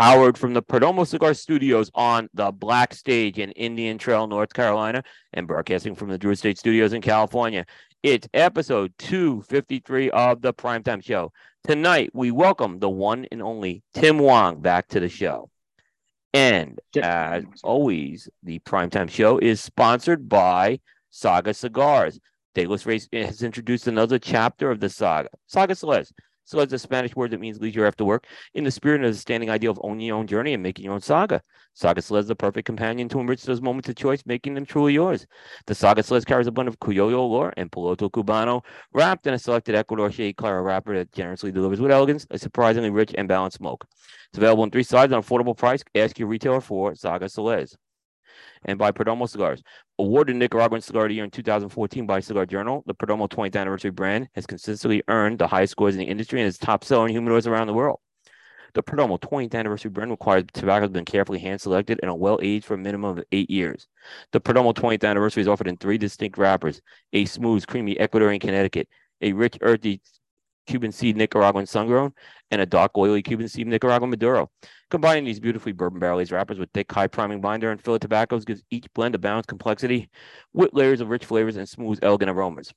Powered from the Perdomo Cigar Studios on the Black Stage in Indian Trail, North Carolina, and broadcasting from the Drew Estate Studios in California. It's episode 253 of the Primetime Show. Tonight, we welcome the one and only Tim Wong back to the show. And as always, the Primetime Show is sponsored by Saga Cigars. Dayless Race has introduced another chapter of the saga, Saga Celeste. So it's a Spanish word that means leisure after work, in the spirit of the standing ideal of owning your own journey and making your own saga. Saga Celeste is the perfect companion to enrich those moments of choice, making them truly yours. The Saga Celeste carries a blend of Criollo lore and Piloto Cubano, wrapped in a selected Ecuador shade Clara wrapper that generously delivers with elegance a surprisingly rich and balanced smoke. It's available in three sizes on affordable price. Ask your retailer for Saga Celeste and by Perdomo Cigars. Awarded Nicaraguan Cigar of the Year in 2014 by Cigar Journal, the Perdomo 20th anniversary brand has consistently earned the highest scores in the industry and is top selling humidors around the world. The Perdomo 20th anniversary brand requires tobacco has been carefully hand selected and well aged for a minimum of eight years. The Perdomo 20th anniversary is offered in three distinct wrappers a smooth, creamy Ecuadorian Connecticut, a rich, earthy Cuban seed Nicaraguan sun grown, and a dark, oily Cuban seed Nicaraguan Maduro. Combining these beautifully bourbon barrel aged wrappers with thick, high priming binder and filler tobaccos gives each blend a balanced complexity with layers of rich flavors and smooth, elegant aromas.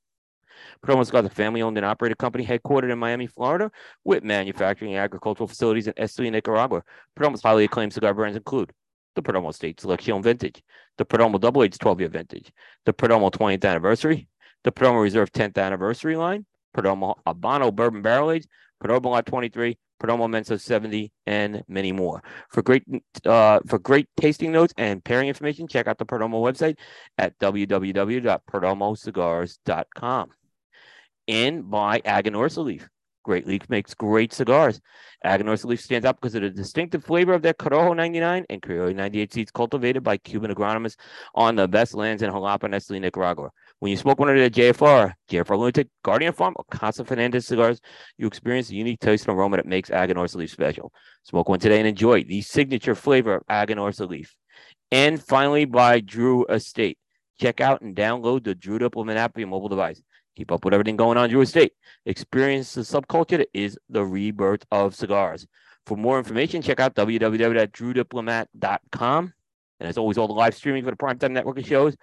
Perdomo Cigars is a family owned and operated company headquartered in Miami, Florida, with manufacturing and agricultural facilities in Esteli, Nicaragua. Perdomo's highly acclaimed cigar brands include the Perdomo Estate Selection Vintage, the Perdomo Double Aged 12 year Vintage, the Perdomo 20th Anniversary, the Perdomo Reserve 10th Anniversary line, Perdomo Habano Bourbon Barrel Aged, Perdomo Lot 23, Perdomo Inmenso 70, and many more. For great uh, for great tasting notes and pairing information, check out the Perdomo website at www.perdomocigars.com. And by Aganorsa Leaf. Great Leaf makes great cigars. Aganorsa Leaf stands out because of the distinctive flavor of their Corojo 99 and Criollo 98 seeds cultivated by Cuban agronomists on the best lands in Jalapa and Esteli, Nicaragua. When you smoke one of the JFR, JFR Lunatic, Guardian Farm, or Casa Fernandez cigars, you experience the unique taste and aroma that makes Aganorsa Leaf special. Smoke one today and enjoy the signature flavor of Aganorsa Leaf. And finally, by Drew Estate. Check out and download the Drew Diplomat app for your mobile device. Keep up with everything going on Drew Estate. Experience the subculture that is the rebirth of cigars. For more information, check out www.drewdiplomat.com. And as always, all the live streaming for the Primetime Network of shows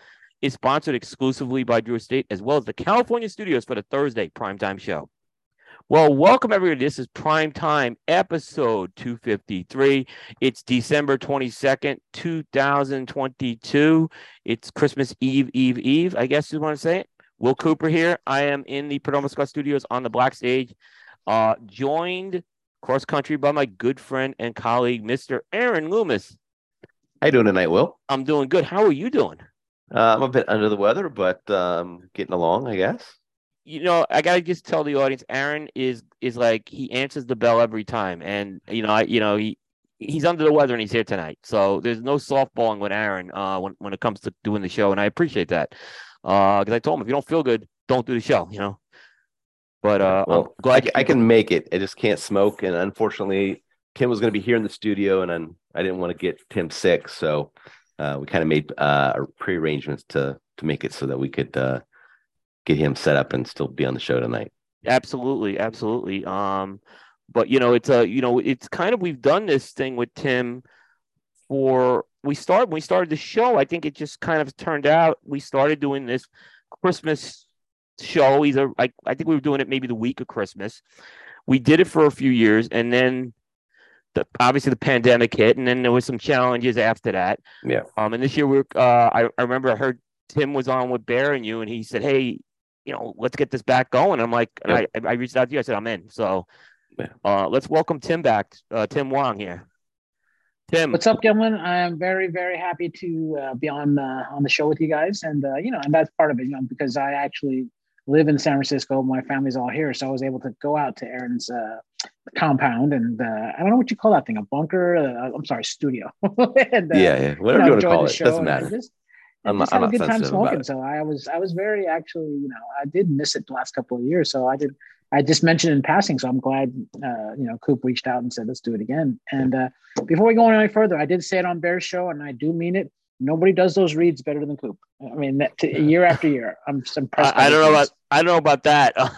is sponsored exclusively by Drew Estate, as well as the California studios for the Thursday Primetime show. Well, welcome everybody. This is Prime Time episode 253. It's December 22nd, 2022. It's Christmas Eve, Eve, Eve, I guess you want to say it. Will Cooper here. I am in the Perdomo Cigar Studios on the Black Stage, uh, joined cross country by my good friend and colleague, Mr. Aaron Loomis. How you doing tonight, Will? I'm doing good. How are you doing? Uh, I'm a bit under the weather, but um, getting along, I guess. You know, I gotta just tell the audience, Aaron is is like he answers the bell every time, and you know, I you know he he's under the weather and he's here tonight. So there's no softballing with Aaron uh, when when it comes to doing the show, and I appreciate that. Uh, because I told him if you don't feel good, don't do the show. You know. But uh, well, I'm glad I, I can make it. I just can't smoke, and unfortunately, Tim was going to be here in the studio, and I'm, I didn't want to get Tim sick, so uh, we kind of made uh, pre-arrangements to to make it so that we could uh, get him set up and still be on the show tonight. Absolutely, absolutely. Um, but you know, it's a you know, it's kind of we've done this thing with Tim for we started when we started the show. I think it just kind of turned out we started doing this Christmas show. Either I, I think we were doing it maybe the week of Christmas. We did it for a few years, and then the, obviously the pandemic hit, and then there was some challenges after that. Yeah. Um, and this year we uh, I, I remember I heard Tim was on with Bear and you, and he said, "Hey, you know, let's get this back going." I'm like, I, I reached out to you. I said, "I'm in." So, yeah. uh, let's welcome Tim back. Uh, Tim Wong here. Tim, what's up, gentlemen? I am very, very happy to uh, be on uh, on the show with you guys, and uh, you know, and that's part of it, you know, because I actually live in San Francisco. My family's all here, so I was able to go out to Aaron's uh, compound, and uh, I don't know what you call that thing—a bunker. Uh, I'm sorry, studio. and, uh, yeah, yeah, whatever you, know, you want to call it, doesn't matter. Just, I'm, just I'm had a good time smoking. So I was, I was very actually, you know, I did miss it the last couple of years. So I did, I just mentioned in passing. So I'm glad, uh, you know, Coop reached out and said, let's do it again. And uh, before we go any further, I did say it on Bear's show, and I do mean it. Nobody does those reads better than Coop. I mean, that, to, year after year, I'm impressed. I, I don't know about I don't know about that.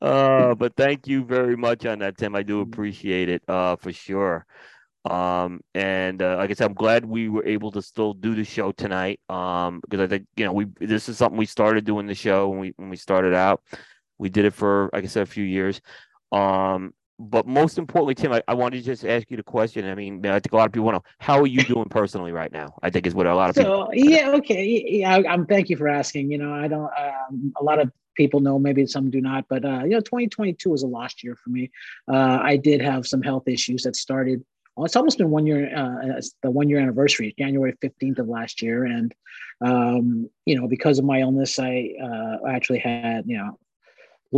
uh, but thank you very much on that, Tim. I do mm-hmm. appreciate it uh, for sure. Um, and uh, like I said, I'm glad we were able to still do the show tonight. Um, because I think you know we this is something we started doing the show when we when we started out. We did it for like I said a few years. Um, but most importantly, Tim, I, I wanted to just ask you the question. I mean, I think a lot of people want to. How are you doing personally right now? I think is what a lot of people so, people. Yeah, okay, yeah. I, am thank you for asking. You know, I don't. Um, a lot of people know, maybe some do not, but uh, you know, 2022 was a lost year for me. Uh, I did have some health issues that started. Well, it's almost been one year. Uh, the one year anniversary, January 15th of last year, and um, you know, because of my illness, I uh, actually had you know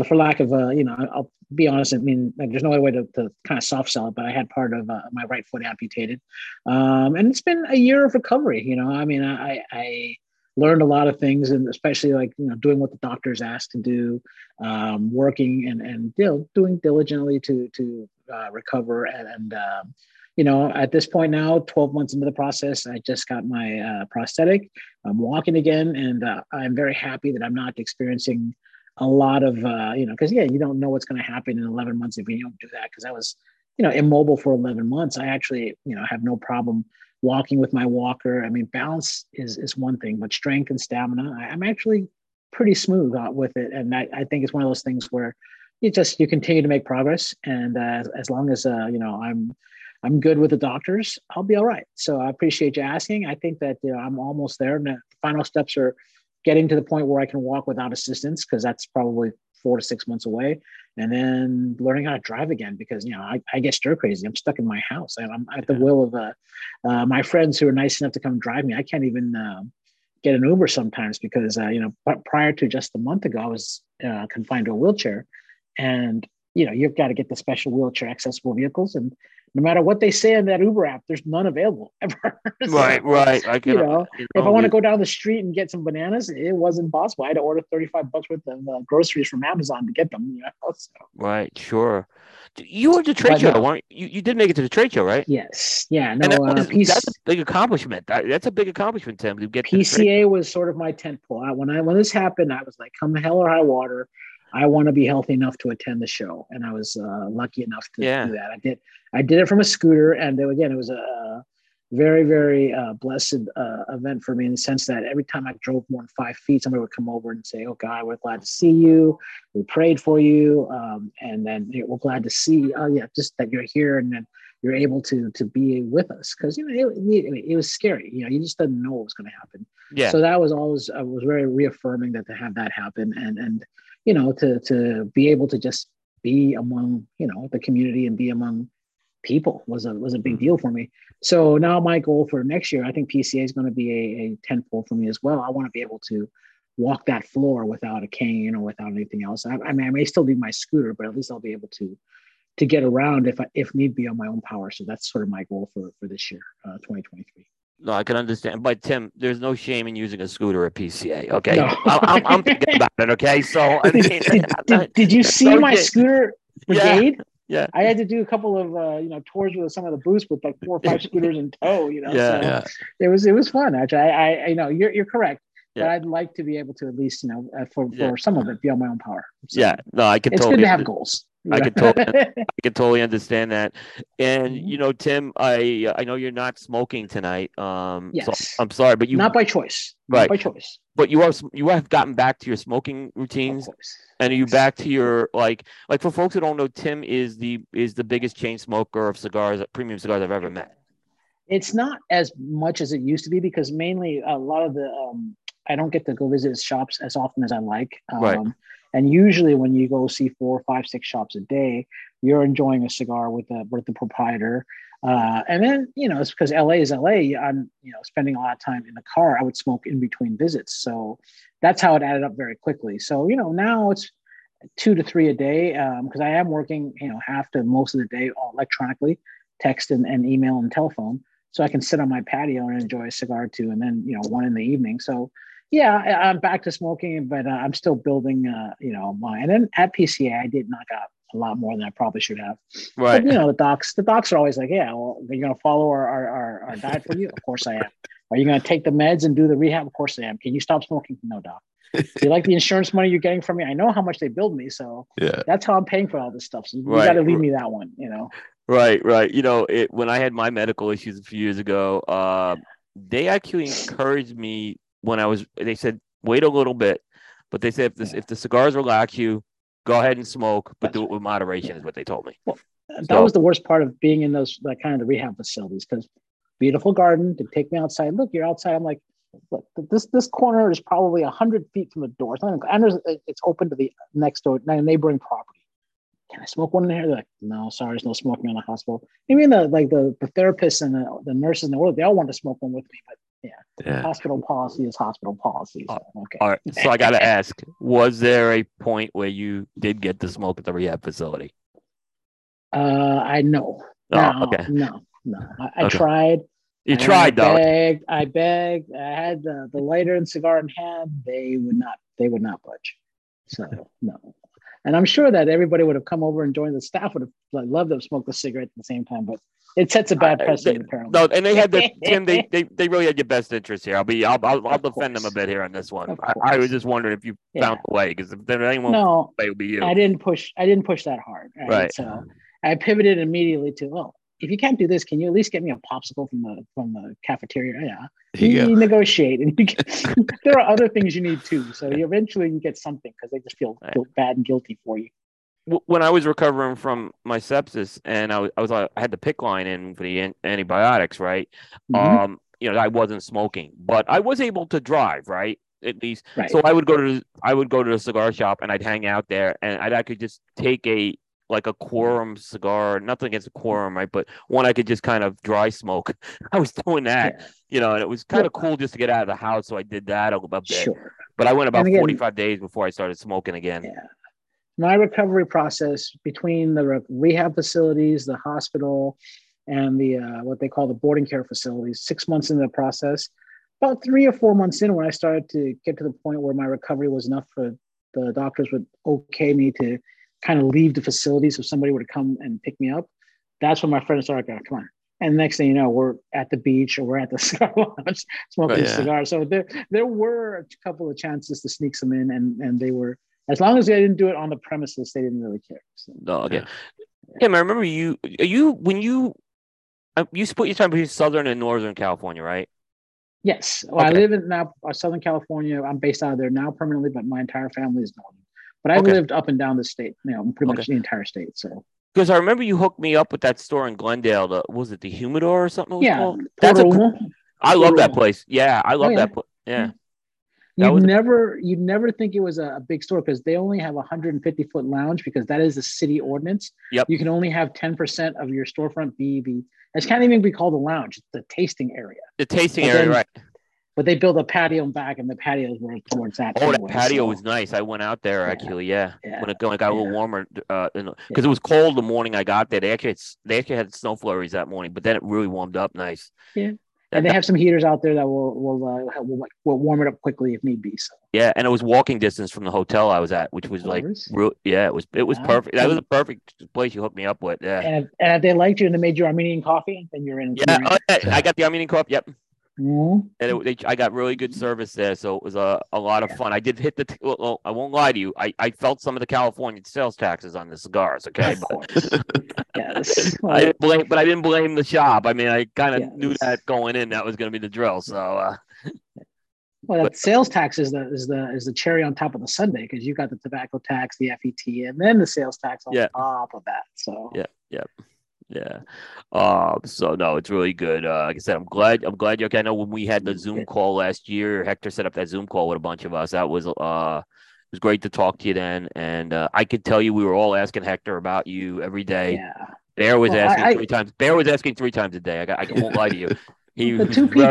for lack of a, you know, I'll be honest. I mean, there's no other way to, to kind of soft sell it, but I had part of uh, my right foot amputated, um, and it's been a year of recovery. You know, I mean, I, I learned a lot of things, and especially like you know, doing what the doctors asked to do, um, working and and you know, doing diligently to to uh, recover and. and um, you know, at this point now, 12 months into the process, I just got my uh, prosthetic. I'm walking again, and uh, I'm very happy that I'm not experiencing a lot of uh, you know because yeah you don't know what's going to happen in 11 months if you don't do that because i was you know immobile for 11 months. I actually you know have no problem walking with my walker. I mean balance is is one thing but strength and stamina I, am actually pretty smooth with it. And I, I think it's one of those things where you just you continue to make progress. And uh, as long as uh, you know i'm i'm good with the doctors i'll be all right. So i appreciate you asking. I think that you know i'm almost there. And the final steps are getting to the point where I can walk without assistance because that's probably four to six months away, and then learning how to drive again because you know I, I get stir crazy. I'm stuck in my house. I'm at the will of uh, uh, my friends who are nice enough to come drive me. I can't even uh, get an Uber sometimes because uh, you know prior to just a month ago I was uh, confined to a wheelchair, and you know you've got to get the special wheelchair accessible vehicles and no matter what they say in that Uber app, there's none available ever. so, right, right. I can, you know, know, if I want to go down the street and get some bananas, it wasn't possible. I had to order 35 bucks worth of uh, groceries from Amazon to get them. You know, so. Right, sure. You were the trade but show, no. weren't you? You did make it to the trade show, right? Yes. Yeah. No. That was, uh, PC- that's a big accomplishment. That, that's a big accomplishment, Tim. To get PCA was sort of my tent pole. when I when this happened, I was like, "Come hell or high water, I want to be healthy enough to attend the show, and I was uh, lucky enough to yeah. do that. I did. I did it from a scooter, and again, it was a very, very uh, blessed uh, event for me in the sense that every time I drove more than five feet, somebody would come over and say, "Oh God, we're glad to see you. We prayed for you, um, and then we're glad to see. Oh yeah, just that you're here, and then you're able to to be with us because you know it, it, was scary. You know, you just didn't know what was going to happen. Yeah. So that was always I was very reaffirming that to have that happen, and and you know, to to be able to just be among, you know, the community and be among people was a was a big deal for me. So now my goal for next year, I think PCA is going to be a, a tentpole for me as well. I want to be able to walk that floor without a cane or without anything else. I, I mean, I may still need my scooter, but at least I'll be able to to get around if I, if need be on my own power. So that's sort of my goal for for this year, uh, 2023. No, I can understand, but Tim, there's no shame in using a scooter at PCA. Okay, no. I'm, I'm, thinking about it. Okay, so I mean, did, did, did, you see no my shame. scooter brigade? Yeah. yeah. I had to do a couple of uh, you know tours with some of the booths with like four or five scooters in tow. You know, yeah, so yeah. it was it was fun. Actually, I, I you know you're you're correct. Yeah. But I'd like to be able to at least, you know, uh, for, for yeah. some of it, be on my own power. So yeah, no, I can. It's totally good to have goals. I can totally, I can totally understand that. And mm-hmm. you know, Tim, I I know you're not smoking tonight. Um, yes. So I'm sorry, but you not by choice. Right. Not by choice. But you are you have gotten back to your smoking routines. And are you back to your like like for folks who don't know, Tim is the is the biggest chain smoker of cigars, premium cigars I've ever met. It's not as much as it used to be because mainly a lot of the um, I don't get to go visit shops as often as I like. Um, right and usually, when you go see four, five, six shops a day, you're enjoying a cigar with the with the proprietor. Uh, and then, you know, it's because LA is LA. I'm, you know, spending a lot of time in the car. I would smoke in between visits, so that's how it added up very quickly. So, you know, now it's two to three a day because um, I am working, you know, half to most of the day electronically, text and, and email and telephone. So I can sit on my patio and enjoy a cigar too, and then you know one in the evening. So yeah, I, am back to smoking, but uh, I'm still building, uh, you know, my. And then at PCA, I did knock out a lot more than I probably should have. Right. But, you know, the docs, the docs are always like, yeah, well, you're you going to follow our, our, our, diet for you? Of course I am. Are you going to take the meds and do the rehab? Of course I am. Can you stop smoking? No, doc. you like the insurance money you're getting from me? I know how much they billed me, so yeah, that's how I'm paying for all this stuff. So you right. got to leave me that one, you know. Right, right. You know, it when I had my medical issues a few years ago, uh, they actually encouraged me when I was. They said wait a little bit, but they said if this if the cigars relax you, go ahead and smoke, but do it with moderation. Is what they told me. Well, that so, was the worst part of being in those like kind of the rehab facilities because beautiful garden to take me outside. Look, you're outside. I'm like, look, this this corner is probably hundred feet from the door. It's, not, and it's open to the next door neighboring property. Can I smoke one in here? They're like, no, sorry, there's no smoking in the hospital. I mean, the like the, the therapists and the, the nurses in the world, they all want to smoke one with me, but yeah, yeah. hospital policy is hospital policy. So, uh, okay. All right. So I got to ask: Was there a point where you did get to smoke at the rehab facility? Uh, I know. Oh, no, okay. No, no. I, I okay. tried. You tried I though. Begged, I begged. I had the, the lighter and cigar in hand. They would not. They would not budge. So no. And I'm sure that everybody would have come over and joined the staff would have loved to have smoked a cigarette at the same time, but it sets a bad precedent. apparently. No, and they had the Tim. They, they they really had your best interest here. I'll be. I'll I'll, I'll defend them a bit here on this one. I, I, was just wondering if you yeah. found a way because if there anyone no, it would be you. I didn't push. I didn't push that hard. Right. right. So I pivoted immediately to well, if you can't do this, can you at least get me a popsicle from the from the cafeteria? Yeah, you, you negotiate, and you get, there are other things you need too. So you eventually you get something because they just feel, feel bad and guilty for you when I was recovering from my sepsis and I was, I was I had the pick line in for the antibiotics, right? Mm-hmm. Um, you know, I wasn't smoking, but I was able to drive, right? At least, right. so I would go to I would go to the cigar shop and I'd hang out there and I'd, I could just take a like a quorum cigar, nothing against a quorum, right? But one I could just kind of dry smoke. I was doing that, yeah. you know, and it was kind of cool just to get out of the house. So I did that a bit. Sure. But I went about again, 45 days before I started smoking again. Yeah my recovery process between the rehab facilities, the hospital, and the uh, what they call the boarding care facilities. Six months into the process, about three or four months in, when I started to get to the point where my recovery was enough for the doctors would okay me to kind of leave the facility so somebody would come and pick me up. That's when my friends started going, come on. And next thing you know, we're at the beach or we're at the cigar lounge smoking oh, yeah. cigars. So there, there were a couple of chances to sneak some in, and and they were as long as they didn't do it on the premises, they didn't really care. So, oh, okay. Yeah. I remember you. You when you uh, you split your time between Southern and Northern California, right? Yes. Well, okay. I live in now uh, Southern California. I'm based out of there now permanently, but my entire family is Northern. But I've okay. lived up and down the state, you know, pretty much the entire state. So because I remember you hooked me up with that store in Glendale. The was it the Humidor or something? yeah, that's a, I love that place. Yeah, I love oh, yeah. Mm. that place. Yeah you'd was... never you'd never think it was a, big store because they only have a 150 foot lounge because that is a city ordinance. Yep. You can only have 10% of your storefront be the it can't even be called a lounge, it's the tasting area. The tasting but area, then, right. But they built a patio back and the patio patios were towards that. Oh, anyway, that patio so. was nice. I went out there actually, yeah. yeah. When it got, got a little warmer, because uh, it was cold the morning I got there. They actually had, they actually had snow flurries that morning, but then it really warmed up nice. Yeah and they have some heaters out there that will will, uh, will will warm it up quickly if need be. So yeah, and it was walking distance from the hotel I was at, which was like, real, yeah, it was it was wow. perfect. That was a perfect place you hooked me up with. Yeah, and if, and if they liked you and they made you Armenian coffee, then you're in. Yeah. Oh, I got the Armenian coffee. Yep. Mm-hmm. And it, they, I got really good service there, so it was a, a lot of fun. I did hit the. Well, I won't lie to you. I, I felt some of the California sales taxes on the cigars. Okay, but, yes. I didn't blame, but I didn't blame the shop. I mean, I kind of yes. knew that going in that was going to be the drill. So. Uh, well, but, sales tax is the is the is the cherry on top of the sundae because you got the tobacco tax, the FET, and then the sales tax on yeah. top of that. So yeah, yeah. Yeah. Uh, so no, it's really good. Uh, like I said, I'm glad. I'm glad you're. Okay. I know when we had the Zoom call last year, Hector set up that Zoom call with a bunch of us. That was uh, it was great to talk to you then, and uh, I could tell you we were all asking Hector about you every day. Yeah. Bear was well, asking I, three times. Bear was asking three times a day. I, got, I won't lie to you. He the two people,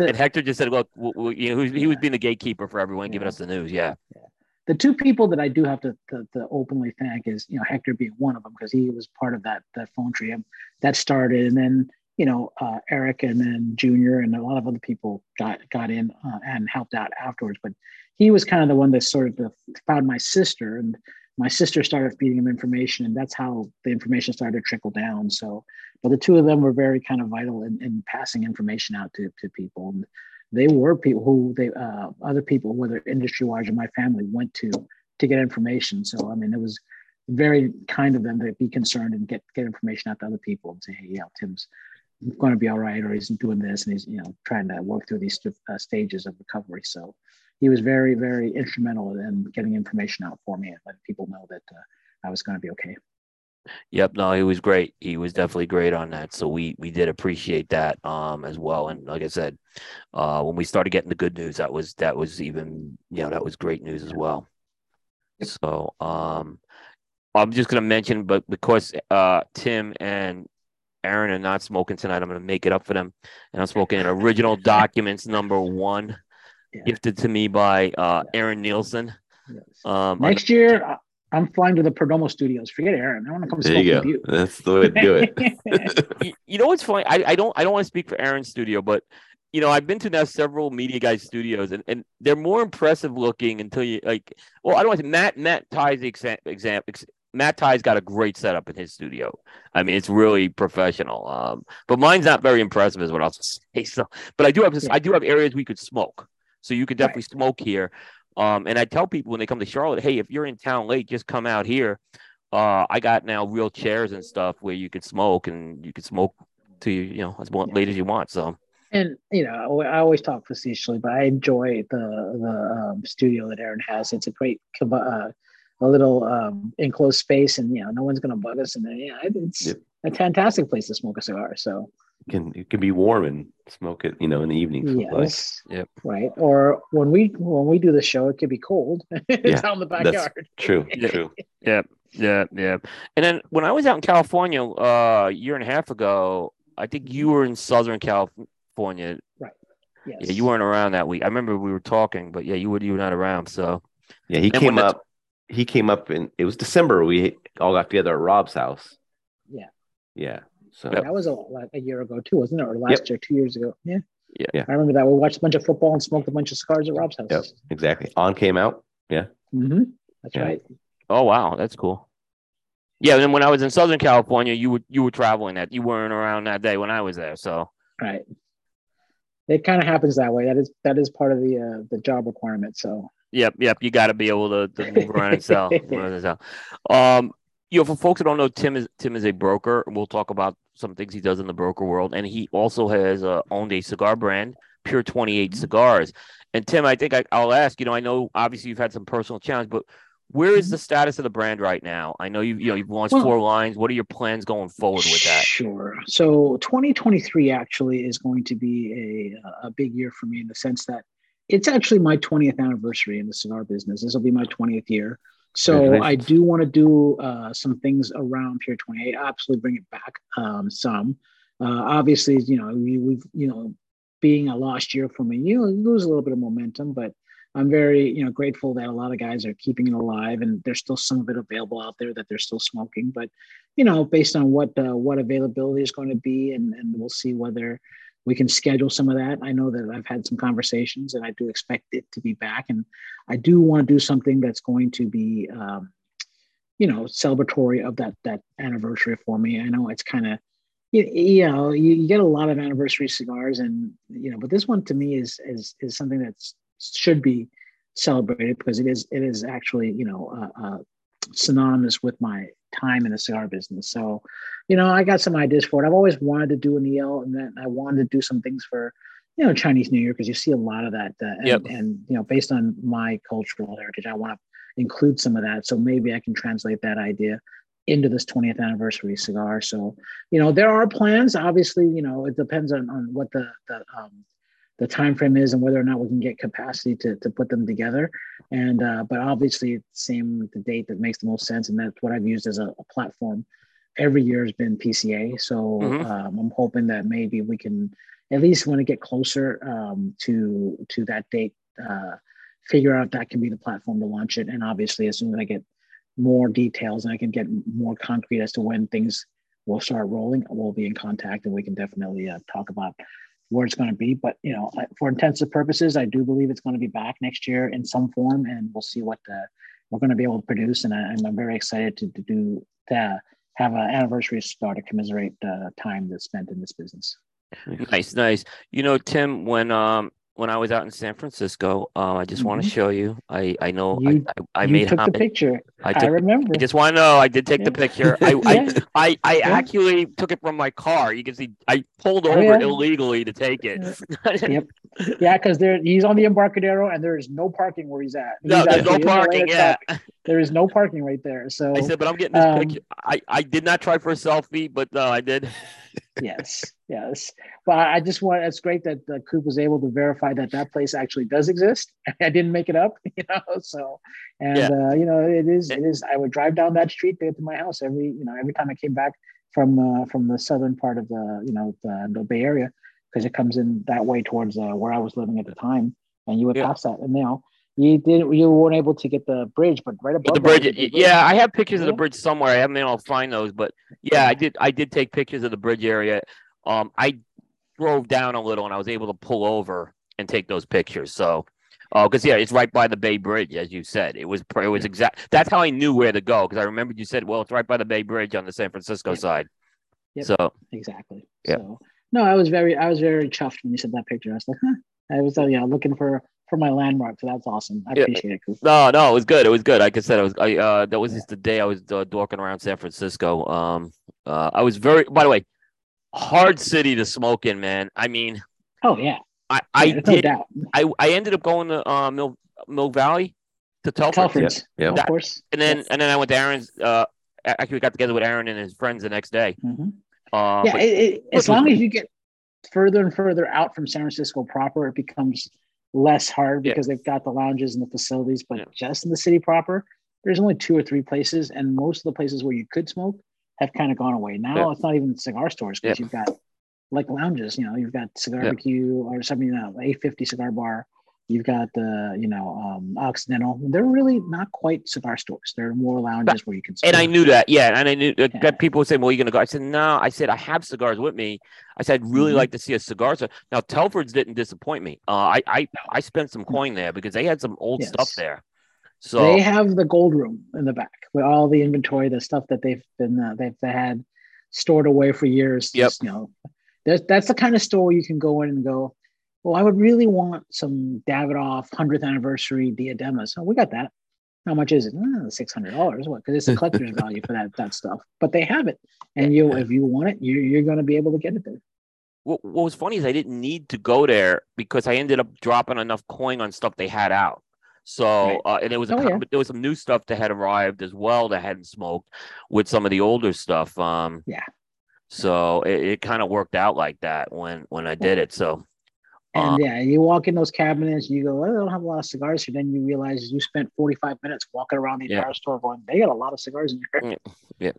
and Hector just said, "Look, you know, he was being the gatekeeper for everyone, yeah. giving us the news." Yeah. yeah the two people that I do have to, to, to openly thank is, you know, Hector being one of them because he was part of that that phone tree that started, and then you know uh, Eric and then Junior and a lot of other people got got in uh, and helped out afterwards. But he was kind of the one that sort of found my sister, and my sister started feeding him information, and that's how the information started to trickle down. So, but the two of them were very kind of vital in, in passing information out to to people. And they were people who they uh, other people, whether industry wise or my family, went to to get information. So I mean, it was very kind of them to be concerned and get get information out to other people and say, hey, yeah, Tim's going to be all right, or he's doing this, and he's you know trying to work through these uh, stages of recovery. So he was very very instrumental in getting information out for me and letting people know that uh, I was going to be okay. Yep, no, he was great. He was definitely great on that. So we we did appreciate that um as well. And like I said, uh when we started getting the good news, that was that was even you know that was great news as well. So um I'm just gonna mention, but because uh Tim and Aaron are not smoking tonight, I'm gonna make it up for them. And I'm smoking original documents number one, yeah. gifted to me by uh Aaron Nielsen. Yes. Um, Next year, I'm flying to the Perdomo Studios. Forget Aaron. I want to come there you go. You. That's the way to do it. you, know what's funny? I, I don't I don't want to speak for Aaron's studio, but you know I've been to now several media guys studios, and, and they're more impressive looking until you like. Well, I don't want to Matt Matt Ties exam, exam ex, Matt Ty's got a great setup in his studio. I mean, it's really professional. Um, but mine's not very impressive, is what I'll say. So, but I do have this. Yeah. I do have areas we could smoke, so you could definitely right. smoke here. Um, and I tell people when they come to Charlotte, hey, if you're in town late, just come out here. Uh, I got now real chairs and stuff where you can smoke and you can smoke to you, you know, as late as you want. So. And you know, I always talk facetiously, but I enjoy the the um, studio that Aaron has. It's a great, uh, a little um, enclosed space, and you know, no one's going to bug us. And yeah, it's yep. a fantastic place to smoke a cigar. So can it can be warm and smoke it, you know, in the evening. Yes. Yep. Right. Or when we when we do the show, it could be cold. it's out in the backyard. true. True. Yeah. Yeah. Yeah. And then when I was out in California uh, a year and a half ago, I think you were in Southern California. Right. Yes. Yeah, you weren't around that week. I remember we were talking, but yeah, you were you were not around. So yeah, he and came up. He came up and it was December. We all got together at Rob's house. Yeah. Yeah. So that was a, a year ago too, wasn't it? Or last yep. year, two years ago. Yeah. Yeah. yeah. I remember that. We watched a bunch of football and smoked a bunch of cigars at Rob's house. Yep. Exactly. On came out. Yeah. Mm-hmm. That's yeah. right. Oh wow, that's cool. Yeah, and then when I was in Southern California, you were you were traveling that you weren't around that day when I was there. So right. It kind of happens that way. That is that is part of the uh, the job requirement. So Yep, yep. You got to be able to, to move around and sell. um, you know, for folks that don't know, Tim is Tim is a broker. We'll talk about some things he does in the broker world, and he also has uh, owned a cigar brand, Pier Twenty Eight mm-hmm. Cigars. And Tim, I think I, will ask. You know, I know obviously you've had some personal challenge, but where is mm-hmm. the status of the brand right now? I know you you know you've launched well, four lines. What are your plans going forward with that? Sure. So 2023 actually is going to be a a big year for me in the sense that it's actually my 20th anniversary in the cigar business. This will be my 20th year. So I do want to do uh, some things around Pier 28. Absolutely bring it back um, some. Uh, obviously, you know, we, we've you know, being a lost year for me, you lose a little bit of momentum, but I'm very you know grateful that a lot of guys are keeping it alive, and there's still some of it available out there that they're still smoking. But you know, based on what uh, what availability is going to be, and and we'll see whether we can schedule some of that. I know that I've had some conversations and I do expect it to be back. And I do want to do something that's going to be, um, you know, celebratory of that, that anniversary for me. I know it's kind of, you, you know, you, get a lot of anniversary cigars and, you know, but this one to me is, is, is something that should be celebrated because it is, it is actually, you know, uh, uh, synonymous with my time in the cigar business. So, you know, I got some ideas for it. I've always wanted to do an EL, and then I wanted to do some things for, you know, Chinese New Year because you see a lot of that. Uh, and, yep. and you know, based on my cultural heritage, I want to include some of that. So maybe I can translate that idea into this 20th anniversary cigar. So, you know, there are plans. Obviously, you know, it depends on, on what the the um, the time frame is and whether or not we can get capacity to, to put them together. And uh, but obviously it's same the date that makes the most sense. And that's what i've used as a, a platform. Every year has been pca so mm-hmm. um, i'm hoping that maybe we can at least when it get closer um, to to that date uh, figure out that can be the platform to launch it. And obviously as soon as i get more details and i can get more concrete as to when things will start rolling we'll be in contact and we can definitely uh, talk about where it's going to be. But you know, for intensive purposes, I do believe it's going to be back next year in some form, and we'll see what uh, we're going to be able to produce. And I, am very excited to, to do to have an anniversary start to commiserate the time that's spent in this business. Nice, nice. You know, Tim, when um when I was out in San Francisco. Uh, I just mm-hmm. want to show you. I I know you, I, I, I made took the picture. I, took, I remember. I just want to know. I did take yeah. the picture. I yeah. I, I, I yeah. actually took it from my car. You can see I pulled oh, over illegally to take it. yep. Yeah, because there he's on the Embarcadero and there is no parking where he's at. He's no, there's no parking. Yeah. There is no parking right there. So I said, but I'm getting this um, picture. I I did not try for a selfie, but no, I did yes, yes. But I just want. It's great that uh, Coop was able to verify that that place actually does exist. I didn't make it up, you know. So, and yeah. uh, you know, it is. It is. I would drive down that street to get to my house every. You know, every time I came back from uh, from the southern part of the you know the, the Bay Area because it comes in that way towards uh, where I was living at the time, and you would yeah. pass that, and know. You didn't. You weren't able to get the bridge, but right above the bridge. The bridge. Yeah, I have pictures yeah. of the bridge somewhere. I haven't been able to find those, but yeah, I did. I did take pictures of the bridge area. Um, I drove down a little and I was able to pull over and take those pictures. So, oh, uh, because yeah, it's right by the Bay Bridge, as you said. It was it was exact. That's how I knew where to go because I remembered you said, well, it's right by the Bay Bridge on the San Francisco yep. side. Yep. So exactly. Yeah. So, no, I was very I was very chuffed when you said that picture. I was like, huh. I was uh, yeah looking for for my landmark. So that's awesome. I yeah. appreciate it. No, no, it was good. It was good. Like I said, I was I uh that was yeah. just the day I was uh, dorking around San Francisco. Um, uh, I was very. By the way, hard city to smoke in, man. I mean, oh yeah, I I yeah, did. No I I ended up going to uh, Mill Mill Valley to Telford. Telford's, yeah, yeah. of course. And then yes. and then I went to Aaron's. Uh, actually, we got together with Aaron and his friends the next day. Mm-hmm. Uh, yeah, it, it, as long as you get further and further out from San Francisco proper, it becomes less hard because yeah. they've got the lounges and the facilities. But yeah. just in the city proper, there's only two or three places, and most of the places where you could smoke have kind of gone away. Now yeah. it's not even cigar stores because you've got like lounges. You know, you've got Cigar yeah. Or something, you know, A50 cigar bar. You've got the, you know, um, Occidental. They're really not quite cigar stores. They're more lounges where you can. And I knew that, yeah. And I knew uh, yeah. people would say, "Well, you're gonna go." I said, "No." I said, "I have cigars with me." I said, "I'd really mm-hmm. like to see a cigar." So now Telford's didn't disappoint me. Uh, I I I spent some coin there because they had some old yes. stuff there. So they have the gold room in the back with all the inventory, the stuff that they've been uh, they've had stored away for years. Yep. Just, you know, that's that's the kind of store you can go in and go. Well, I would really want some Davidoff hundredth anniversary diademas. Oh, we got that. How much is it? Oh, Six hundred dollars. What? Because it's a collector's value for that that stuff. But they have it, and you, if you want it, you, you're going to be able to get it there. What, what was funny is I didn't need to go there because I ended up dropping enough coin on stuff they had out. So uh, and there was a, oh, yeah. there was some new stuff that had arrived as well that hadn't smoked with some of the older stuff. Um, yeah. So it, it kind of worked out like that when when I did it. So. And um, yeah, you walk in those cabinets, you go, well, I don't have a lot of cigars here. Then you realize you spent 45 minutes walking around the entire yeah. store going, they got a lot of cigars in here. Yeah.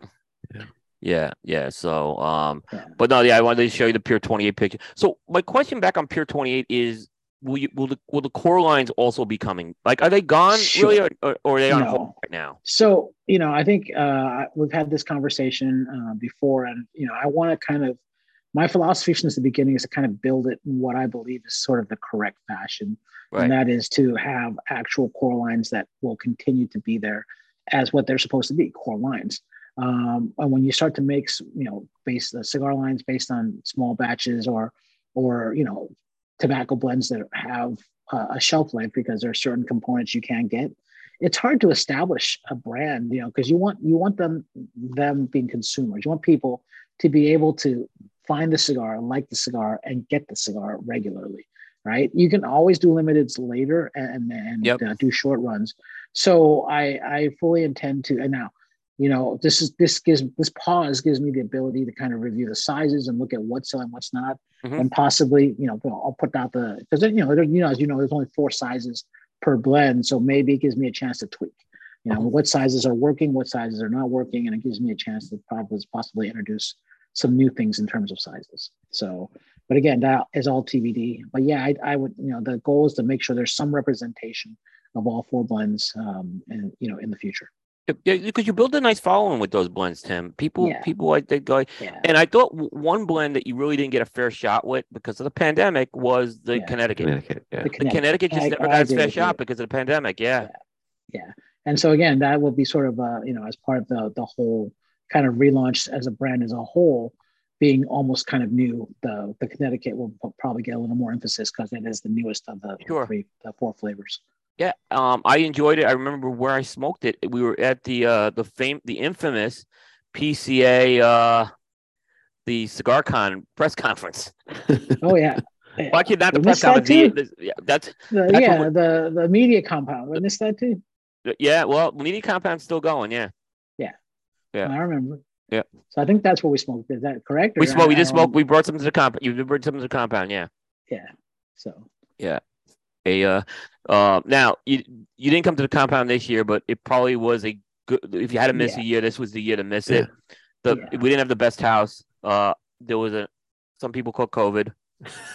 yeah. Yeah, yeah. So, um, yeah. but no, yeah, I wanted to show you the Pier 28 picture. So, my question back on Pier 28 is will you will the will the core lines also be coming? Like, are they gone sure. really, or, or, are they on no. hold right now? So you know, I think uh, we've had this conversation uh, before, and you know, I want to kind of my philosophy since the beginning is to kind of build it in what I believe is sort of the correct fashion, right. and that is to have actual core lines that will continue to be there as what they're supposed to be, core lines. Um, and when you start to make, you know, base the cigar lines based on small batches or or you know tobacco blends that have uh, a shelf life because there are certain components you can't get it's hard to establish a brand you know because you want you want them them being consumers you want people to be able to find the cigar like the cigar and get the cigar regularly right you can always do limiteds later and and yep. uh, do short runs so i i fully intend to and now you know this is this gives this pause gives me the ability to kind of review the sizes and look at what's selling what's not mm-hmm. and possibly you know i'll put out the because you know you know as you know there's only four sizes per blend so maybe it gives me a chance to tweak you know mm-hmm. what sizes are working what sizes are not working and it gives me a chance to probably possibly introduce some new things in terms of sizes so but again that is all tbd but yeah i, I would you know the goal is to make sure there's some representation of all four blends um, and you know in the future yeah, because you build a nice following with those blends, Tim. People, yeah. people like that guy. Yeah. And I thought one blend that you really didn't get a fair shot with because of the pandemic was the yeah. Connecticut. Connecticut, yeah. The Connecticut, the Connecticut just I, never I got a fair shot because of the pandemic. Yeah. yeah. And so again, that will be sort of uh, you know, as part of the the whole kind of relaunched as a brand as a whole, being almost kind of new, the the Connecticut will probably get a little more emphasis because it is the newest of the sure. three, the four flavors. Yeah, um, I enjoyed it. I remember where I smoked it. We were at the uh, the fame, the infamous PCA, uh, the Cigar Con press conference. oh yeah. Actually, not the press conference. That the, yeah, that's, the, that's yeah, the the media compound. I missed that too. Yeah, well, media compound's still going. Yeah. Yeah. I remember. Yeah. So I think that's what we smoked. Is that correct? We smoked. We just smoked. We brought some to the compound. You brought some to the compound. Yeah. Yeah. So. Yeah. A uh, uh, now you you didn't come to the compound this year, but it probably was a good. If you had to miss yeah. a year, this was the year to miss it. The yeah. we didn't have the best house. Uh, there was a some people caught COVID.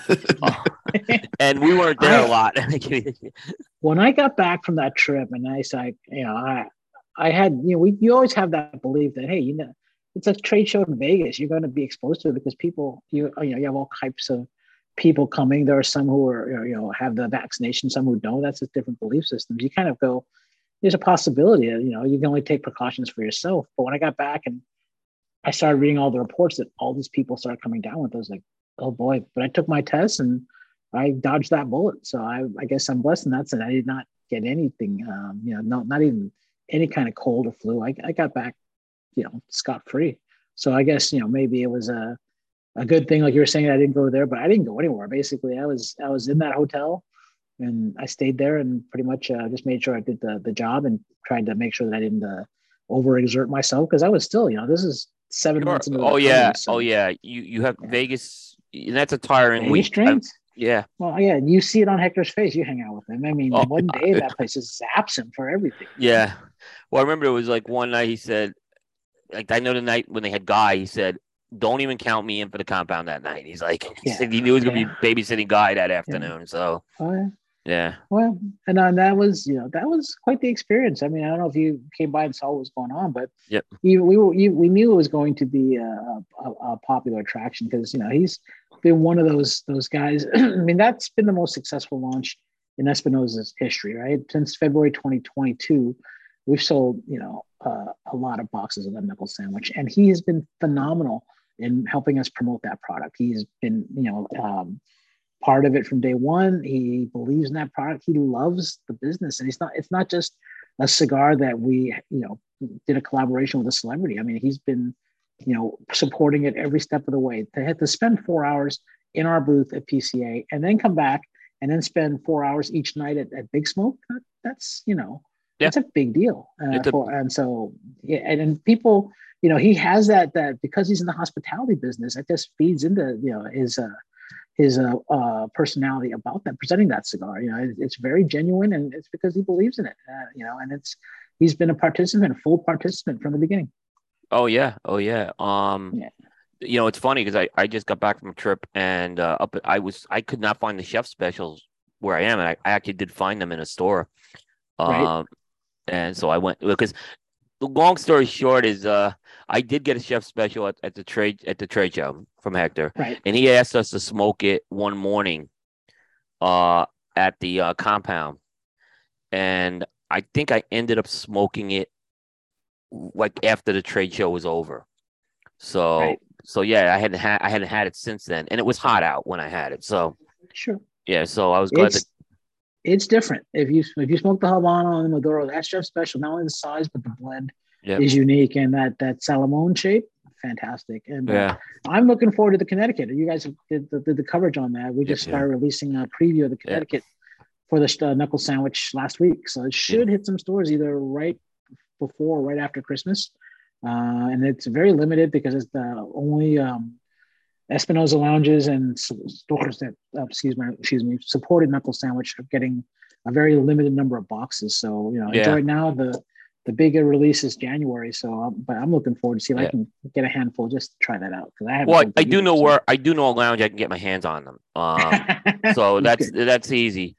and we weren't there I, a lot. when I got back from that trip, and I said, you know, I I had you know we you always have that belief that hey, you know, it's a trade show in Vegas. You're going to be exposed to it because people, you you know, you have all types of people coming. There are some who are you know have the vaccination, some who don't. That's just different belief systems. You kind of go, there's a possibility. That, you know, you can only take precautions for yourself. But when I got back and I started reading all the reports that all these people started coming down with, I was like, oh boy. But I took my test and I dodged that bullet. So I, I guess I'm blessed in that sense. I did not get anything. Um, you know, no, not even any kind of cold or flu. I, I got back you know scot free. So I guess you know maybe it was a a good thing, like you were saying, I didn't go there, but I didn't go anywhere. Basically, I was I was in that hotel, and I stayed there and pretty much uh, just made sure I did the the job and tried to make sure that I didn't uh, overexert myself because I was still, you know, this is seven sure. months into. Oh yeah, so. oh yeah. You you have yeah. Vegas, and that's a tiring Vegas week. Drinks? Yeah. Well, yeah, you see it on Hector's face. You hang out with him. I mean, oh, one day that place is absent for everything. Yeah. Well, I remember it was like one night he said, like I know the night when they had Guy, he said, "Don't even count me in for the compound that night." He's like, he, yeah. said he knew he was gonna yeah. be babysitting Guy that afternoon. Yeah. So, oh, yeah. yeah. Well, and uh, that was you know that was quite the experience. I mean, I don't know if you came by and saw what was going on, but yep. we were we knew it was going to be a, a, a popular attraction because you know he's been one of those those guys. I mean, that's been the most successful launch in Espinosa's history, right? Since February 2022, we've sold you know uh, a lot of boxes of that knuckle sandwich, and he has been phenomenal in helping us promote that product. He's been, you know, um, part of it from day one. He believes in that product. He loves the business, and he's not. It's not just a cigar that we, you know, did a collaboration with a celebrity. I mean, he's been, you know, supporting it every step of the way. To have to spend four hours in our booth at PCA and then come back and then spend four hours each night at, at Big Smoke. That, that's you know yeah. It's a big deal. Uh, a- for, and so, yeah, and, and people, you know, he has that, that because he's in the hospitality business, it just feeds into, you know, his, uh, his uh, uh, personality about that, presenting that cigar. You know, it, it's very genuine, and it's because he believes in it. Uh, you know, and it's he's been a participant, a full participant from the beginning. Oh yeah, oh yeah. Um, yeah. you know, it's funny because I I just got back from a trip, and uh, up I was I could not find the chef specials where I am, and I, I actually did find them in a store. Um, right and so I went because the long story short is uh I did get a chef special at, at the trade at the trade show from Hector. Right. And he asked us to smoke it one morning uh at the uh, compound. And I think I ended up smoking it like after the trade show was over. So right. so yeah, I hadn't had I hadn't had it since then. And it was hot out when I had it. So sure. Yeah, so I was glad it's, it's different. If you if you smoke the Habano and the Maduro, that's just special. Not only the size, but the blend yep. is unique, and that that Salomon shape, fantastic. And uh, yeah. uh, I'm looking forward to the Connecticut. You guys did the, did the coverage on that. We just started releasing a preview of the Connecticut for the uh, knuckle sandwich last week, so it should hit some stores either right before or right after Christmas. Uh, and it's very limited because it's the only um, Espinosa lounges and stores that, uh, excuse me, excuse me, supported knuckle sandwich are getting a very limited number of boxes. So you know, yeah. enjoy now. The the bigger release is January, so um, but I'm looking forward to see if yeah. I can get a handful. Just to try that out because I have. Well, I do know so. where I do know a lounge I can get my hands on them. Um, so that's that's easy.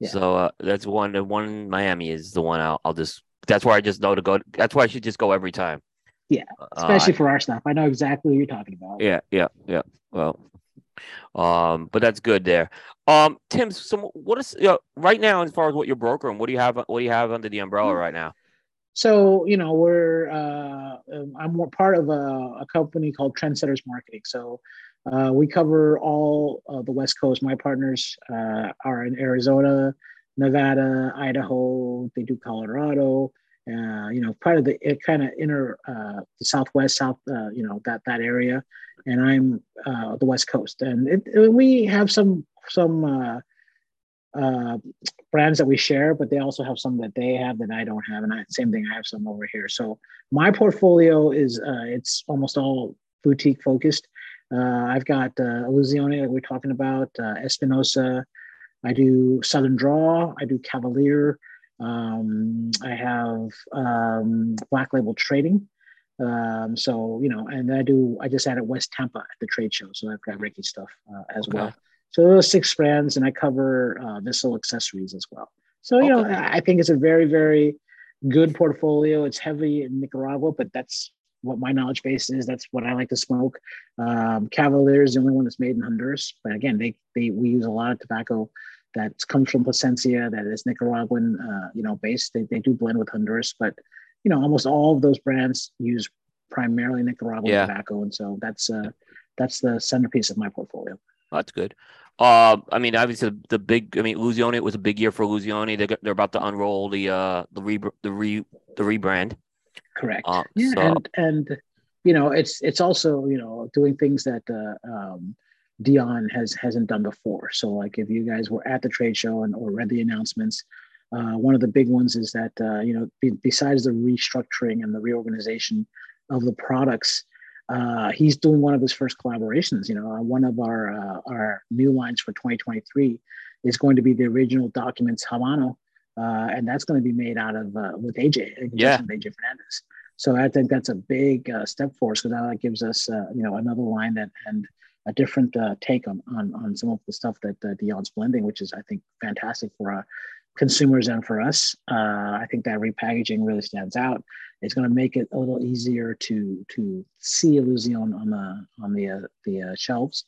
Yeah. So uh, that's one. The one in Miami is the one I'll, I'll just. That's where I just know to go. That's why I should just go every time. Yeah, uh, especially uh, for our stuff. I know exactly what you're talking about. Yeah, yeah, yeah. Well, um, but that's good there. Um, Tim, so what is you know, right now as far as what you're brokering? What do you have? What do you have under the umbrella hmm. right now? So you know, we're uh, um, I'm more part of a, a company called Trendsetters Marketing. So uh, we cover all uh, the West Coast. My partners uh, are in Arizona, Nevada, Idaho. They do Colorado. Uh, you know, part of the kind of inner uh, the Southwest, South, uh, you know, that that area, and I'm the West Coast, and it, it, we have some some brands that we share, but they also have some that they have that I don't have, and I, same thing, I have some over here. So my portfolio is it's almost all boutique focused. Uh, I've got uh, Illusione that we're talking about, uh, Espinosa. I do Southern Draw. I do Cavalier. Um, I have um, Black Label Trading. Um, so you know, and I do. I just added West Tampa at the trade show, so I've got Reiki stuff uh, as okay. well. So those six brands, and I cover uh, Visol accessories as well. So you okay. know, I think it's a very, very good portfolio. It's heavy in Nicaragua, but that's what my knowledge base is. That's what I like to smoke. Um, Cavalier is the only one that's made in Honduras, but again, they they we use a lot of tobacco that comes from Plasencia, that is Nicaraguan, uh, you know, based. They they do blend with Honduras, but you know, almost all of those brands use primarily Nicaraguan yeah. tobacco, and so that's uh, that's the centerpiece of my portfolio. That's good. Uh, I mean, obviously the big. I mean, Illusione. It was a big year for Illusione. They they're about to unroll the uh the re the re the rebrand. Correct. Uh, yeah, so. and and you know, it's it's also you know doing things that uh, um, Dion has hasn't done before. So like if you guys were at the trade show and or read the announcements, uh, one of the big ones is that uh, you know be, besides the restructuring and the reorganization of the products. Uh, he's doing one of his first collaborations. You know, uh, one of our uh, our new lines for 2023 is going to be the original documents Habano uh, and that's going to be made out of uh, with AJ, yeah, AJ Fernandez. So I think that's a big uh, step for us because that gives us, uh, you know, another line that and a different uh, take on, on on some of the stuff that uh, Dion's blending, which is I think fantastic for uh, consumers and for us. Uh, I think that repackaging really stands out. It's going to make it a little easier to to see Illusion on the on the uh, the uh, shelves.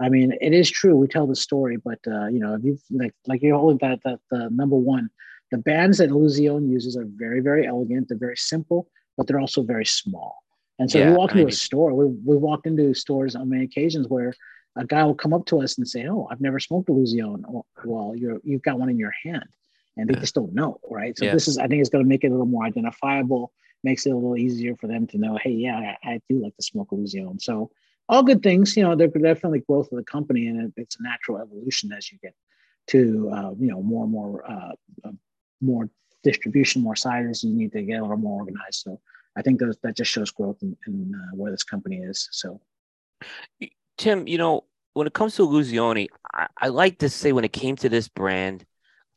I mean, it is true. We tell the story, but uh, you know, if you like, like you're holding that that the number one, the bands that Illusion uses are very, very elegant. They're very simple, but they're also very small. And so yeah, we walk into I mean, a store. We we walked into stores on many occasions where a guy will come up to us and say, "Oh, I've never smoked Illusion." Well, you're you've got one in your hand, and they yeah. just don't know, right? So yeah. this is, I think, it's going to make it a little more identifiable. Makes it a little easier for them to know, hey, yeah, I, I do like to smoke Illusion. So all good things. You know, they're definitely growth of the company, and it's a natural evolution as you get to uh, you know more and more uh, uh, more distribution, more sizes. You need to get a little more organized. So I think those, that just shows growth in, in uh, where this company is. So, Tim, you know, when it comes to Illusione, I, I like to say when it came to this brand.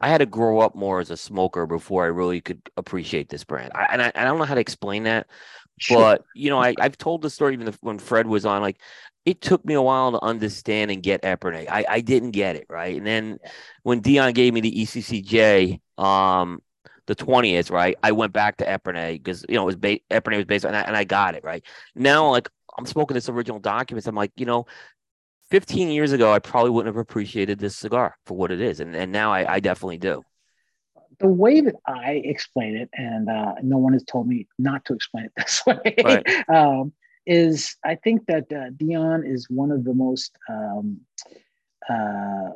I had to grow up more as a smoker before I really could appreciate this brand. I, and I, I don't know how to explain that, Sure. But you know, I, I've told the story even when Fred was on. Like, it took me a while to understand and get Epernay. I, I didn't get it right, and then when Dion gave me the ECCJ, um, the twentieth, right, I went back to Epernay because you know it was ba- Epernay was based on that, and I got it right. Now, like I'm smoking this original documents, I'm like, you know, 15 years ago, I probably wouldn't have appreciated this cigar for what it is, and and now I, I definitely do the way that I explain it, and uh, no one has told me not to explain it this way, right. um, is I think that uh, Dion is one of the most um, uh,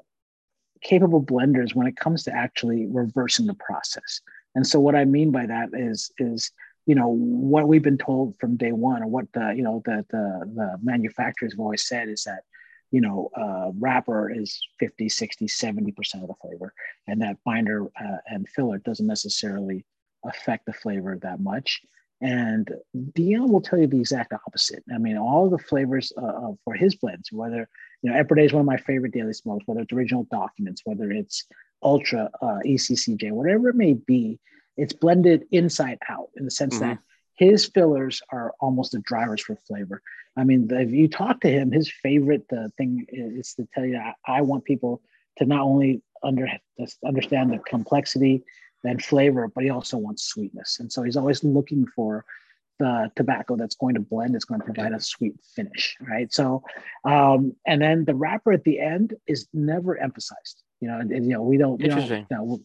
capable blenders when it comes to actually reversing the process. And so, what I mean by that is is you know what we've been told from day one, or what the you know the the, the manufacturers have always said is that you know, uh, wrapper is 50, 60, 70% of the flavor. And that binder uh, and filler doesn't necessarily affect the flavor that much. And Dion will tell you the exact opposite. I mean, all the flavors uh, for his blends, whether, you know, Epernay is one of my favorite daily smokes, whether it's original documents, whether it's ultra uh, ECCJ, whatever it may be, it's blended inside out in the sense mm-hmm. that his fillers are almost the drivers for flavor. I mean, if you talk to him, his favorite uh, thing is to tell you, I, I, want people to not only under, understand the complexity and flavor, but he also wants sweetness. And so he's always looking for the tobacco that's going to blend, that's going to provide a sweet finish, right? So, um, and then the wrapper at the end is never emphasized. You know, and, and you know we don't, we don't you know,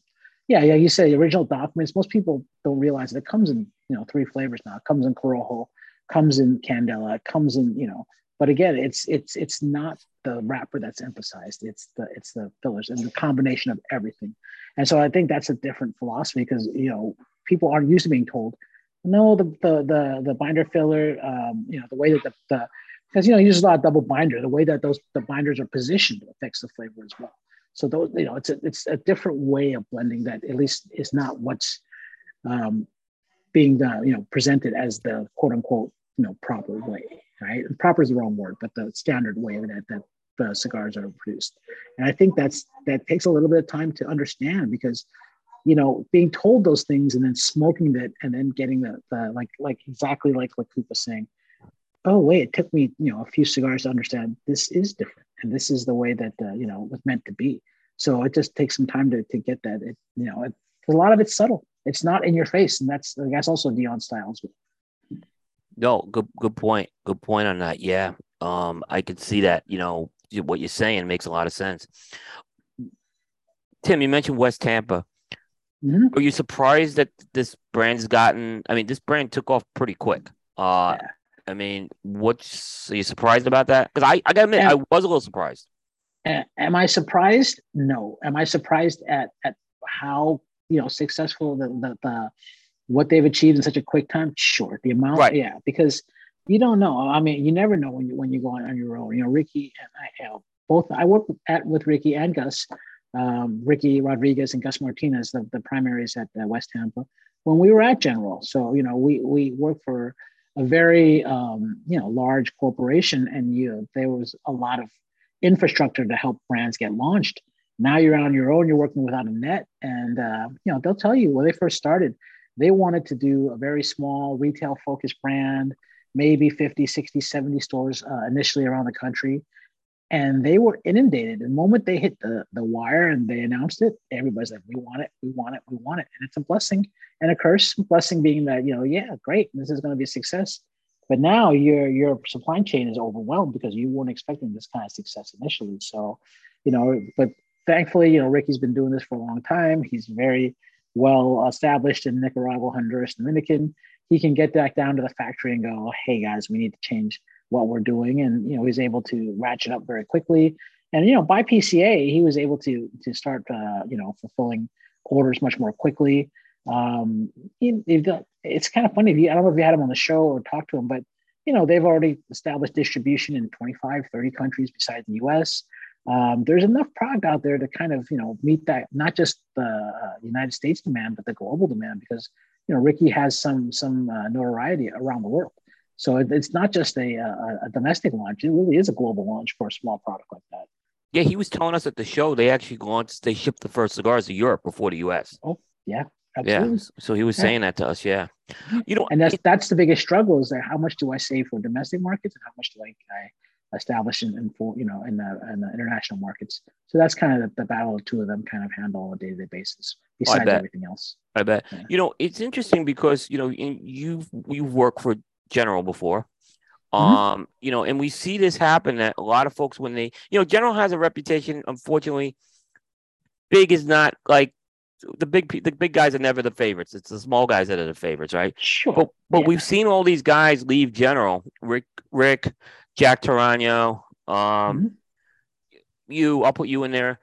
yeah, yeah, you say the original documents. Most people don't realize that it comes in you know three flavors now. It comes in Corojo, comes in Candela, it comes in you know. But again, it's it's it's not the wrapper that's emphasized. It's the it's the fillers and the combination of everything. And so I think that's a different philosophy because you know people aren't used to being told, no, the the the, the binder filler, um, you know, the way that the, the because you know you use a lot of double binder, the way that those the binders are positioned affects the flavor as well. So those you know it's a it's a different way of blending that at least is not what's um, being done, you know presented as the quote unquote you know proper way right proper is the wrong word but the standard way that that the cigars are produced and i think that's that takes a little bit of time to understand because you know being told those things and then smoking that and then getting the, the like like exactly like what Coop was saying oh wait it took me you know a few cigars to understand this is different and this is the way that uh, you know was meant to be so it just takes some time to, to get that it you know it, a lot of it's subtle it's not in your face and that's that's also Dion styles no, good good point. Good point on that. Yeah. Um, I could see that, you know, what you're saying makes a lot of sense. Tim, you mentioned West Tampa. Mm-hmm. Are you surprised that this brand's gotten? I mean, this brand took off pretty quick. Uh, yeah. I mean, what's are you surprised about that? Because I, I gotta admit, am, I was a little surprised. Am I surprised? No. Am I surprised at at how you know successful the the, the what they've achieved in such a quick time? Sure. The amount, right. yeah, because you don't know. I mean, you never know when you when you go on, on your own. You know, Ricky and I, you know, both. I work at with Ricky and Gus, um, Ricky Rodriguez and Gus Martinez, the, the primaries at uh, West Tampa, when we were at General. So you know, we we worked for a very um, you know large corporation, and you there was a lot of infrastructure to help brands get launched. Now you're on your own. You're working without a net, and uh, you know they'll tell you when they first started they wanted to do a very small retail focused brand, maybe 50, 60, 70 stores uh, initially around the country. And they were inundated. The moment they hit the, the wire and they announced it, everybody's like, we want it, we want it, we want it. And it's a blessing and a curse. Blessing being that, you know, yeah, great, this is going to be a success. But now your your supply chain is overwhelmed because you weren't expecting this kind of success initially. So, you know, but thankfully, you know, Ricky's been doing this for a long time. He's very well established in Nicaragua, Honduras, Dominican, he can get back down to the factory and go, hey guys, we need to change what we're doing. And you know, he's able to ratchet up very quickly. And you know, by PCA, he was able to to start uh, you know fulfilling orders much more quickly. Um, it's kind of funny. If you, I don't know if you had him on the show or talked to him, but you know, they've already established distribution in 25, 30 countries besides the US um, there's enough product out there to kind of you know meet that not just the uh, United States demand but the global demand because you know Ricky has some some uh, notoriety around the world. So it, it's not just a, a, a, domestic launch; it really is a global launch for a small product like that. Yeah, he was telling us at the show they actually launched they shipped the first cigars to Europe before the U.S. Oh yeah, absolutely. Yeah, so he was yeah. saying that to us. Yeah, you know, and that's that's the biggest struggle is that how much do I save for domestic markets and how much do I, I established in, in full, you know, in the, in the international markets. So that's kind of the, the battle of two of them kind of handle on a day-to-day basis oh, besides everything else. I bet. Yeah. You know, it's interesting because, you know, you've, you've worked for General before. Mm-hmm. Um, you know, and we see this happen that a lot of folks when they, you know, General has a reputation, unfortunately, big is not like the big the big guys are never the favorites. It's the small guys that are the favorites, right? Sure. But but yeah. we've seen all these guys leave General. Rick Rick Jack Toraño, um, mm-hmm. you, I'll put you in there.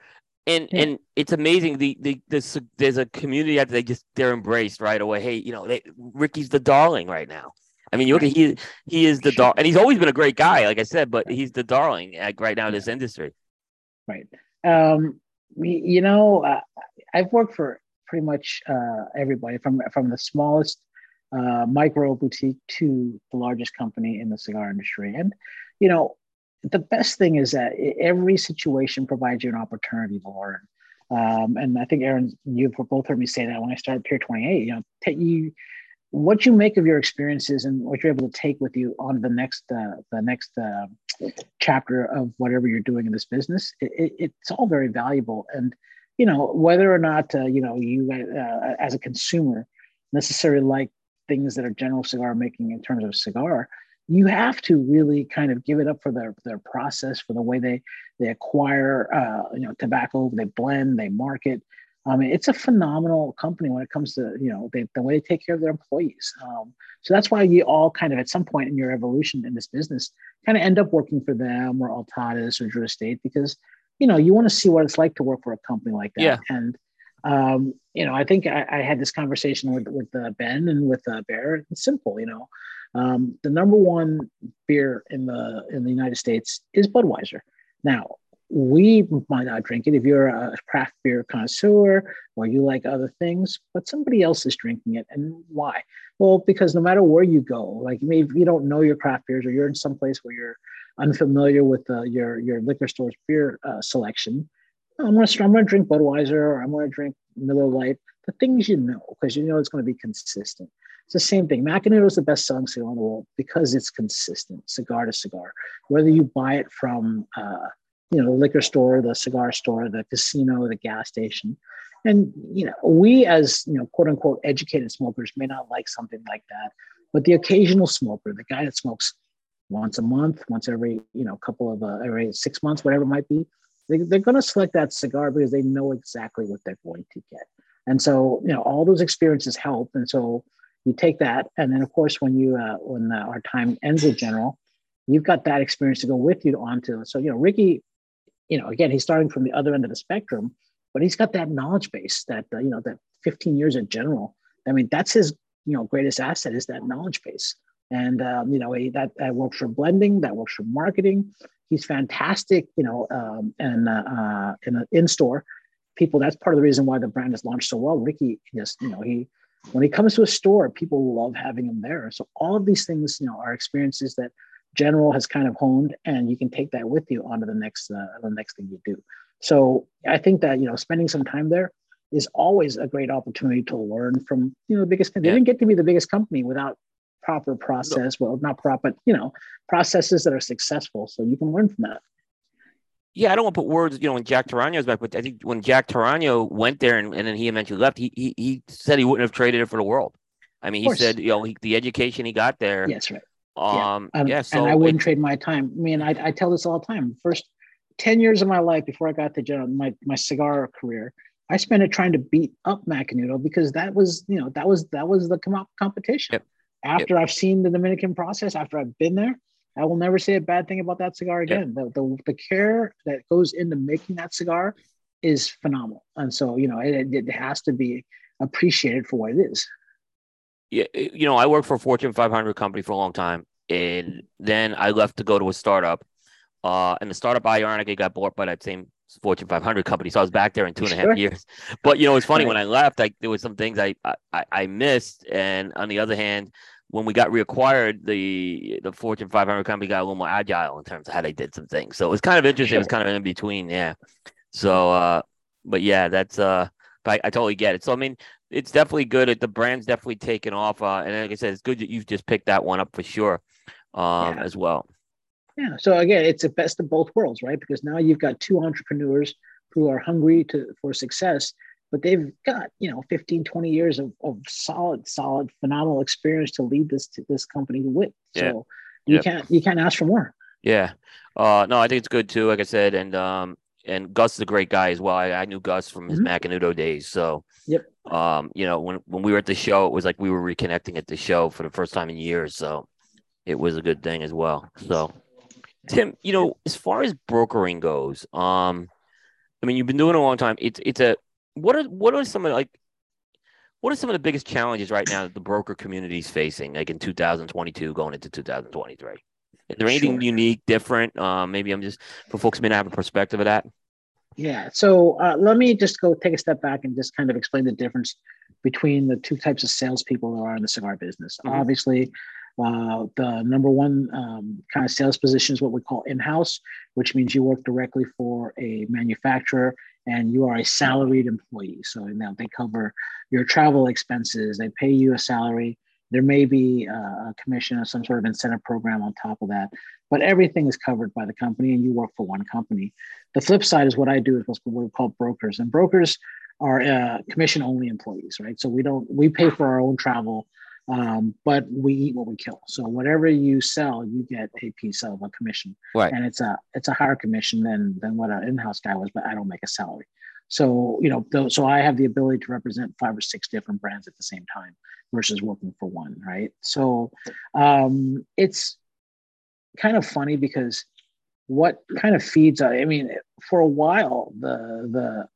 And yeah. and it's amazing. The the there's a community that they just they're embraced right away. Hey, you know, they, Ricky's the darling right now. I mean, you look at he he is the dar, and he's always been a great guy, like I said, but he's the darling right now in this industry. Right. Um, you know, uh, I've worked for pretty much uh, everybody from from the smallest uh, micro boutique to the largest company in the cigar industry. And, you know, the best thing is that every situation provides you an opportunity to learn. Um, and I think Aaron, you've both heard me say that when I started Pier 28. You know, take you what you make of your experiences and what you're able to take with you on the next uh, the next uh, chapter of whatever you're doing in this business. It, it, it's all very valuable, and you know whether or not uh, you know you uh, as a consumer necessarily like things that are general cigar making in terms of cigar, you have to really kind of give it up for their their process, for the way they they acquire uh, you know tobacco, they blend, they market. I mean, it's a phenomenal company when it comes to you know they, the way they take care of their employees. Um, so that's why you all kind of at some point in your evolution in this business kind of end up working for them or Altadis or Drew Estate because you know you want to see what it's like to work for a company like that. Yeah. And um, you know, I think I, I, had this conversation with with uh, Ben and with uh, Bear. It's simple, you know. Um, the number one beer in the in the United States is Budweiser. Now, we might not drink it if you're a craft beer connoisseur or you like other things, but somebody else is drinking it. And why? Well, because no matter where you go, like maybe you don't know your craft beers or you're in some place where you're unfamiliar with uh, your your liquor store's beer uh, selection, I'm gonna I'm gonna drink Budweiser or I'm gonna drink Miller Lite. The things you know because you know it's going to be consistent. It's the same thing. Macanudo is the best selling cigar in the world because it's consistent, cigar to cigar. Whether you buy it from uh, you know the liquor store, the cigar store, the casino, the gas station, and you know we as you know quote unquote educated smokers may not like something like that, but the occasional smoker, the guy that smokes once a month, once every you know couple of uh, every six months, whatever it might be, they, they're going to select that cigar because they know exactly what they're going to get. And so, you know, all those experiences help. And so you take that. And then of course, when you, uh, when uh, our time ends with general, you've got that experience to go with you onto. So, you know, Ricky, you know, again, he's starting from the other end of the spectrum, but he's got that knowledge base that, uh, you know, that 15 years in general. I mean, that's his, you know, greatest asset is that knowledge base. And, um, you know, he, that, that works for blending, that works for marketing he's fantastic, you know, um, and uh, uh, in an in-store people. That's part of the reason why the brand has launched so well. Ricky just, you know, he when he comes to a store, people love having him there. So all of these things, you know, are experiences that General has kind of honed, and you can take that with you onto the next uh, the next thing you do. So I think that you know, spending some time there is always a great opportunity to learn from you know the biggest. They didn't get to be the biggest company without proper process. No. Well, not proper, but you know, processes that are successful. So you can learn from that. Yeah, I don't want to put words, you know, when Jack Toraño's back, but I think when Jack Toraño went there and, and then he eventually left, he, he he said he wouldn't have traded it for the world. I mean, he said, you know, he, the education he got there. Yes, right. Um, yeah, yeah so and I wouldn't it, trade my time. I mean, I, I tell this all the time. First 10 years of my life before I got to general, my, my cigar career, I spent it trying to beat up Macanudo because that was, you know, that was, that was the com- competition. Yep. After yep. I've seen the Dominican process, after I've been there, I will never say a bad thing about that cigar again. Yep. The, the, the care that goes into making that cigar is phenomenal, and so you know it, it has to be appreciated for what it is. Yeah, you know, I worked for a Fortune 500 company for a long time, and then I left to go to a startup. Uh, and the startup I ironically got bought by that same Fortune 500 company. So I was back there in two and a half sure. years. But you know, it's funny when I left, I, there was some things I, I I missed, and on the other hand, when we got reacquired, the the Fortune 500 company got a little more agile in terms of how they did some things. So it was kind of interesting. Sure. It was kind of in between, yeah. So, uh, but yeah, that's uh, I, I totally get it. So I mean, it's definitely good. The brand's definitely taken off, uh, and like I said, it's good that you've just picked that one up for sure, um, yeah. as well. Yeah. So again, it's the best of both worlds, right? Because now you've got two entrepreneurs who are hungry to for success but they've got you know 15 20 years of, of solid solid phenomenal experience to lead this to this company with yeah. so you yep. can't you can't ask for more yeah uh no i think it's good too like i said and um and gus is a great guy as well i, I knew gus from his mm-hmm. macanudo days so yep um you know when when we were at the show it was like we were reconnecting at the show for the first time in years so it was a good thing as well so tim you know as far as brokering goes um I mean, you've been doing it a long time. It's it's a what are what are some of like what are some of the biggest challenges right now that the broker community is facing, like in 2022 going into 2023? Is there anything sure. unique, different? Um, maybe I'm just for folks may not have a perspective of that. Yeah. So uh, let me just go take a step back and just kind of explain the difference between the two types of salespeople there are in the cigar business. Mm-hmm. Obviously, uh, the number one um, kind of sales position is what we call in-house, which means you work directly for a manufacturer and you are a salaried employee. So now they cover your travel expenses, they pay you a salary. There may be a commission or some sort of incentive program on top of that, but everything is covered by the company and you work for one company. The flip side is what I do is what's what we call brokers, and brokers are uh, commission only employees, right? So we don't we pay for our own travel um, but we eat what we kill. So whatever you sell, you get a piece of a commission, right. and it's a it's a higher commission than than what an in-house guy was. But I don't make a salary. So, you know, so I have the ability to represent five or six different brands at the same time versus working for one, right? So um, it's kind of funny because what kind of feeds, I mean, for a while, the, the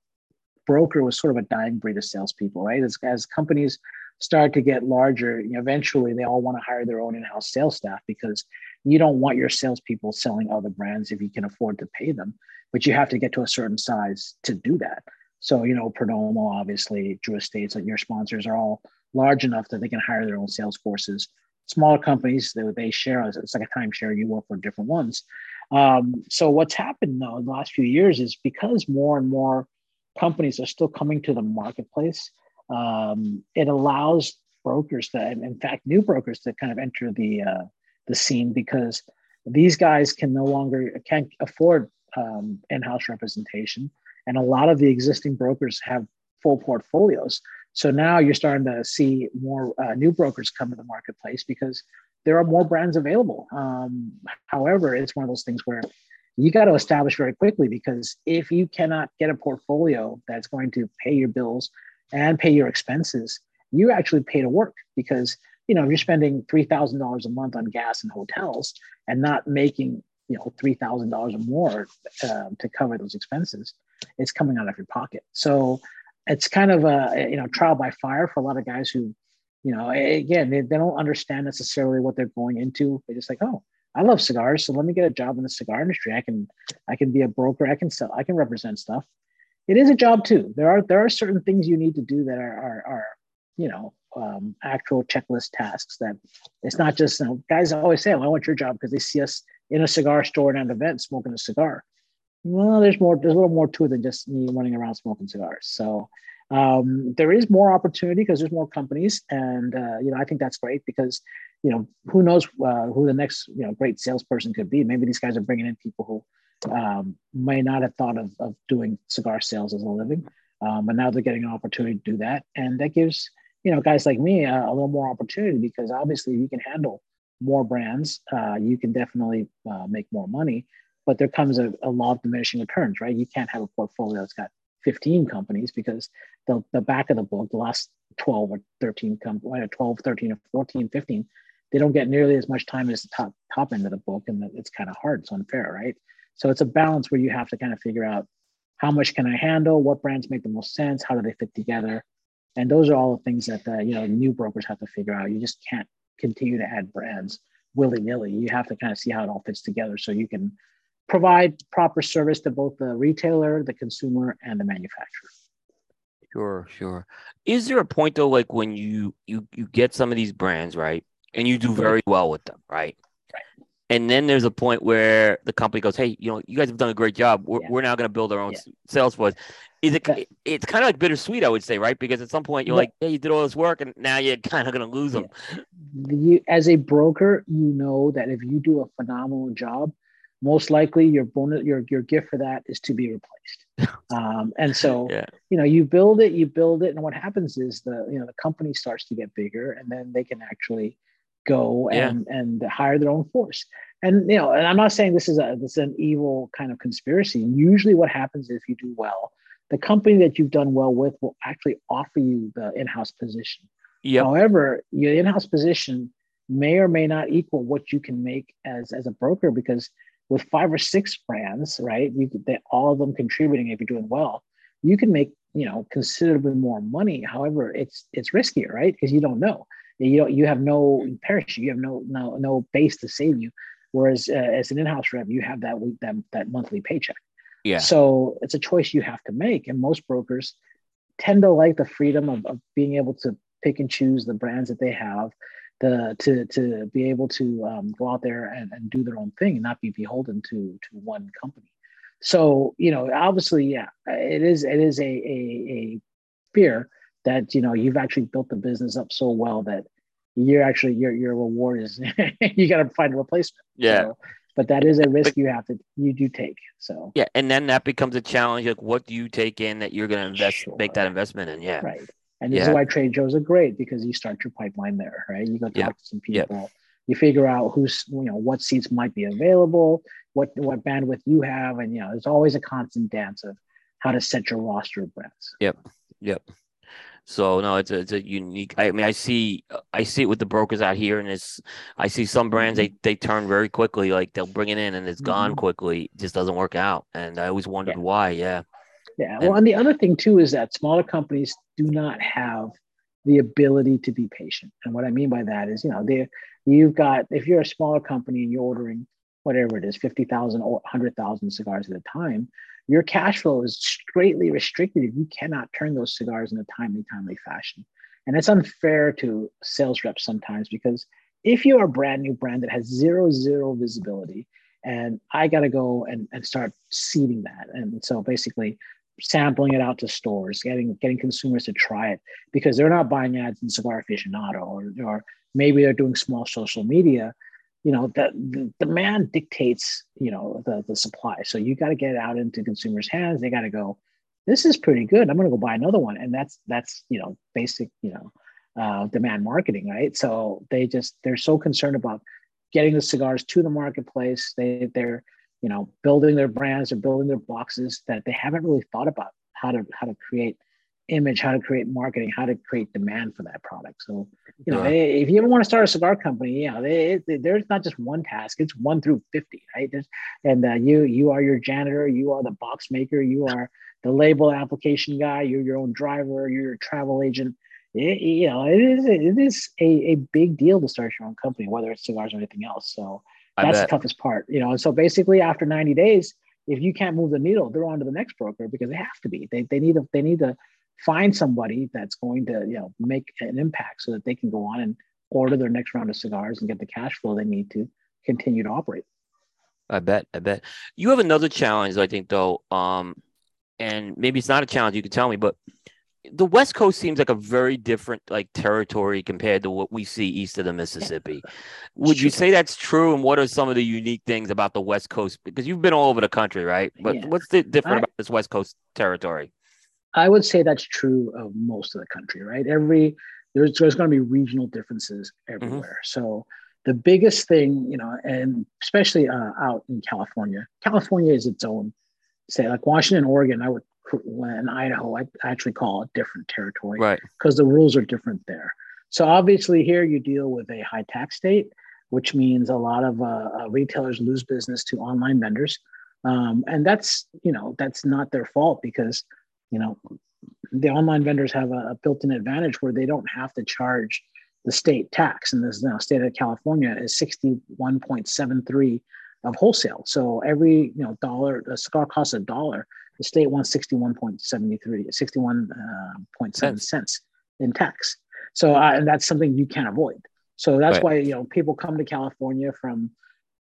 broker was sort of a dying breed of salespeople, right? As, as companies start to get larger, you know, eventually they all want to hire their own in-house sales staff because you don't want your salespeople selling other brands if you can afford to pay them, but you have to get to a certain size to do that. So, you know, Perdomo, obviously, Drew Estates, like your sponsors are all large enough that they can hire their own sales forces. Smaller companies, they, they share, it's like a timeshare, you work for different ones. Um, so, what's happened though in the last few years is because more and more companies are still coming to the marketplace, um, it allows brokers to, in fact, new brokers to kind of enter the uh, the scene because these guys can no longer can't afford um, in-house representation, and a lot of the existing brokers have full portfolios. So now you're starting to see more uh, new brokers come to the marketplace because there are more brands available. Um, however, it's one of those things where you got to establish very quickly because if you cannot get a portfolio that's going to pay your bills and pay your expenses, you actually pay to work because you know if you're spending three thousand dollars a month on gas and hotels and not making you know three thousand dollars or more uh, to cover those expenses, it's coming out of your pocket. So it's kind of a you know trial by fire for a lot of guys who you know again they, they don't understand necessarily what they're going into. They're just like oh I love cigars, so let me get a job in the cigar industry. I can I can be a broker. I can sell. I can represent stuff. It is a job too. There are there are certain things you need to do that are are, are you know um, actual checklist tasks. That it's not just you know, guys always say, "Well, I want your job," because they see us in a cigar store and at an event smoking a cigar. Well, there's more. There's a little more to it than just me running around smoking cigars. So um, there is more opportunity because there's more companies, and uh, you know I think that's great because you know, who knows uh, who the next, you know, great salesperson could be. Maybe these guys are bringing in people who um, may not have thought of, of doing cigar sales as a living. Um, but now they're getting an opportunity to do that. And that gives, you know, guys like me a, a little more opportunity because obviously you can handle more brands, uh, you can definitely uh, make more money. But there comes a, a law of diminishing returns, right? You can't have a portfolio that's got 15 companies because the, the back of the book, the last 12 or 13 companies, 12, 13 or 14, 15 they don't get nearly as much time as the top top end of the book, and it's kind of hard. It's unfair, right? So it's a balance where you have to kind of figure out how much can I handle, what brands make the most sense, how do they fit together, and those are all the things that the, you know new brokers have to figure out. You just can't continue to add brands willy nilly. You have to kind of see how it all fits together so you can provide proper service to both the retailer, the consumer, and the manufacturer. Sure, sure. Is there a point though, like when you you you get some of these brands, right? and you do very well with them, right? Right. And then there's a point where the company goes, "Hey, you know, you guys have done a great job. We're, yeah. we're now going to build our own yeah. sales force." Is it? Yeah. It's kind of like bittersweet, I would say, right? Because at some point you're like, "Hey, you did all this work, and now you're kind of going to lose them." You, as a broker, you know that if you do a phenomenal job, most likely your bonus, your your gift for that is to be replaced. Um, and so, yeah. you know, you build it, you build it, and what happens is the you know the company starts to get bigger, and then they can actually go and yeah. and hire their own force. And you know, and I'm not saying this is a this is an evil kind of conspiracy. Usually, what happens if you do well, the company that you've done well with will actually offer you the in-house position. Yep. However, your in-house position may or may not equal what you can make as as a broker because with five or six brands, right? You could, they, all of them contributing if you're doing well, you can make you know considerably more money. However, it's it's riskier, right? Because you don't know. You don't you have no parachute. You have no no no base to save you. Whereas uh, as an in-house rep you have that week that, that monthly paycheck. Yeah. So it's a choice you have to make. And most brokers tend to like the freedom of, of being able to pick and choose the brands that they have the to to be able to um, go out there and, and do their own thing and not be beholden to to one company so you know obviously yeah it is it is a a, a fear that you know you've actually built the business up so well that you're actually your your reward is you got to find a replacement. Yeah. So, but that is a risk you have to you do take. So yeah, and then that becomes a challenge. Like, what do you take in that you're going to invest, sure. make that investment in? Yeah, right. And this yeah. is why trade shows are great because you start your pipeline there, right? You go talk yeah. to some people. Yeah. You figure out who's you know what seats might be available, what what bandwidth you have, and you know there's always a constant dance of how to set your roster of brands. Yep. Yep. So no, it's a, it's a unique. I mean, I see I see it with the brokers out here, and it's I see some brands they they turn very quickly. Like they'll bring it in, and it's gone mm-hmm. quickly. It just doesn't work out, and I always wondered yeah. why. Yeah. Yeah. Well, and, the other thing too is that smaller companies do not have the ability to be patient. And what I mean by that is, you know, they you've got if you're a smaller company and you're ordering whatever it is, 50,000 or 100,000 cigars at a time, your cash flow is greatly restricted if you cannot turn those cigars in a timely, timely fashion. And it's unfair to sales reps sometimes because if you're a brand new brand that has zero, zero visibility, and I got to go and, and start seeding that. And so basically, sampling it out to stores, getting getting consumers to try it because they're not buying ads in Cigar Aficionado or or maybe they're doing small social media. You know, the, the demand dictates, you know, the, the supply. So you got to get it out into consumers' hands. They got to go, this is pretty good. I'm going to go buy another one. And that's, that's, you know, basic, you know, uh, demand marketing, right? So they just, they're so concerned about getting the cigars to the marketplace. They, they're, you know building their brands or building their boxes that they haven't really thought about how to how to create image how to create marketing how to create demand for that product. So you know yeah. Eh, if you ever want to start a cigar company yeah they, they, there's not just one task it's one through 50 right? There's, and uh, you you are your janitor you are the box maker you are the label application guy you're your own driver you're your travel agent. It, you know it is it is a, a big deal to start your own company whether it's cigars or anything else. So that's the toughest part, you know. And so basically, after 90 days, if you can't move the needle, they're on to the next broker because they have to be. They, they need to they need to find somebody that's going to you know make an impact so that they can go on and order their next round of cigars and get the cash flow they need to continue to operate. I bet. I bet. You have another challenge, I think, though. Um, and maybe it's not a challenge. You could tell me, but the West Coast seems like a very different like territory compared to what we see east of the Mississippi. Would you say that's true? And what are some of the unique things about the West Coast? Because you've been all over the country, right? But yeah. what's the different I, about this West Coast territory? I would say that's true of most of the country, right? Every there's there's going to be regional differences mm-hmm. everywhere. Mm-hmm. So the biggest thing, you know, and especially uh, out in California, California is its own. Say like Washington, Oregon, I would when Idaho, I actually call it different territory, right? Because the rules are different there. So obviously, here you deal with a high tax state, which means a lot of uh, uh, retailers lose business to online vendors, um, and that's you know that's not their fault because you know the online vendors have a, a built-in advantage where they don't have to charge the state tax, and this you know, state of California is sixty-one point seven three of wholesale. So every you know dollar, a cigar costs a dollar the state wants 61.73, 61.7 uh, cents in tax. So uh, and that's something you can't avoid. So that's right. why you know people come to California from,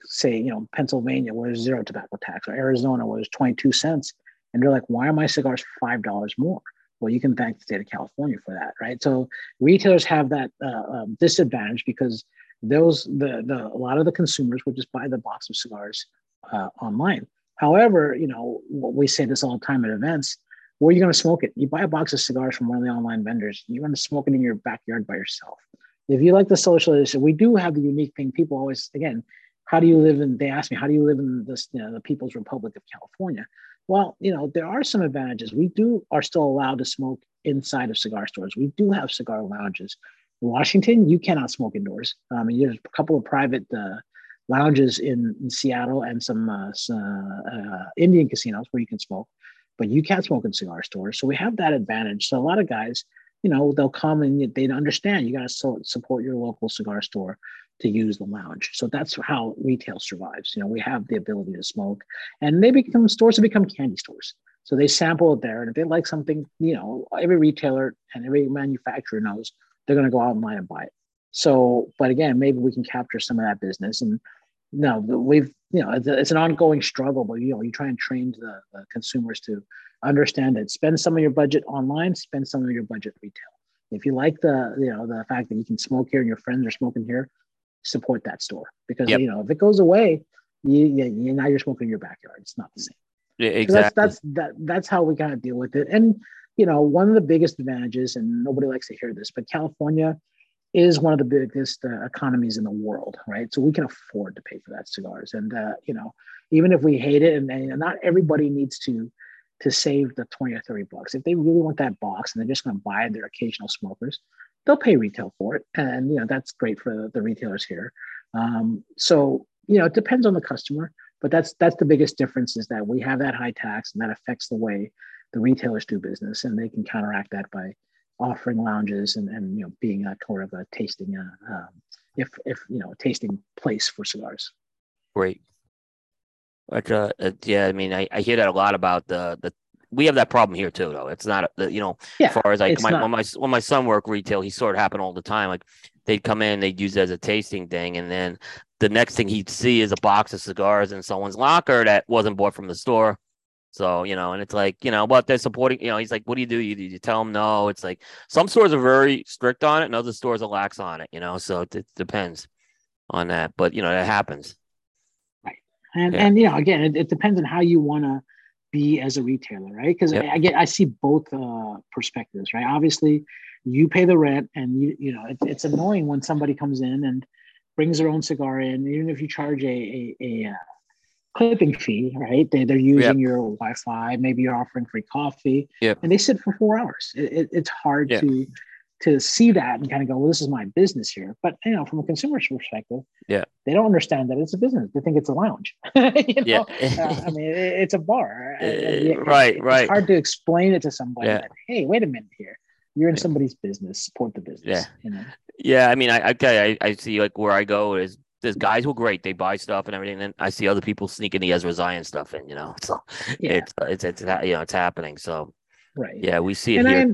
say, you know, Pennsylvania where there's zero tobacco tax, or Arizona where there's 22 cents, and they're like, why are my cigars five dollars more? Well, you can thank the state of California for that, right? So retailers have that uh, um, disadvantage because those the the a lot of the consumers would just buy the box of cigars uh, online. However, you know, we say this all the time at events. Where are you going to smoke it? You buy a box of cigars from one of the online vendors. You're going to smoke it in your backyard by yourself. If you like the socialization, we do have the unique thing. People always, again, how do you live in? They ask me, how do you live in this, you know, the People's Republic of California? Well, you know, there are some advantages. We do are still allowed to smoke inside of cigar stores. We do have cigar lounges. In Washington, you cannot smoke indoors. I Um, there's a couple of private uh, lounges in, in Seattle and some, uh, uh, Indian casinos where you can smoke, but you can't smoke in cigar stores. So we have that advantage. So a lot of guys, you know, they'll come and they understand you got to support your local cigar store to use the lounge. So that's how retail survives. You know, we have the ability to smoke, and they become stores have become candy stores. So they sample it there, and if they like something, you know, every retailer and every manufacturer knows they're going to go out online and buy it. So, but again, maybe we can capture some of that business, and no, we've you know it's, it's, an ongoing struggle, but you know you try and train the, the, consumers to understand it. Spend some of your budget online, spend some of your budget retail. If you like the you know the fact that you can smoke here and your friends are smoking here, support that store because yep. you know if it goes away, you, you, you now you're smoking in your backyard. It's not the same. Yeah, exactly. That's, that's that that's how we kind of deal with it. And you know one of the biggest advantages, and nobody likes to hear this, but California is one of the biggest uh, economies in the world, right? So we can afford to pay for that cigars. And, uh, you know, even if we hate it, and, and, not everybody needs to to save the 20 or 30 bucks. If they really want that box and they're just going to buy their occasional smokers, they'll pay retail for it. And, you know, that's great for the retailers here. Um, so, you know, it depends on the customer, but that's, that's the biggest difference is that we have that high tax and that affects the way the retailers do business and they can counteract that by offering lounges and, and you know, being a sort of a tasting, uh, um, if, if, you know, a tasting place for cigars. Great. But uh, yeah, I mean, I, I hear that a lot about the the. We have that problem here too, though. It's not, you know, yeah, as far as like my, when my when my son worked retail, he saw it happen all the time. Like they'd come in, they'd use it as a tasting thing, and then the next thing he'd see is a box of cigars in someone's locker that wasn't bought from the store. So, you know, and it's like, you know, but they're supporting, you know, he's like, what do you do? You, you tell them no. It's like some stores are very strict on it and other stores are lax on it, you know, so it, it depends on that. But, you know, that happens. Right. And yeah. and you know, again, it, it depends on how you want to be as a retailer, right? Because yep. I, I, get I see both uh, perspectives, right? Obviously, you pay the rent, and you you know it, it's annoying when somebody comes in and brings their own cigar in, even if you charge a a, a uh, clipping fee, right? They, they're using yep. your Wi-Fi. Maybe you're offering free coffee, yep. and they sit for four hours. It, it, it's hard yep. to to see that and kind of go, well, this is my business here. But you know, from a consumer's perspective, yeah, they don't understand that it's a business. They think it's a lounge. you know? Uh, I mean, it's a bar. Uh, right, it's, right. It's hard to explain it to somebody. Yeah. That, hey, wait a minute here. You're in somebody's business. Support the business. Yeah. You know? Yeah. I mean, I okay. I, I see like where I go is there's guys who are great. They buy stuff and everything. And then I see other people sneaking the Ezra Zion stuff in. You know, so yeah. it's, uh, it's it's you know it's happening. So right. Yeah, we see it and here. I,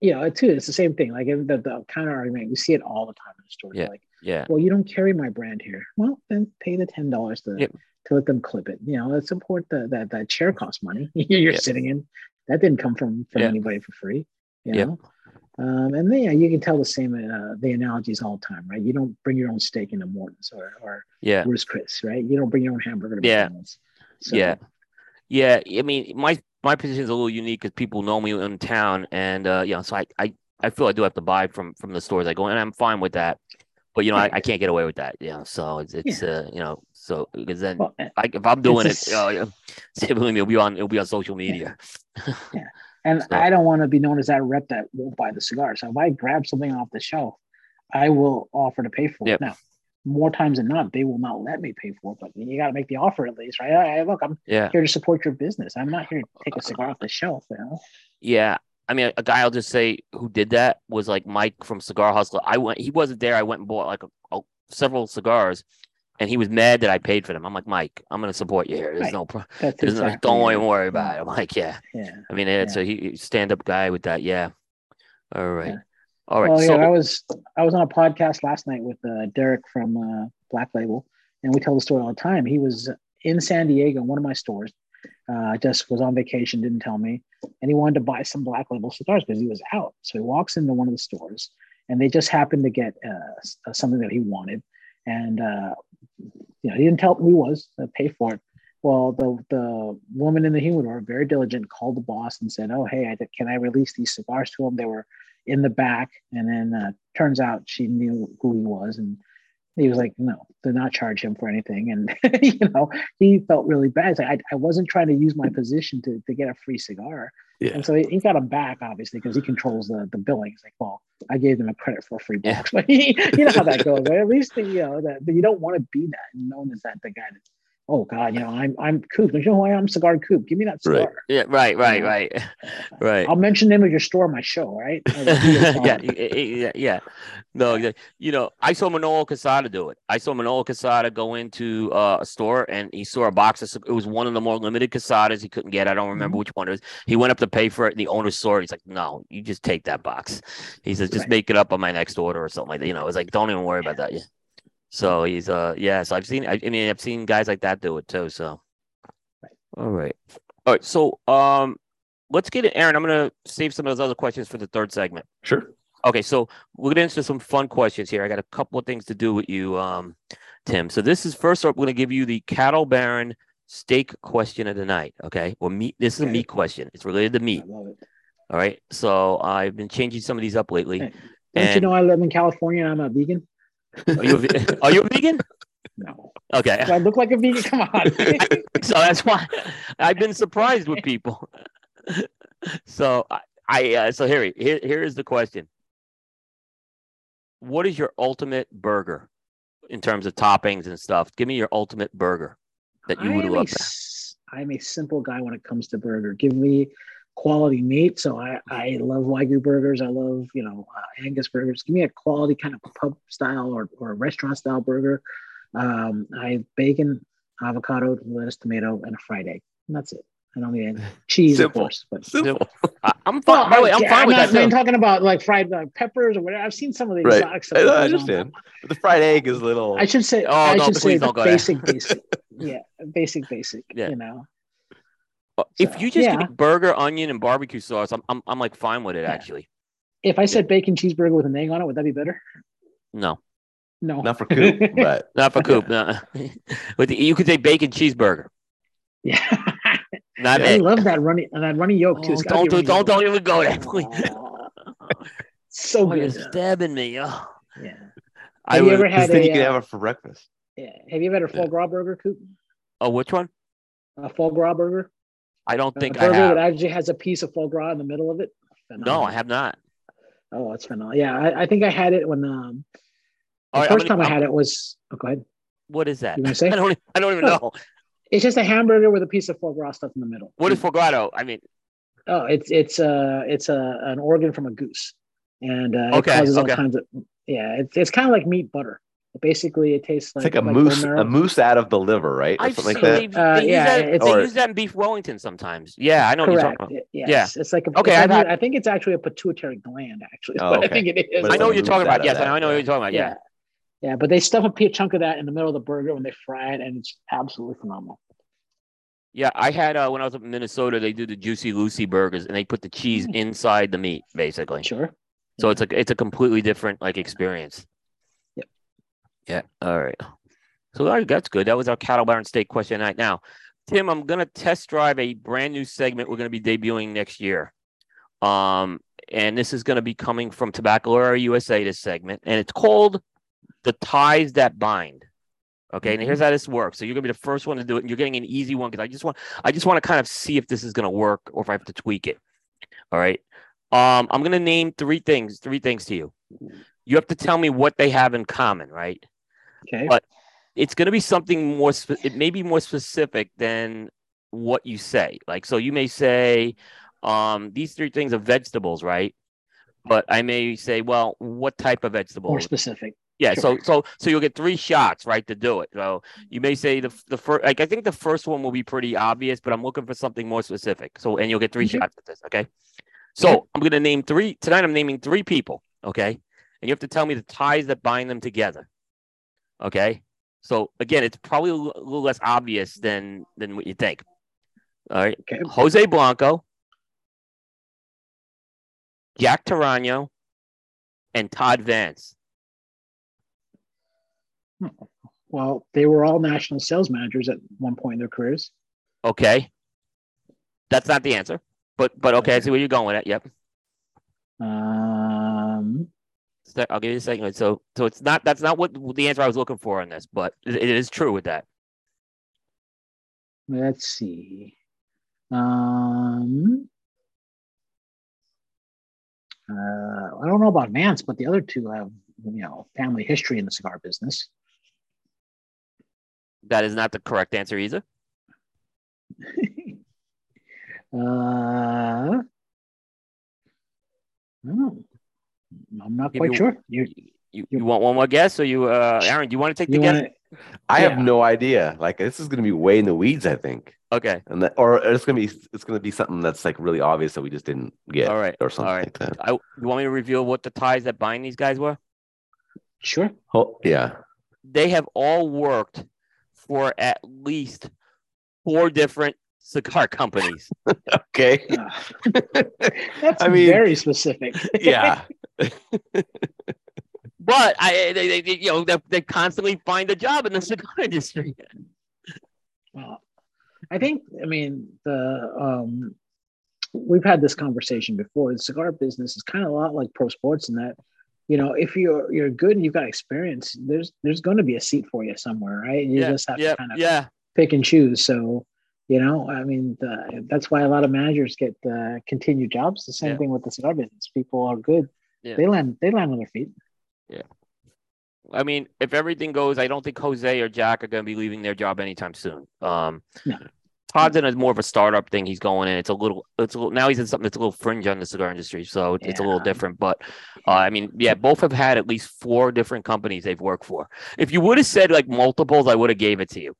you know, too, it's the same thing. Like the, the counter argument, you see it all the time in the store. Yeah. Like, yeah. Well, you don't carry my brand here. Well, then pay the ten dollars to yep. to let them clip it. You know, let's support the that that chair costs money. You're yep. sitting in. That didn't come from from yep. anybody for free. You know. Um, and then yeah, you can tell the same uh, the analogies all the time, right? You don't bring your own steak into Morton's or or yeah, Ruth's Chris, right? You don't bring your own hamburger to yeah. So, yeah, yeah. I mean, my my position is a little unique because people know me in town, and uh, you know, so I, I I feel I do have to buy from from the stores I go, and I'm fine with that. But you know, I, I can't get away with that. You know, so it's it's yeah. uh, you know, so because then well, I, if I'm doing it, you know, believe me, it'll be on it'll be on social media. Yeah. And so. I don't want to be known as that rep that won't buy the cigar. So if I grab something off the shelf, I will offer to pay for yep. it. Now, more times than not, they will not let me pay for it, but you got to make the offer at least, right? I, look, I'm yeah. here to support your business. I'm not here to uh, take a cigar off the shelf, you know? Yeah. I mean, a guy I'll just say who did that was like Mike from Cigar Hustler. I went, he wasn't there. I went and bought like a, a, several cigars and he was mad that I paid for them. I'm like, Mike, I'm going to support you here. There's right. no, pro- there's exactly no, don't worry, worry about it. I'm like, yeah. Yeah. I mean, it's yeah. a he, stand up guy with that. Yeah. All right. Yeah. All right. Well, so, yeah, I was I was on a podcast last night with uh, Derek from uh, Black Label, and we tell the story all the time. He was in San Diego, one of my stores. Uh, just was on vacation, didn't tell me, and he wanted to buy some Black Label cigars because he was out. So he walks into one of the stores, and they just happened to get uh, something that he wanted, and uh, you know he didn't tell who he was, uh, pay for it. Well, the the woman in the humidor, very diligent, called the boss and said, "Oh, hey, I, can I release these cigars to him? They were in the back. And then uh, turns out she knew who he was. And he was like, no, do not charge him for anything. And, you know, he felt really bad. Like, I, I wasn't trying to use my position to, to get a free cigar. Yeah. And so he, he got him back, obviously, because he controls the, the billing. He's like, well, I gave them a credit for a free box. Yeah. But he, you know how that goes, right? At least, the, you know, that you don't want to be that known as that the guy that oh God, you know, I'm I'm Coop. You know who I am? Cigar Coop. Give me that cigar. Right. Yeah, right, right, right, right. I'll mention the name of your store on my show, right? yeah, yeah, yeah. No, you know, I saw Manolo Quesada do it. I saw Manolo Quesada go into uh, a store and he saw a box. Of, it was one of the more limited Quesadas he couldn't get. I don't remember mm-hmm. which one it was. He went up to pay for it, and the owner saw it. He's like, "No, you just take that box." He says, "Just right. make it up on my next order or something like that." You know, it's like, "Don't even worry yeah. about that." Yeah. So he's uh yeah, so I've seen I, I mean I've seen guys like that do it too. So all right. All right. So um let's get it, Aaron. I'm gonna save some of those other questions for the third segment. Sure. Okay, so we're gonna answer some fun questions here. I got a couple of things to do with you, um, Tim. So this is first up, we're gonna give you the cattle baron steak question of the night. Okay. Well meat this is a meat question. It's related to meat. All right. So I've been changing some of these up lately. Hey, don't and, you know I live in California and I'm a vegan? Are you a, are you a vegan? No. Okay. Do I look like a vegan? Come on. so that's why I've been surprised with people. so I, I uh, so here, here here is the question. What is your ultimate burger in terms of toppings and stuff? Give me your ultimate burger that you would love. A, I'm a simple guy when it comes to burger. Give me quality meat. So I, I love Wagyu burgers. I love, you know, uh, Angus burgers. Give me a quality kind of pub style or, or restaurant style burger. Um, I have bacon, avocado, lettuce, tomato, and a fried egg. And that's it. I don't need any cheese, Simple. of course. But Simple. I'm fine. By the way, I'm fine I'm with not, that. I'm talking about like fried like, peppers or whatever. I've seen some of these. Right. I, I understand. But the fried egg is little. I should say. Oh, I no, should say basic, basic. Yeah, basic, basic. Yeah. You know. Uh, if you just yeah. get burger, onion, and barbecue sauce, I'm I'm, I'm like fine with it yeah. actually. If I said bacon cheeseburger with an egg on it, would that be better? No. No. Not for Coop, but not for Coop. No. With the, you could say bacon cheeseburger. Yeah. Not I love that runny that runny yolk too. Oh, don't do, don't don't even go there, please. so oh, good. You're stabbing me. Oh. Yeah. Have I you ever had a? You can uh, have it for breakfast. Yeah. Have you ever had a foie gras burger, Coop? Oh, which one? A foie gras burger. I don't think I have. that actually has a piece of foie gras in the middle of it. Phenomenal. No, I have not. Oh, it's phenomenal. Yeah, I, I think I had it when um the right, 1st time I had it was. Oh, go ahead. What is that? You want to say? I don't. I don't even know. It's just a hamburger with a piece of foie gras stuff in the middle. What is foie gras? I mean, oh, it's it's a uh, it's a an organ from a goose, and uh, okay, it causes okay. all kinds of yeah. It's it's kind of like meat butter. Basically, it tastes like, it's like a like moose, a moose out of the liver, right? Or something like that. They, uh, yeah, that, they or, use that in beef Wellington sometimes. Yeah, I know. Correct. What you're talking about. Yes. Yeah, it's like a, okay. It's had, I think it's actually a pituitary gland. Actually, oh, okay. I think it is. I know what you're talking about. Yes, I know what you're talking about. Yeah. yeah. Yeah, but they stuff a chunk of that in the middle of the burger when they fry it, and it's absolutely phenomenal. Yeah, I had uh, when I was up in Minnesota, they do the Juicy Lucy burgers, and they put the cheese mm. inside the meat, basically. Sure. So yeah. it's a it's a completely different like experience. Yeah. All right. So all right, that's good. That was our cattle barn steak question night. Now, Tim, I'm gonna test drive a brand new segment we're gonna be debuting next year. Um, and this is gonna be coming from Tobacco Tabacalera USA. This segment, and it's called the ties that bind. Okay, and here's mm-hmm. how this works. So you're gonna be the first one to do it, and you're getting an easy one because I just want I just want to kind of see if this is gonna work or if I have to tweak it. All right. Um, I'm gonna name three things, three things to you. You have to tell me what they have in common, right? Okay. But it's gonna be something more. Spe- it may be more specific than what you say. Like, so you may say, um, these three things are vegetables, right? But I may say, well, what type of vegetable? More specific. Yeah, sure. so so so you'll get three shots, right, to do it. So you may say the the first, like I think the first one will be pretty obvious, but I'm looking for something more specific. So and you'll get 3 mm-hmm. shots at this, okay? So yeah. I'm gonna name three tonight. I'm naming three people, okay? And you have to tell me the ties that bind them together, okay? So again, it's probably a little less obvious than than what you think. All right, okay. Jose Blanco, Jack Toraño, and Todd Vance. Well, they were all national sales managers at one point in their careers. Okay. That's not the answer. But but okay, I see where you're going with it. Yep. Um I'll give you a second. So so it's not that's not what the answer I was looking for on this, but it, it is true with that. Let's see. Um uh, I don't know about Vance, but the other two have you know family history in the cigar business. That is not the correct answer either. uh, no, I'm not quite you, sure. You, you, you want one more guess, or you, uh, Aaron? Do you want to take the guess? I yeah. have no idea. Like this is going to be way in the weeds. I think. Okay. And that, or it's going to be it's going to be something that's like really obvious that we just didn't get. All right. Or something All right. like that. I, you want me to reveal what the ties that bind these guys were? Sure. Oh yeah. They have all worked for at least four different cigar companies. okay. That's I mean, very specific. yeah. but I, they, they, you know, they, they constantly find a job in the cigar industry. Well, I think, I mean, the um, we've had this conversation before. The cigar business is kind of a lot like pro sports in that you know, if you're you're good and you've got experience, there's there's going to be a seat for you somewhere, right? You yeah, just have yeah, to kind of yeah. pick and choose. So, You know, I mean, the, that's why a lot of managers get uh, continued jobs. The same yeah. thing with the cigar business. People are good. Yeah. They land. They land on their feet. Yeah. I mean, if everything goes, I don't think Jose or Jack are going to be leaving their job anytime soon. Um, no. Todd's in a more of a startup thing. He's going in. It's a little. It's a little. Now he's in something that's a little fringe on the cigar industry, so it's yeah. a little different. But uh, I mean, yeah, both have had at least four different companies they've worked for. If you would have said like multiples, I would have gave it to you.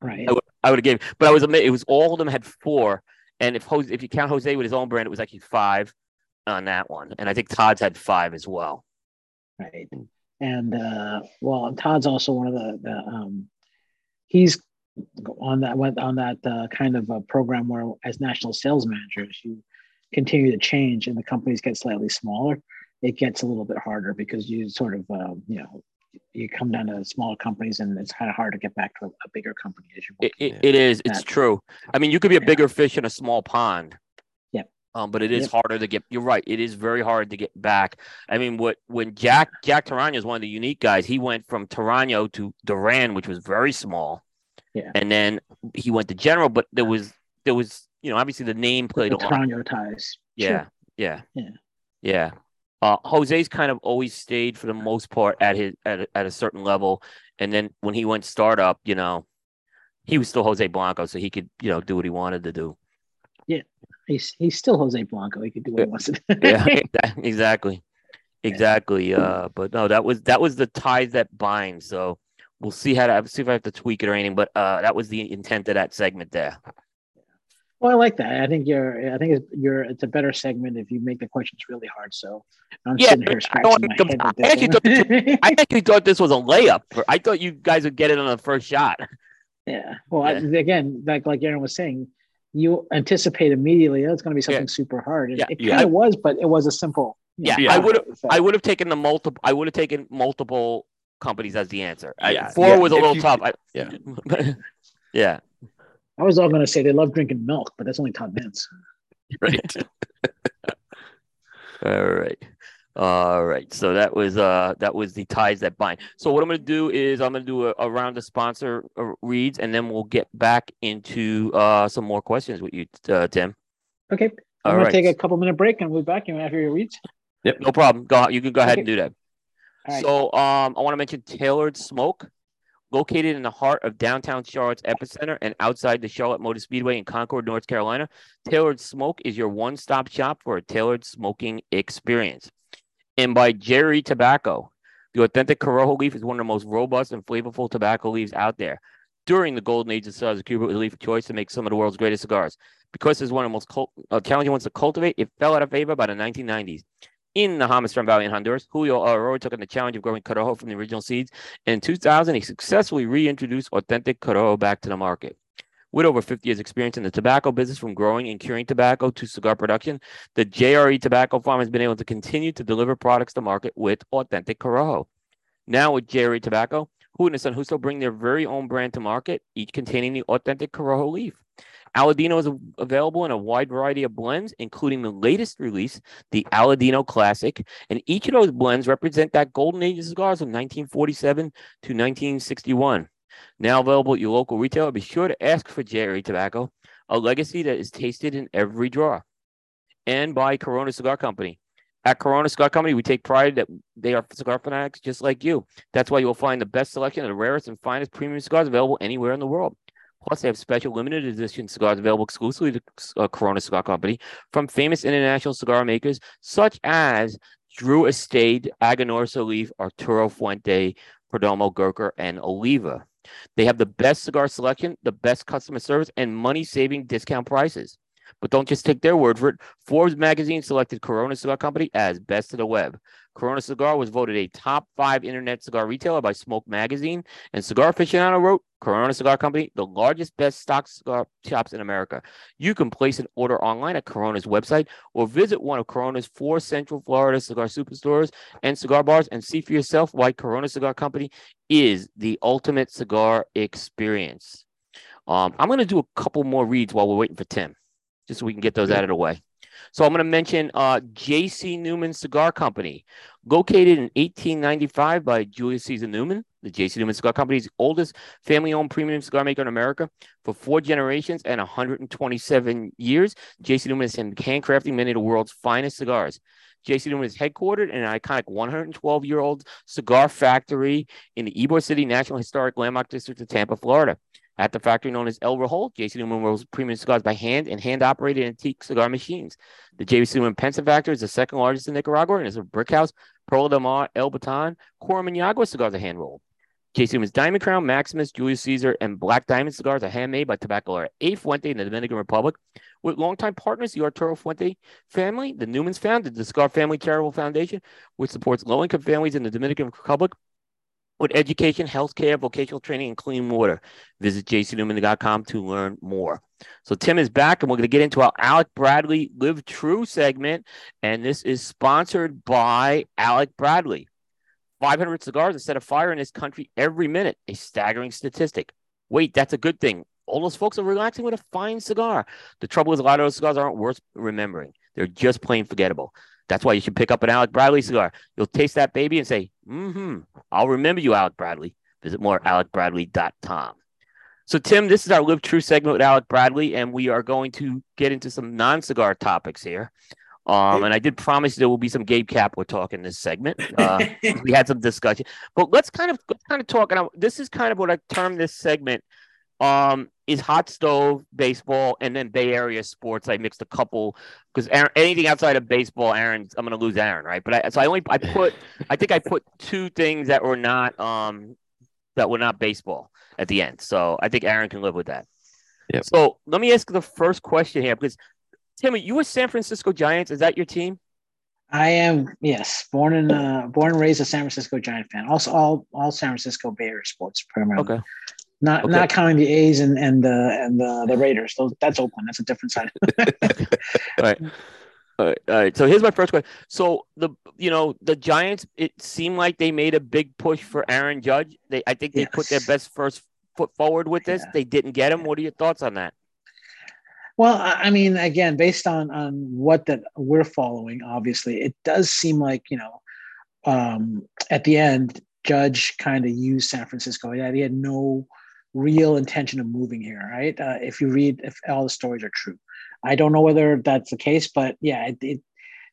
Right. I would have gave, but I was it was all of them had four, and if Jose, if you count Jose with his own brand, it was actually five on that one, and I think Todd's had five as well. Right, and uh, well, Todd's also one of the, the um, he's on that went on that uh, kind of a program where as national sales managers you continue to change and the companies get slightly smaller it gets a little bit harder because you sort of uh, you know you come down to smaller companies and it's kind of hard to get back to a, a bigger company as you it, it, it is. It's true. I mean you could be a bigger yeah. fish in a small pond um, but it is yep. harder to get you're right it is very hard to get back. I mean what when jack jack Toraño is one of the unique guys he went from Toraño to duran which was very small. Yeah. And then he went to general but there was there was you know obviously the name played the a lot. Ties. Yeah sure. yeah. Yeah. Yeah. Uh, Jose's kind of always stayed for the most part at his at a, at a certain level, and then when he went startup, you know, he was still Jose Blanco, so he could you know do what he wanted to do. Yeah, he's he's still Jose Blanco. He could do what he wants to do. yeah, exactly, exactly. Uh, but no, that was that was the ties that bind. So we'll see how to see if I have to tweak it or anything. But uh, that was the intent of that segment there. Well, I like that. I think you're. I think it's, you're. It's a better segment if you make the questions really hard. So I'm yeah, sitting here scratching my head. I actually, thought, I actually thought this was a layup. I thought you guys would get it on the first shot. Yeah. Well, yeah. I, again, like like Aaron was saying, you anticipate immediately oh, it's going to be something yeah. super hard. And yeah. it kind of was, but it was a simple. Yeah, know, I would have. I would have taken the multiple. I would have taken multiple companies as the answer. I, four was a little tough. I, yeah. yeah. I was all going to say they love drinking milk, but that's only Todd Mintz. Right. all right. All right. So that was uh that was the ties that bind. So what I'm going to do is I'm going to do a, a, round of sponsor uh, reads, and then we'll get back into uh some more questions with you, uh, Tim. Okay. I'm going right. to take a couple minute break, and we'll be back You after your reads. Yep. No problem. Go. You can go ahead okay. and do that. So um, I want to mention Tailored Smoke. Located in the heart of downtown Charlotte's epicenter and outside the Charlotte Motor Speedway in Concord, North Carolina, Tailored Smoke is your one stop shop for a tailored smoking experience. And by JRE Tobacco, the authentic Corojo leaf is one of the most robust and flavorful tobacco leaves out there. During the golden age of cigars, Cuba was a leaf of choice to make some of the world's greatest cigars. Because it's one of the most cult- uh, challenging ones to cultivate, it fell out of favor by the 1990s in the Jamastran Valley in Honduras. Julio Eiroa took on the challenge of growing Corojo from the original seeds. In 2000, he successfully reintroduced authentic Corojo back to the market. With over 50 years' experience in the tobacco business, from growing and curing tobacco to cigar production, the JRE Tobacco Farm has been able to continue to deliver products to market with authentic Corojo. Now, with JRE Tobacco, who and his San Justo bring their very own brand to market, each containing the authentic Corojo leaf. Aladino is available in a wide variety of blends, including the latest release, the Aladino Classic. And each of those blends represent that golden age of cigars from 1947 to 1961. Now available at your local retailer, be sure to ask for JRE Tobacco, a legacy that is tasted in every draw. And by Corona Cigar Company. At Corona Cigar Company, we take pride that they are cigar fanatics just like you. That's why you'll find the best selection of the rarest and finest premium cigars available anywhere in the world. Plus, they have special limited edition cigars available exclusively to uh, Corona Cigar Company from famous international cigar makers such as Drew Estate, Aganorsa Leaf, Arturo Fuente, Perdomo, Gurkha, and Oliva. They have the best cigar selection, the best customer service, and money saving discount prices. But don't just take their word for it. Forbes magazine selected Corona Cigar Company as best of the web. Corona Cigar was voted a top five internet cigar retailer by Smoke Magazine, and Cigar Aficionado wrote Corona Cigar Company, the largest best stock cigar shops in America. You can place an order online at Corona's website or visit one of Corona's four Central Florida cigar superstores and cigar bars and see for yourself why Corona Cigar Company is the ultimate cigar experience. Um, I'm going to do a couple more reads while we're waiting for Tim, just so we can get those out of the way. So I'm going to mention uh, J.C. Newman Cigar Company, located in 1895 by Julius Caesar Newman. The J.C. Newman Cigar Company is the oldest family-owned premium cigar maker in America for four generations and 127 years. J.C. Newman has been handcrafting many of the world's finest cigars. J.C. Newman is headquartered in an iconic 112-year-old cigar factory in the Ybor City National Historic Landmark District of Tampa, Florida. At the factory known as El Rojo, J.C. Newman rolls premium cigars by hand and hand-operated antique cigar machines. The J.C. Newman Pensa factory is the second largest in Nicaragua and is a brick house. Perla del Mar, El Baton, Quorum and Yagua cigars are hand-rolled. J.C. Newman's Diamond Crown, Maximus, Julius Caesar, and Black Diamond cigars are handmade by Tabacalera A. Fuente in the Dominican Republic. With longtime partners, the Arturo Fuente family, the Newmans founded the Cigar Family Charitable Foundation, which supports low-income families in the Dominican Republic with education, healthcare, vocational training, and clean water. Visit jcnewman.com to learn more. So Tim is back, and we're going to get into our Alec Bradley Live True segment, and this is sponsored by Alec Bradley. 500 cigars that set a fire in this country every minute, a staggering statistic. Wait, that's a good thing. All those folks are relaxing with a fine cigar. The trouble is, a lot of those cigars aren't worth remembering. They're just plain forgettable. That's why you should pick up an Alec Bradley cigar. You'll taste that baby and say, mm-hmm, I'll remember you, Alec Bradley. Visit more alecbradley.com. So, Tim, this is our Live True segment with Alec Bradley, and we are going to get into some non-cigar topics here. Um, and I did promise there will be some Gabe Kapler talk in this segment. Uh, we had some discussion, but let's kind of let's kind of talk. And I, this is kind of what I term this segment um, is hot stove baseball and then Bay Area sports. I mixed a couple because anything outside of baseball, Aaron, I'm going to lose Aaron, right? But I, so I only I put I think I put two things that were not um that were not baseball at the end. So I think Aaron can live with that. Yeah. So let me ask the first question here because Timmy, you were San Francisco Giants. Is that your team? I am yes, born and uh, born and raised a San Francisco Giant fan. Also, all all San Francisco Bay Area sports primarily. Okay. Not okay. not counting the A's and and the and the, the Raiders. Those, that's Oakland. That's a different side. all right. All right, all right. So here's my first question. So the you know the Giants, it seemed like they made a big push for Aaron Judge. They I think they yes. put their best first foot forward with this. Yeah. They didn't get him. What are your thoughts on that? Well, I mean, again, based on on what that we're following, obviously, it does seem like you know, um, at the end, Judge kind of used San Francisco. Had, he had no real intention of moving here, right? Uh, if you read, if all the stories are true, I don't know whether that's the case, but yeah, it, it,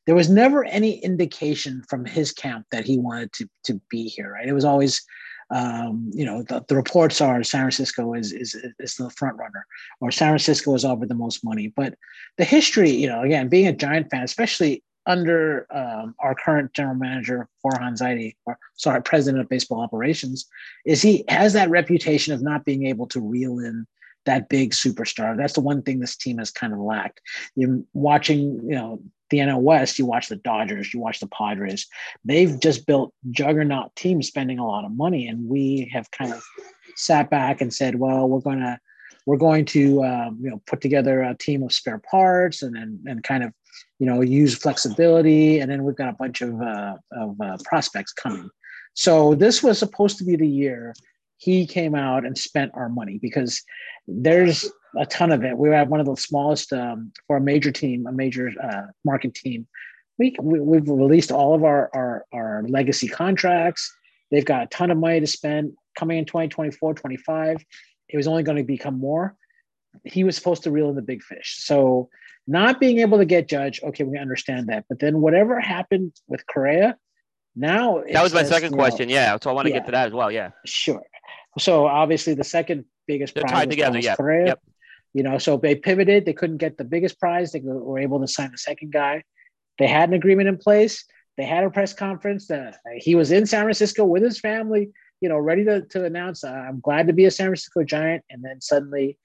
there was never any indication from his camp that he wanted to to be here, right? It was always um, you know, the, the, reports are San Francisco is, is is the front runner, or San Francisco is offered the most money. But the history, you know, again, being a Giant fan, especially under um, our current general manager Farhan Zaidi, or sorry, president of baseball operations, is he has that reputation of not being able to reel in that big superstar. That's the one thing this team has kind of lacked. You're watching, you know, the NL West, you watch the Dodgers, you watch the Padres. They've just built juggernaut teams spending a lot of money, and we have kind of sat back and said, "Well, we're going to we're going to um, you know put together a team of spare parts and and, and kind of you know use flexibility, and then we've got a bunch of uh, of uh, prospects coming." So this was supposed to be the year he came out and spent our money because there's a ton of it. We have one of the smallest um, for a major team, a major uh, market team. We, we have released all of our, our our legacy contracts. They've got a ton of money to spend coming in 2024, 25. It was only going to become more. He was supposed to reel in the big fish. So not being able to get Judge, okay, we understand that. But then whatever happened with Correa, now that was my second question. Know, yeah, so I want to yeah, get to that as well. Yeah, sure. So obviously the second biggest They're prize tied together. Yeah. Correa. Yep. You know, so they pivoted. They couldn't get the biggest prize. They were able to sign the second guy. They had an agreement in place. They had a press conference. That he was in San Francisco with his family. You know, ready to, to announce, uh, "I'm glad to be a San Francisco Giant." And then suddenly,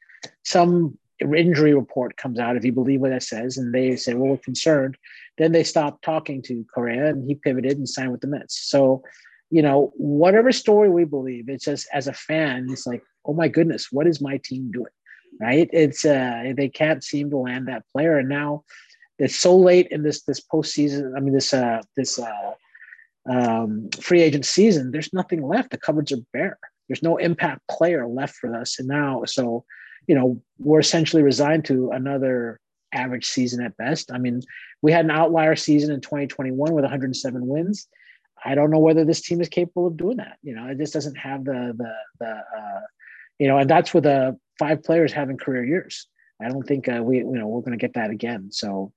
some injury report comes out, if you believe what it says, and they say, "Well, we're concerned." Then they stopped talking to Correa, and he pivoted and signed with the Mets. So you know, whatever story we believe, it's just as a fan, it's like, oh my goodness, what is my team doing? Right? It's uh they can't seem to land that player. And now it's so late in this this postseason. I mean, this uh this uh um free agent season, there's nothing left. The cupboards are bare. There's no impact player left for us. And now, so you know, we're essentially resigned to another average season at best. I mean, we had an outlier season in 2021 with 107 wins. I don't know whether this team is capable of doing that. You know, it just doesn't have the the the uh, you know, and that's with the uh, five players having career years. I don't think uh, we you know we're going to get that again. So,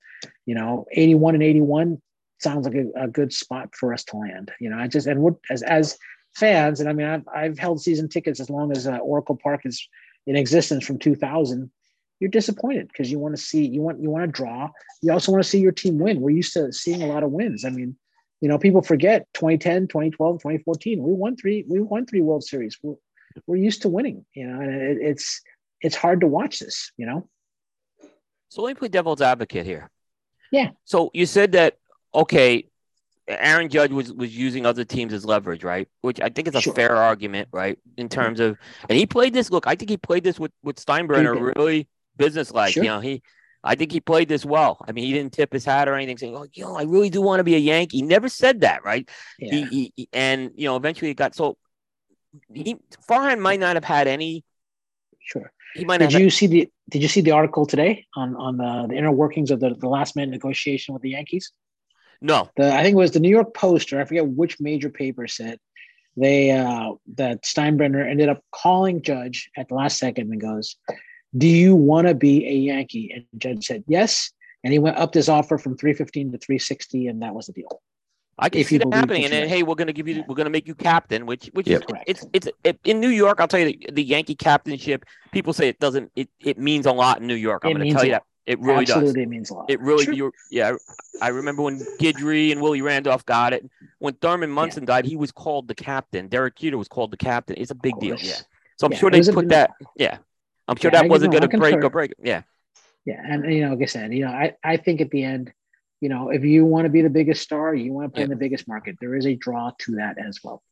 you know, 81 and 81 sounds like a, a, good spot for us to land. You know, I just and what as as fans, and I mean, I've I've held season tickets as long as uh, Oracle Park is in existence from 2000 you're disappointed because you want to see you want you want to draw. You also want to see your team win. We're used to seeing a lot of wins. I mean, you know, people forget 2010, 2012, 2014. We won three. We won three World Series. We're, we're used to winning. You know, and it, it's it's hard to watch this. You know. So let me play devil's advocate here. Yeah. So you said that okay, Aaron Judge was was using other teams as leverage, right? Which I think is a sure. fair argument, right? In mm-hmm. terms of, and he played this. Look, I think he played this with with Steinbrenner really business like. Sure. You know, he I think he played this well. I mean, he didn't tip his hat or anything, saying, "Oh, you know, I really do want to be a Yankee." He never said that, right? Yeah. He, he, and you know, eventually it got so. He Farhan might not have had any. Sure. He might. Did you had, see the Did you see the article today on on the, the inner workings of the, the last minute negotiation with the Yankees? No. The I think it was the New York Post or I forget which major paper said they uh that Steinbrenner ended up calling Judge at the last second and goes, do you want to be a Yankee? And Judge said yes. And he went up his offer from 315 to 360, and that was the deal. I can if see that happening, and then hey, we're gonna give you, yeah. we're gonna make you captain, which which yep. is Correct. it's it's it, in New York. I'll tell you the, the, Yankee captainship. People say it doesn't. It it means a lot in New York. I'm gonna tell you that it really does Absolutely does. means a lot. It really, sure. yeah. I remember when Guidry and Willie Randolph got it. When Thurman Munson yeah. died, he was called the captain. Derek Jeter was called the captain. It's a big deal. Yeah. So I'm yeah, sure they put that. Yeah. I'm sure yeah, that wasn't going to break or break. Yeah. Yeah. And, you know, like I said, you know, I, I think at the end, you know, if you want to be the biggest star, you want to play yeah. in the biggest market, there is a draw to that as well.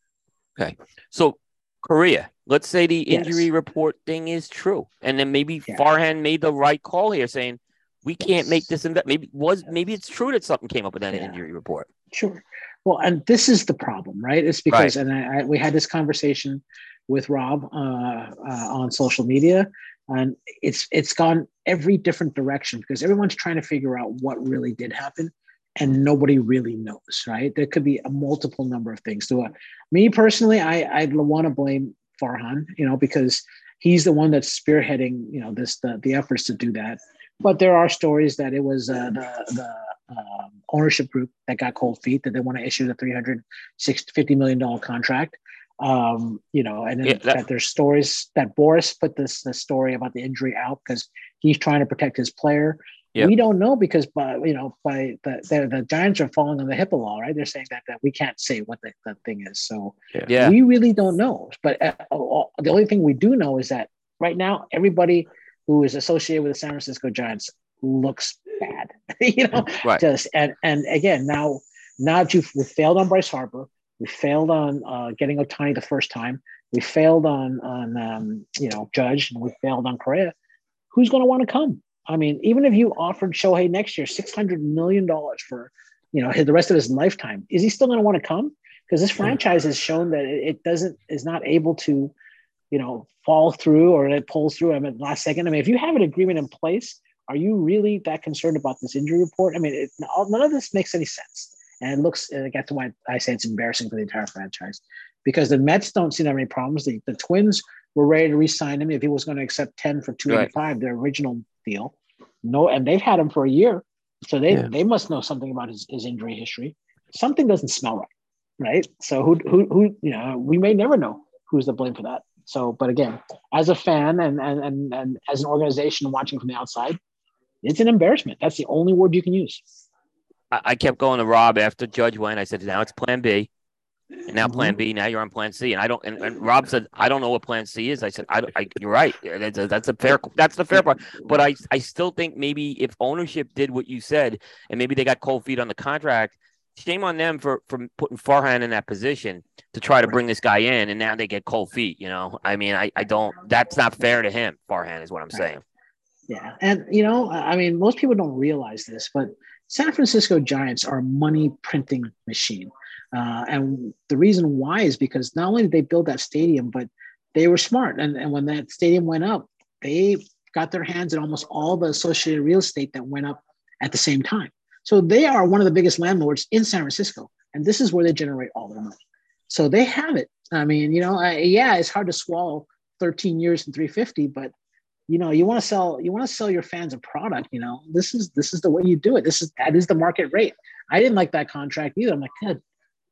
Okay. So, Correa, let's say the injury yes. report thing is true. And then maybe yeah. Farhan made the right call here saying, we can't make this invest. Maybe was maybe it's true that something came up with that yeah. injury report. Sure. Well, and this is the problem, right? It's because, right. and I, I, we had this conversation with Rob uh, uh, on social media, and it's it's gone every different direction because everyone's trying to figure out what really did happen, and nobody really knows. Right? There could be a multiple number of things. To uh, me personally, I I want to blame Farhan, you know, because he's the one that's spearheading, you know, this the the efforts to do that. But there are stories that it was uh, the the um, ownership group that got cold feet that they want to issue the 350 million dollar contract um, you know, and then yeah, that, that, there's stories that Boras put this the story about the injury out because he's trying to protect his player. Yep. We don't know because by you know by the, the, the Giants are falling on the HIPAA law, right? They're saying that that we can't say what the, the thing is, so yeah. we really don't know. But uh, uh, the only thing we do know is that right now everybody who is associated with the San Francisco Giants looks bad, you know. Right. Just and and again now now that you've failed on Bryce Harper, we failed on uh, getting Ohtani the first time. We failed on on um, you know Judge, and we failed on Correa. Who's going to want to come? I mean, even if you offered Shohei next year six hundred million dollars for you know the rest of his lifetime, is he still going to want to come? Because this franchise has shown that it doesn't is not able to, you know, fall through or it pulls through. I mean, last second. I mean, if you have an agreement in place, are you really that concerned about this injury report? I mean, it, none of this makes any sense. And it looks, and that's why I say it's embarrassing for the entire franchise because the Mets don't seem to have any problems. The, the Twins were ready to re-sign him if he was going to accept 10 for 285, right. their original deal. No, and they've had him for a year. So they, yeah. they must know something about his, his injury history. Something doesn't smell right. Right. So who, who, who, you know, we may never know who's the blame for that. So, but again, as a fan and, and, and, and as an organization watching from the outside, it's an embarrassment. That's the only word you can use. I, kept going to Rob after Judge went. I said, now it's Plan B, and now Plan mm-hmm. B. Now you're on Plan C, and I don't. And, and Rob said, I don't know what Plan C is. I said, I, I you're right. That's a, that's a fair. That's the fair part. Mm-hmm. But I I still think maybe if ownership did what you said, and maybe they got cold feet on the contract. Shame on them for for putting Farhan in that position to try to bring this guy in, and now they get cold feet. You know, I mean, I, I don't. That's not fair to him. Farhan is what I'm saying. Yeah, and you know, I mean, most people don't realize this, but San Francisco Giants are a money printing machine. Uh, and the reason why is because not only did they build that stadium, but they were smart. And, and when that stadium went up, they got their hands on almost all the associated real estate that went up at the same time. So they are one of the biggest landlords in San Francisco, and this is where they generate all their money. So they have it. I mean, you know, I, yeah, it's hard to swallow 13 years and 350, but you know, you want to sell, you want to sell your fans a product. You know, this is this is the way you do it. This is that is the market rate. I didn't like that contract either. I'm like, good.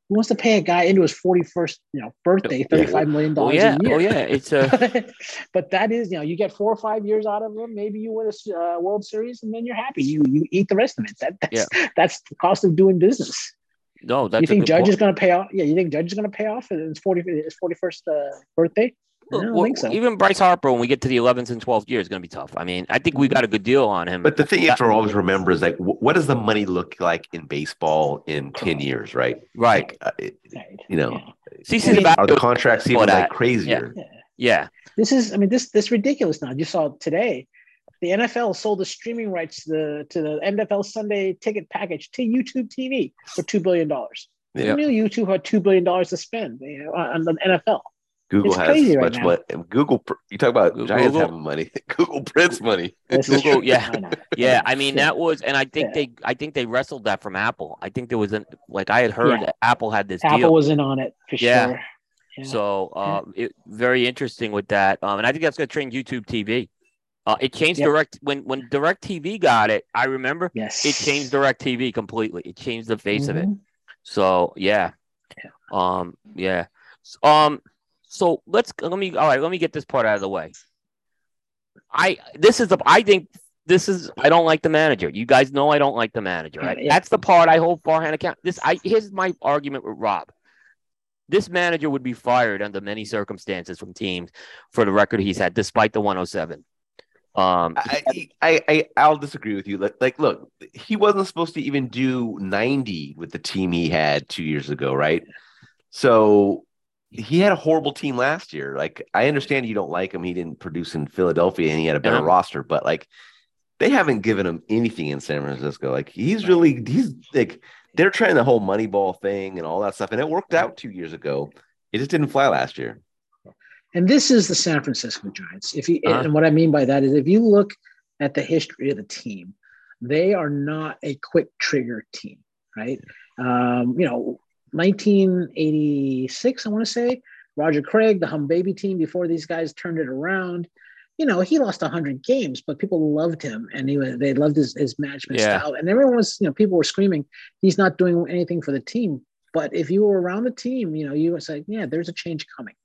Who wants to pay a guy into his 41st, you know, birthday, thirty-five million dollars yeah. a year? Oh, yeah. It's a... but that is, you know, you get four or five years out of them. Maybe you win a uh, World Series and then you're happy. You you eat the rest of it. That, that's, yeah. that's the cost of doing business. No, that's you think Judge point. is going to pay off? Yeah, you think Judge is going to pay off his 40 his 41st uh, birthday? Well, think so. Even Bryce Harper, when we get to the 11th and 12th year, is going to be tough. I mean, I think we got a good deal on him. But the thing you have to always remember is like, what does the money look like in baseball in 10 years, right? Right. Like, uh, you know, yeah. about are the contracts even like crazier? Yeah. yeah. This is, I mean, this this ridiculous now. You saw today, the NFL sold the streaming rights to the to the NFL Sunday ticket package to YouTube TV for two billion dollars. Yeah. Who knew YouTube had two billion dollars to spend you know, on the NFL? Google it's has much right money. Google, you talk about Google, Giants having money. Google prints money. Google, yeah, yeah. I mean, that was, and I think yeah. they, I think they wrestled that from Apple. I think there was an, like I had heard yeah. Apple had this. Apple deal. wasn't on it for yeah. sure. Yeah. So, uh, it, very interesting with that, um, and I think that's going to train YouTube TV. Uh, it changed yep. direct when when Direct TV got it. I remember. Yes. It changed Direct TV completely. It changed the face mm-hmm. of it. Mm-hmm. So yeah. yeah. Um. Yeah. Um. So let's let me all right. Let me get this part out of the way. I this is the I think this is I don't like the manager. You guys know I don't like the manager. Right? Yeah. That's the part I hold Farhan account. This I here's my argument with Rob. This manager would be fired under many circumstances from teams for the record he's had, despite the 107. Um, I, I, I, I'll disagree with you. Like, like, look, he wasn't supposed to even do 90 with the team he had two years ago, right? So he had a horrible team last year. Like, I understand you don't like him. He didn't produce in Philadelphia and he had a better yeah. roster, but like, they haven't given him anything in San Francisco. Like, he's really, he's like, they're trying the whole Moneyball thing and all that stuff, and it worked out two years ago. It just didn't fly last year. And this is the San Francisco Giants. If you uh-huh. and what I mean by that is if you look at the history of the team, they are not a quick trigger team, right? Um, you know, 1986, I want to say, Roger Craig, the Hum Baby team, before these guys turned it around, you know, he lost 100 games, but people loved him and he was, they loved his, his management yeah. style. And everyone was, you know, people were screaming, he's not doing anything for the team. But if you were around the team, you know, you would say, yeah, there's a change coming.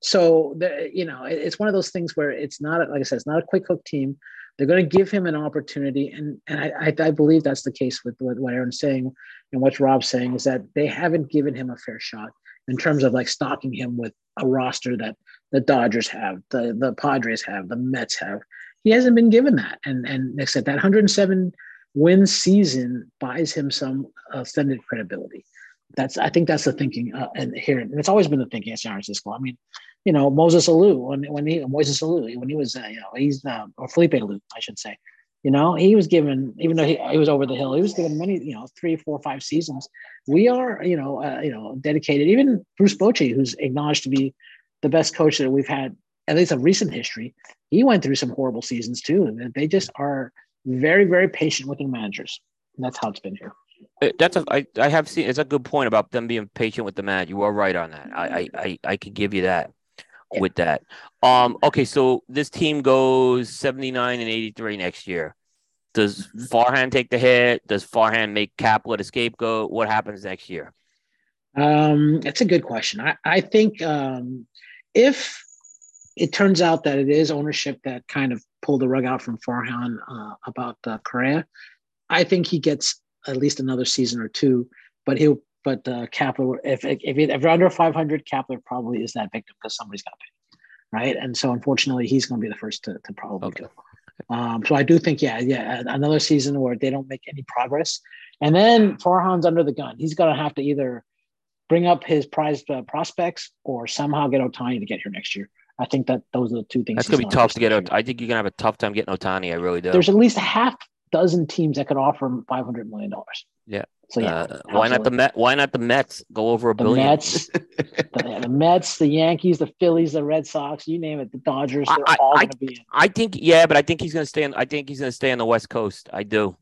So, the, you know, it's one of those things where it's not, like I said, it's not a quick hook team. They're going to give him an opportunity. And, and I, I, believe that's the case with, with what Aaron's saying and what Rob's saying is that they haven't given him a fair shot in terms of like stocking him with a roster that the Dodgers have, the, the Padres have, the Mets have. He hasn't been given that. And, and like I said, that 107 win season buys him some extended credibility. That's I think that's the thinking uh, and here, and it's always been the thinking at San Francisco. I mean, you know, Moses Alou when when he Moses Alou when he was uh, you know he's uh, or Felipe Alou I should say, you know, he was given even though he, he was over the hill, he was given many you know three, four, five seasons. We are you know uh, you know dedicated. Even Bruce Bochy, who's acknowledged to be the best coach that we've had at least of recent history, he went through some horrible seasons too. And they just are very very patient with their managers. And that's how it's been here. Uh, that's a I, I have seen it's a good point about them being patient with the man. You are right on that. I I I, I could give you that yeah. with that. Um okay, so this team goes 79 and 83 next year. Does Farhan take the hit? Does Farhan make Kapler the scapegoat? What happens next year? Um, it's a good question. I, I think um, if it turns out that it is ownership that kind of pulled the rug out from Farhan uh, about uh, Correa, I think he gets at least another season or two. But he'll, but uh, Kapler, if if, if you're under 500, Kapler probably is that victim because somebody's got to pay, right? And so unfortunately, he's going to be the first to, to probably okay. go. Um, so I do think, yeah, yeah, another season where they don't make any progress, and then Farhan's under the gun. He's going to have to either bring up his prized uh, prospects or somehow get Ohtani to get here next year. I think that those are the two things. That's gonna be tough to get. I think you're gonna have a tough time getting Ohtani. I really do. There's at least a half dozen teams that could offer him five hundred million dollars. Yeah. So yeah, uh, why not the Met? Why not the Mets go over a the billion? Mets, the, the, Mets, the Yankees, the Phillies, the Red Sox, you name it, the Dodgers, they're I, all I, going to be in. I think yeah, but I think he's going to stay on. I think he's going to stay on the West Coast. I do.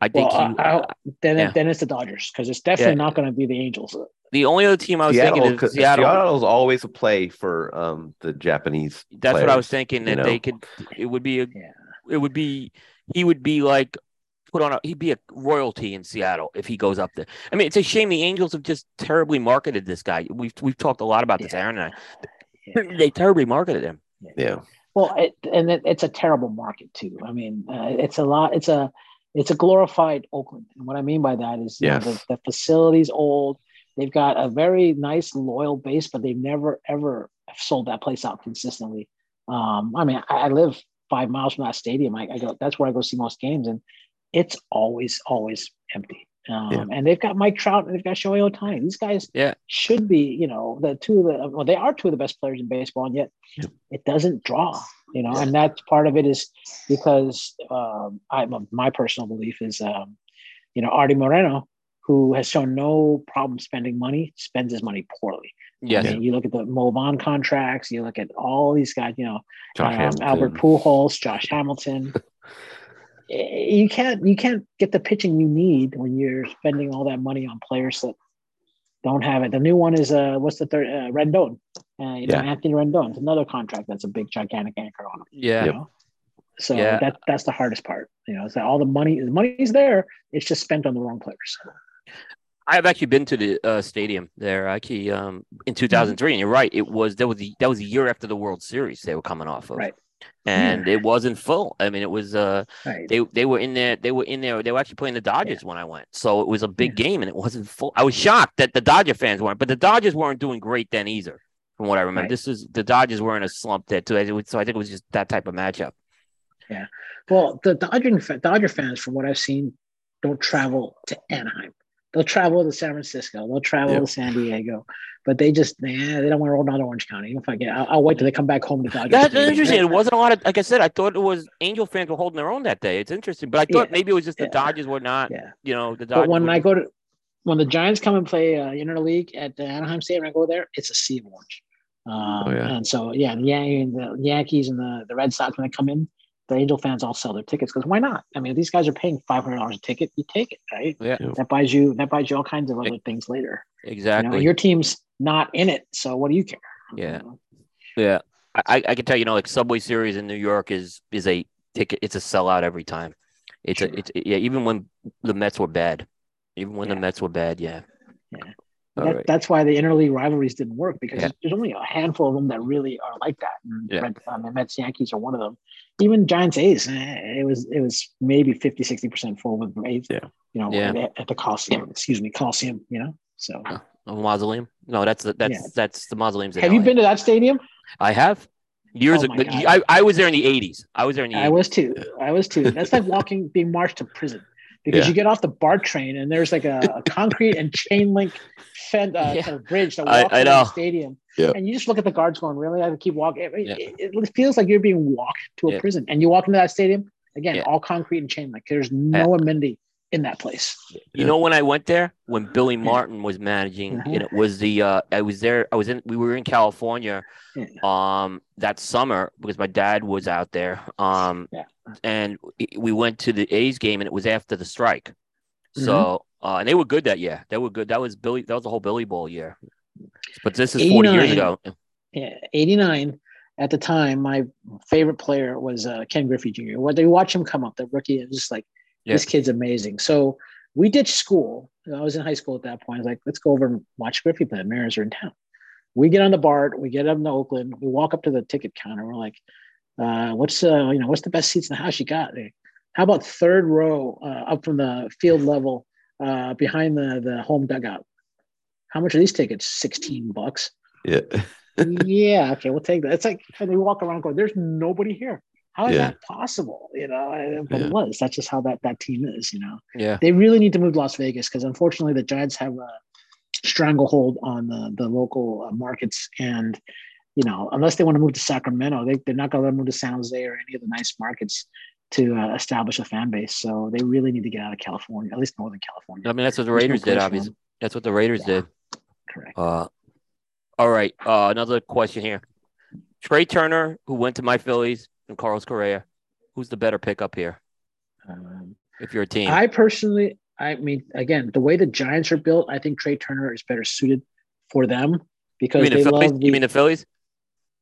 I think well, he, I, I, then yeah. then it's the Dodgers because it's definitely Yeah. not going to be the Angels. the only other team I was Seattle, thinking 'cause is Seattle. Seattle's always a play for um the Japanese. That's what I was thinking you that they could. It would be a. Yeah. It would be. He would be like put on a. He'd be a royalty in Seattle if he goes up there. I mean, it's a shame the Angels have just terribly marketed this guy. We've we've talked a lot about this, Yeah. Aaron and Yeah. I. They terribly marketed him. Yeah, Well, it, and it, it's a terrible market too. I mean, uh, it's a lot. It's a it's a glorified Oakland, and what I mean by that is you know, the, the facility's old. They've got a very nice loyal base, but they've never ever sold that place out consistently. Um, I mean, I, I live five miles from that stadium. I, I go. That's where I go see most games, and it's always always empty. Um, Yeah. And they've got Mike Trout and they've got Shohei Ohtani. These guys Yeah. should be, you know, the two of the well, they are two of the best players in baseball, and yet it doesn't draw, you know, and that's part of it is because um, I my personal belief is, um, you know, Artie Moreno, who has shown no problem spending money, spends his money poorly. Yes. I mean, you look at the Movan contracts, you look at all these guys, you know, um. Albert Pujols, Josh Hamilton. You can't you can't get the pitching you need when you're spending all that money on players that don't have it. The new one is uh what's the third uh, Rendon, uh, you know, Yeah. Anthony Rendon. It's another contract that's a big gigantic anchor on him. Yeah. You know? So Yeah. that that's the hardest part. You know, it's that all the money the money's there. It's just spent on the wrong players. I've actually been to the uh, stadium there. Actually, um, in 2003, and you're right. It was that was the, that was a year after the World Series they were coming off of, Right. And it wasn't full. I mean, it was uh, Right. they they were in there. They were in there. They were actually playing the Dodgers when I went, so it was a big game, and it wasn't full. I was shocked that the Dodger fans weren't, but the Dodgers weren't doing great then either, from what I remember. Right. This is the Dodgers were in a slump there too, so I think it was just that type of matchup. Yeah, well, the Dodger Dodger fans, from what I've seen, don't travel to Anaheim. They'll travel to San Francisco. They'll travel Yep. to San Diego, but they just nah, they don't want to roll down Orange County. If I get, I'll, I'll wait till they come back home to Dodger. That's interesting. It wasn't a lot of, like I said, I thought it was Angel fans were holding their own that day. It's interesting, but I thought Yeah. maybe it was just the Yeah. Dodgers were not, Yeah, you know, the Dodgers. but when were I go to when the Giants come and play uh, interleague at the Anaheim Stadium, I go there. It's a sea of orange. Um, Oh, yeah. And so yeah, the, Yan- the Yankees and the, the Red Sox when they come in, the Angel fans all sell their tickets because why not? I mean, if these guys are paying five hundred dollars a ticket. You take it, right? Yeah. Yeah. That buys you that buys you all kinds of other things later. You know, Exactly. your team's not in it, so what do you care? Yeah. You know? yeah. I, I can tell you know, like Subway Series in New York is is a ticket. It's a sellout every time. It's Sure. a it's yeah. Even when the Mets were bad, even when the Mets were bad, yeah. Yeah. That, right. That's why the interleague rivalries didn't work because Yeah. there's only a handful of them that really are like that. And Yeah. Um, the Mets Yankees are one of them. Even Giants A's, eh, it was it was maybe 50, 60 percent full with A's. Yeah. You know, Yeah. at, the Coliseum. Excuse me, Coliseum. You know. So, A mausoleum? No, that's the that's Yeah. that's the mausoleums. have you been to that stadium? I have years Oh ago. my but God. I, I was there in the eighties. I was there in the I 80s. was too. I was too. That's like walking, being marched to prison because Yeah. you get off the BART train and there's like a, a concrete and chain link fence, uh, Yeah. kind of bridge that walks I around know. the stadium. Yeah. And you just look at the guards going, really? I have to keep walking. I mean, Yeah. it, it feels like you're being walked to a Yeah. prison. And you walk into that stadium, again, Yeah. all concrete and chain link. There's no amenity in that place. You know when I went there when Billy Martin was managing, and it was the uh, I was there. I was in. We were in California, um, that summer because my dad was out there. Um, Yeah. and we went to the A's game, and it was after the strike. Mm-hmm. So, uh, and they were good that year. They were good. That was Billy. That was the whole Billy Ball year. But this is forty years ago. Yeah, 89. At the time, my favorite player was uh, Ken Griffey Jr. When they watch him come up, the rookie, and just like, this kid's amazing. So we ditched school. I was in high school at that point. I was like, let's go over and watch Griffey play. The Mariners are in town. We get on the BART. We get up to Oakland. We walk up to the ticket counter. We're like, uh, what's uh, you know, what's the best seats in the house you got? How about third row uh, up from the field level uh, behind the the home dugout? How much are these tickets? 16 bucks. Yeah. yeah, okay, we'll take that. It's like and they walk around going, There's nobody here. How is Yeah. that possible? You know, but Yeah. it was. That's just how that that team is, you know. Yeah. They really need to move to Las Vegas because unfortunately the Giants have a stranglehold on the, the local uh, markets and you know, unless they want to move to Sacramento, they, they're not going to move to San Jose or any of the nice markets to uh, establish a fan base. So they really need to get out of California, at least Northern California. I mean, that's what the Raiders did, obviously. That's what the Raiders yeah, did. Correct. Uh, all right. Uh, another question here. Trea Turner, who went to my Phillies, and Carlos Correa, who's the better pickup here? Um, if you're a team, I personally, I mean, again, the way the Giants are built, I think Trea Turner is better suited for them because you mean the Phillies? The, you mean the Phillies?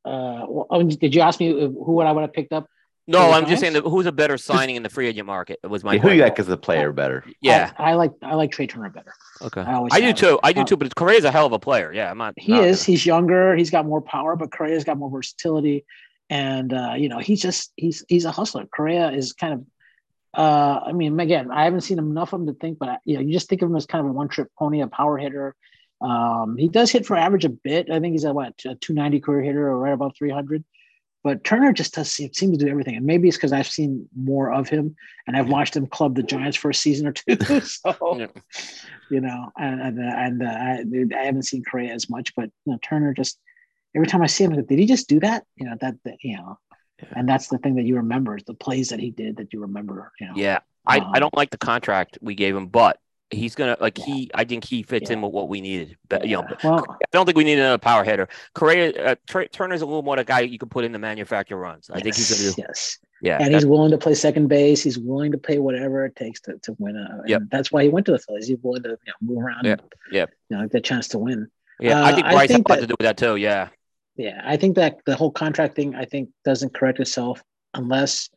Uh, well, did you ask me who would I would have picked up? No, I'm just saying that who's a better signing in the free agent market was my. Yeah, who you got as a player better? Yeah, I, I, like I like Trea Turner better. Okay, I, I do too. I do uh, too. But Correa's a hell of a player. Yeah, I'm not. He not is. Gonna... He's younger. He's got more power, but Correa's got more versatility, and uh, you know he's just he's he's a hustler. Correa is kind of. Uh, I mean, again, I haven't seen enough of him to think, but you know, you just think of him as kind of a one-trick pony, a power hitter. Um, he does hit for average a bit. I think he's a what a 290 career hitter or right above 300. But Turner just does seem, seem to do everything, and maybe it's because I've seen more of him, and I've watched him club the Giants for a season or two. so, yeah. you know, and and, and uh, I, I, haven't seen Correa as much, but you know, Turner just every time I see him, did he just do that? You know, that, that you know, yeah. and that's the thing that you remember, is the plays that he did that you remember. You know, yeah, I, um, I don't like the contract we gave him, but he's gonna like he I think he fits yeah. in with what we needed. But you know, well, I don't think we need another power hitter. Correa uh, Turner's a little more the guy you can put in the manufacturer runs. I yes, think he's gonna do yes. Yeah, and he's willing to play second base. He's willing to pay whatever it takes to, to win. A, yep. That's why he went to the Phillies. He's willing to you know, move around. Yeah, yeah. You know, get the chance to win. Yeah, uh, I think Bryce I think had that, to do with that too. Yeah, yeah. I think that the whole contract thing, I think, doesn't correct itself unless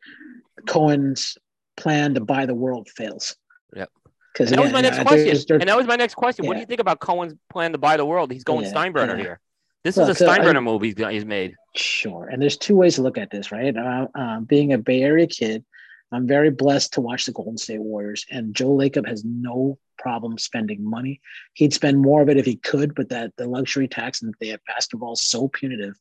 Cohen's plan to buy the world fails. Yep. Because that was my next question. And that was my next question. What do you think about Cohen's plan to buy the world? He's going yeah, Steinbrenner yeah. here. This well, is a Steinbrenner I, movie he's made. Sure. And there's two ways to look at this, right? Uh, uh, being a Bay Area kid, I'm very blessed to watch the Golden State Warriors, and Joe Lacob has no problem spending money. He'd spend more of it if he could, but that the luxury tax and they have basketball is so punitive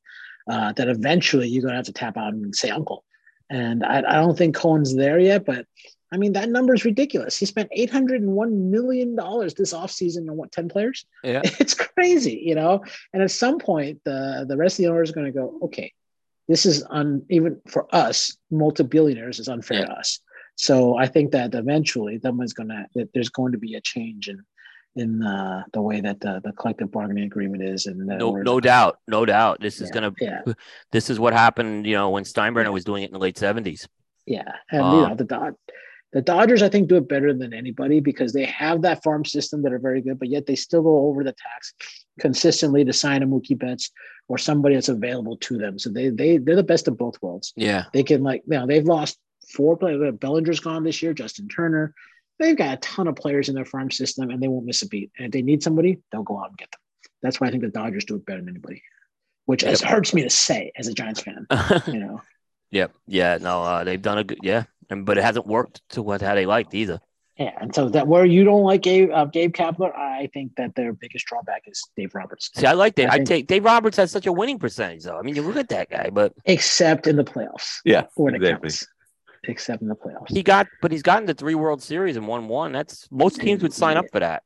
uh, that eventually you're going to have to tap out and say uncle. And I, I don't think Cohen's there yet, but I mean, that number is ridiculous. He spent $801 million this offseason on what, 10 players? Yeah. It's crazy, you know? And at some point, the, the rest of the owners are going to go, okay, this is un, even for us, multi billionaires, is unfair yeah. to us. So I think that eventually someone's to, that there's going to be a change in, in uh, the way that the, the collective bargaining agreement is. And no, no doubt, no doubt. This is going to, yeah. this is what happened, you know, when Steinbrenner yeah. was doing it in the late 70s. Yeah. And, um, you know, the, the Dodgers, I think, do it better than anybody because they have that farm system that are very good, but yet they still go over the tax consistently to sign a Mookie Betts or somebody that's available to them. So they they they're the best of both worlds. Yeah, they can like you know they've lost four players. Bellinger's gone this year. Justin Turner. They've got a ton of players in their farm system, and they won't miss a beat. And if they need somebody, they'll go out and get them. That's why I think the Dodgers do it better than anybody, which yep. hurts me to say as a Giants fan. you know. Yep. Yeah. No. Uh, they've done a good. Yeah and but it hasn't worked to what how they liked either. Yeah, and so that where you don't like Gabe uh, Gabe Kapler, I think that their biggest drawback is Dave Roberts. See, I like that. I, I take Dave Roberts has such a winning percentage, though. I mean, you look at that guy, but except in the playoffs. Yeah, when exactly. it counts. Except in the playoffs, he got, but he's gotten the three World Series and won one. That's most teams would sign up for that.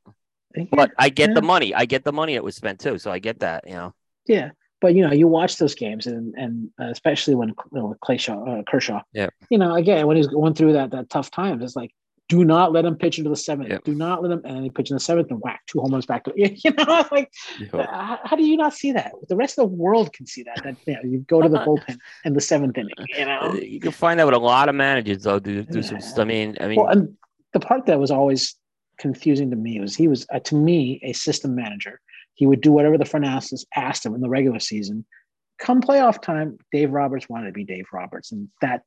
But I get yeah. the money. I get the money it was spent too, so I get that. You know. Yeah, but you know, you watch those games, and and especially when you know, Clay Shaw, uh, Kershaw, yeah, you know, again when he's going through that that tough time, it's like, do not let him pitch into the seventh. Yep. Do not let him, and he pitch in the seventh and whack two home runs back to you know, like yep. how, how, do you not see that? The rest of the world can see that. That you, know, you go to the bullpen in the seventh inning. You know, uh, you can find that with a lot of managers though. Do do yeah. some. I mean, I mean, well, and the part that was always confusing to me was he was uh, to me a system manager. He would do whatever the front office asked him in the regular season come playoff time, Dave Roberts wanted to be Dave Roberts, and that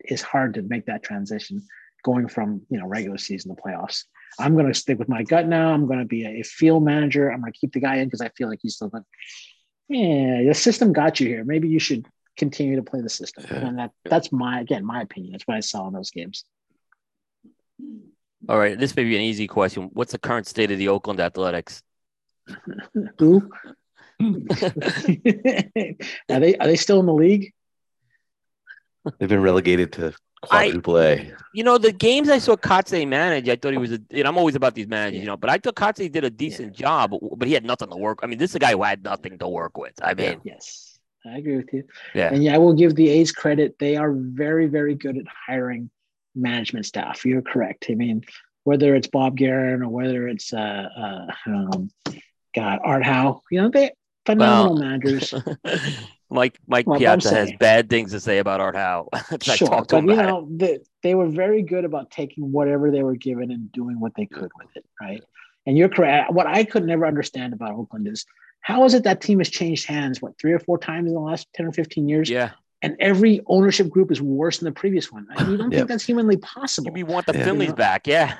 is hard to make that transition going from you know regular season to playoffs. I'm going to stick with my gut now. I'm going to be a field manager. I'm going to keep the guy in because I feel like he's still good. Yeah, the system got you here. Maybe you should continue to play the system. And that that's my again my opinion. That's what I saw in those games. All right, this may be an easy question. What's the current state of the Oakland Athletics? Who? are they are they still in the league? They've been relegated to quadruple A. You know, the games I saw Kotsay manage, I thought he was a. You know, I'm always about these managers, you know, but I thought Kotsay did a decent yeah. job, but he had nothing to work. I mean, this is a guy who had nothing to work with. I mean, yes. I agree with you. Yeah. And yeah, I will give the A's credit. They are very, very good at hiring management staff. You're correct. I mean, whether it's Bob Geren or whether it's uh, uh um, God Art Howe, you know, they phenomenal well, managers. Mike Mike well, Piazza has bad things to say about Art Howe. sure, but you know, they, they were very good about taking whatever they were given and doing what they could with it, right? And you're correct. What I could never understand about Oakland is how is it that team has changed hands, what, three or four times in the last 10 or 15 years? Yeah. And every ownership group is worse than the previous one. I mean, you don't yep. think that's humanly possible. We want the yeah. Finleys you know? back. Yeah.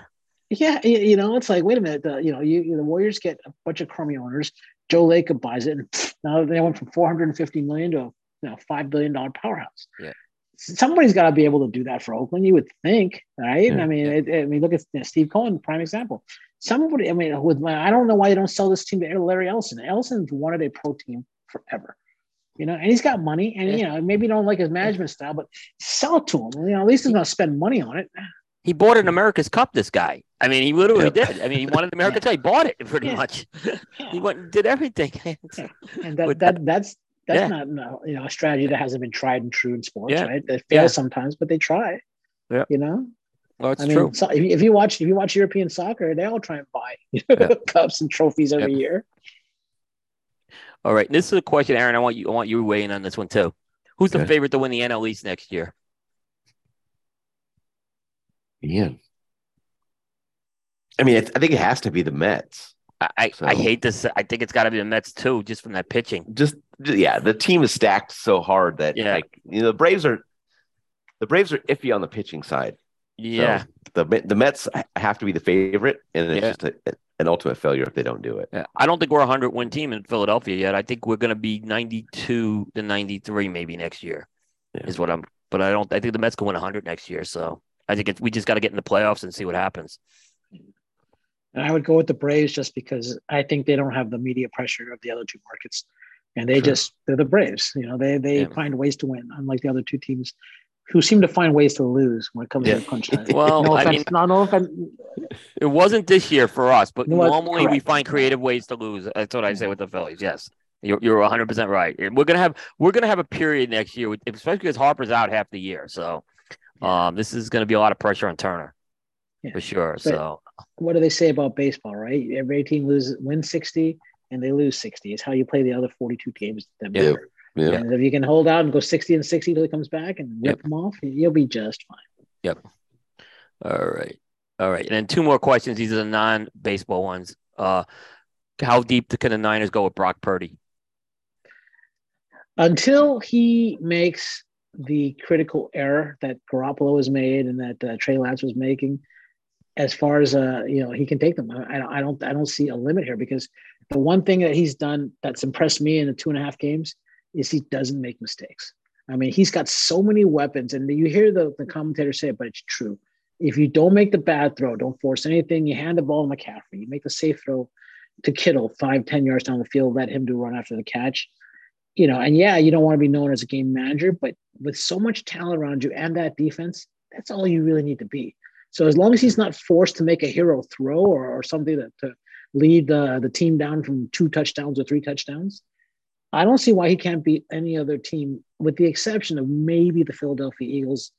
Yeah. You know, it's like, wait a minute. The, you know, you, the Warriors get a bunch of crummy owners. Joe Lacob buys it. And now they went from 450 million to a you know, $5 billion powerhouse. Yeah somebody's got to be able to do that for Oakland. You would think, right? Yeah, I mean, yeah. it, it, I mean, look at you know, Steve Cohen, prime example somebody, I mean, with my, I don't know why they don't sell this team to Larry Ellison. Ellison's wanted a pro team forever, you know, and he's got money and, you know, maybe you don't like his management style, but sell it to him. You know, at least he's going to spend money on it. He bought an America's Cup, this guy. I mean, he literally did. I mean, he wanted America's. Cup. He bought it pretty yeah. much. He went and did everything. and that, that, that's, that's not, you know, a strategy that hasn't been tried and true in sports, right? They fail sometimes, but they try, yeah. you know? Well, it's I mean, true. So if, if, you watch if you watch European soccer, they all try and buy yeah. cups and trophies every year. All right, this is a question, Aaron. I want you I want you weighing on this one too. Who's the favorite to win the NL East next year? Yeah. I mean, I think it has to be the Mets. I, so, I hate this. I think it's got to be the Mets too, just from that pitching. Just yeah, the team is stacked so hard that yeah. like you know the Braves are the Braves are iffy on the pitching side. Yeah. So the the Mets have to be the favorite, and it's yeah. just a, an ultimate failure if they don't do it. Yeah. I don't think we're a hundred win team in Philadelphia yet. I think we're going to be ninety two to ninety three maybe next year. Yeah. Is what I'm. But I don't. I think the Mets can win hundred next year. So I think it's, we just got to get in the playoffs and see what happens. And I would go with the Braves just because I think they don't have the media pressure of the other two markets, and they sure. just they're the Braves. You know, they they yeah. find ways to win, unlike the other two teams who seem to find ways to lose when it comes yeah. to crunch time. well, no offense, I mean, not no offense. It wasn't this year for us, but normally we find creative ways to lose. That's what I say with the Phillies. Yes, you're you're 100 percent right. We're gonna have we're gonna have a period next year, especially because Harper's out half the year. So, um, this is gonna be a lot of pressure on Turner, yeah. for sure. But so, what do they say about baseball? Right, every team loses win 60 and they lose 60. It's how you play the other 42 games. That yeah. Yeah. And if you can hold out and go 60 and 60 till he comes back and rip yep. him off, you'll be just fine. Yep. All right. All right. And then two more questions. These are the non baseball ones. Uh, how deep can the Niners go with Brock Purdy? Until he makes the critical error that Garoppolo has made and that uh, Trey Lance was making, as far as uh, you know, he can take them. I, I don't, I don't see a limit here because the one thing that he's done that's impressed me in the two and a half games is he doesn't make mistakes. I mean, he's got so many weapons, and you hear the, the commentator say it, but it's true. If you don't make the bad throw, don't force anything, you hand the ball to McCaffrey, you make the safe throw to Kittle five, ten yards down the field, let him do run after the catch. You know, and yeah, you don't want to be known as a game manager, but with so much talent around you and that defense, that's all you really need to be. So as long as he's not forced to make a hero throw or, or something that to lead the, the team down from two touchdowns or three touchdowns, I don't see why he can't beat any other team, with the exception of maybe the Philadelphia Eagles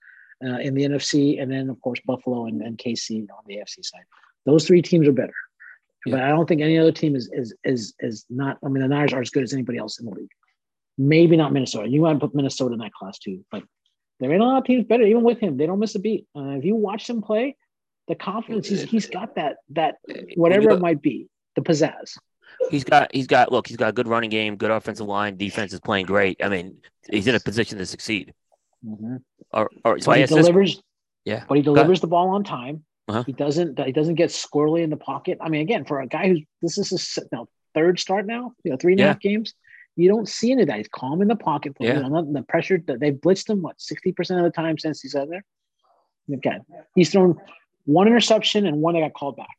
uh, in the NFC, and then of course Buffalo and, and KC on the AFC side. Those three teams are better, yeah. but I don't think any other team is is is is not. I mean, the Niners are as good as anybody else in the league. Maybe not Minnesota. You want to put Minnesota in that class too, but there ain't a lot of teams better. Even with him, they don't miss a beat. Uh, if you watch him play, the confidence he's, he's got that that whatever it might be, the pizzazz he's got he's got look he's got a good running game, good offensive line, defense is playing great. I mean, he's in a position to succeed. Mm-hmm. Or, or so he delivers. This, yeah, but he delivers the ball on time. Uh-huh. He doesn't he doesn't get squirrely in the pocket. I mean, again, for a guy who's this is his now third start now, you know, three and a half yeah. games. You don't see any of that. He's calm in the pocket. Yeah. You know, the pressure that they blitzed him what sixty percent of the time since he's out there. Okay, he's thrown one interception and one that got called back.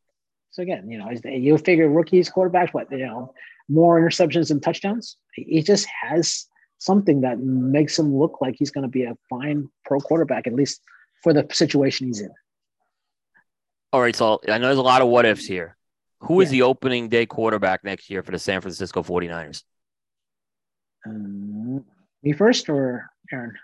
So again, you know, you figure rookies, quarterbacks, what you know, more interceptions and touchdowns. He just has something that makes him look like he's going to be a fine pro quarterback, at least for the situation he's in. All right, so I know there's a lot of what ifs here. Who is yeah. the opening day quarterback next year for the San Francisco 49ers? Um, Me first or Aaron?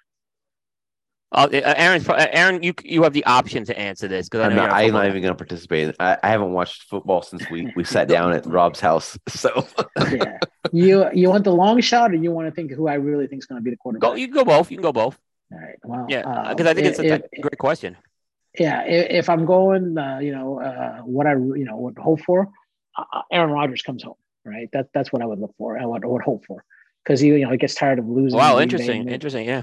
Uh, uh Aaron, uh, Aaron, you you have the option to answer this because I'm not, I'm not even going to participate. I, I haven't watched football since we we sat down at Rob's house. So yeah, you you want the long shot, or you want to think who I really think is going to be the quarterback? Go, you can go both. You can go both. All right. Well, yeah, because uh, I think it's a, it, great question. Yeah, if, I'm going, uh, you know, uh, what I you know would hope for, uh, Aaron Rodgers comes home, right? That that's what I would look for. I would, I would hope for because he you know he gets tired of losing. Wow, interesting, interesting, yeah,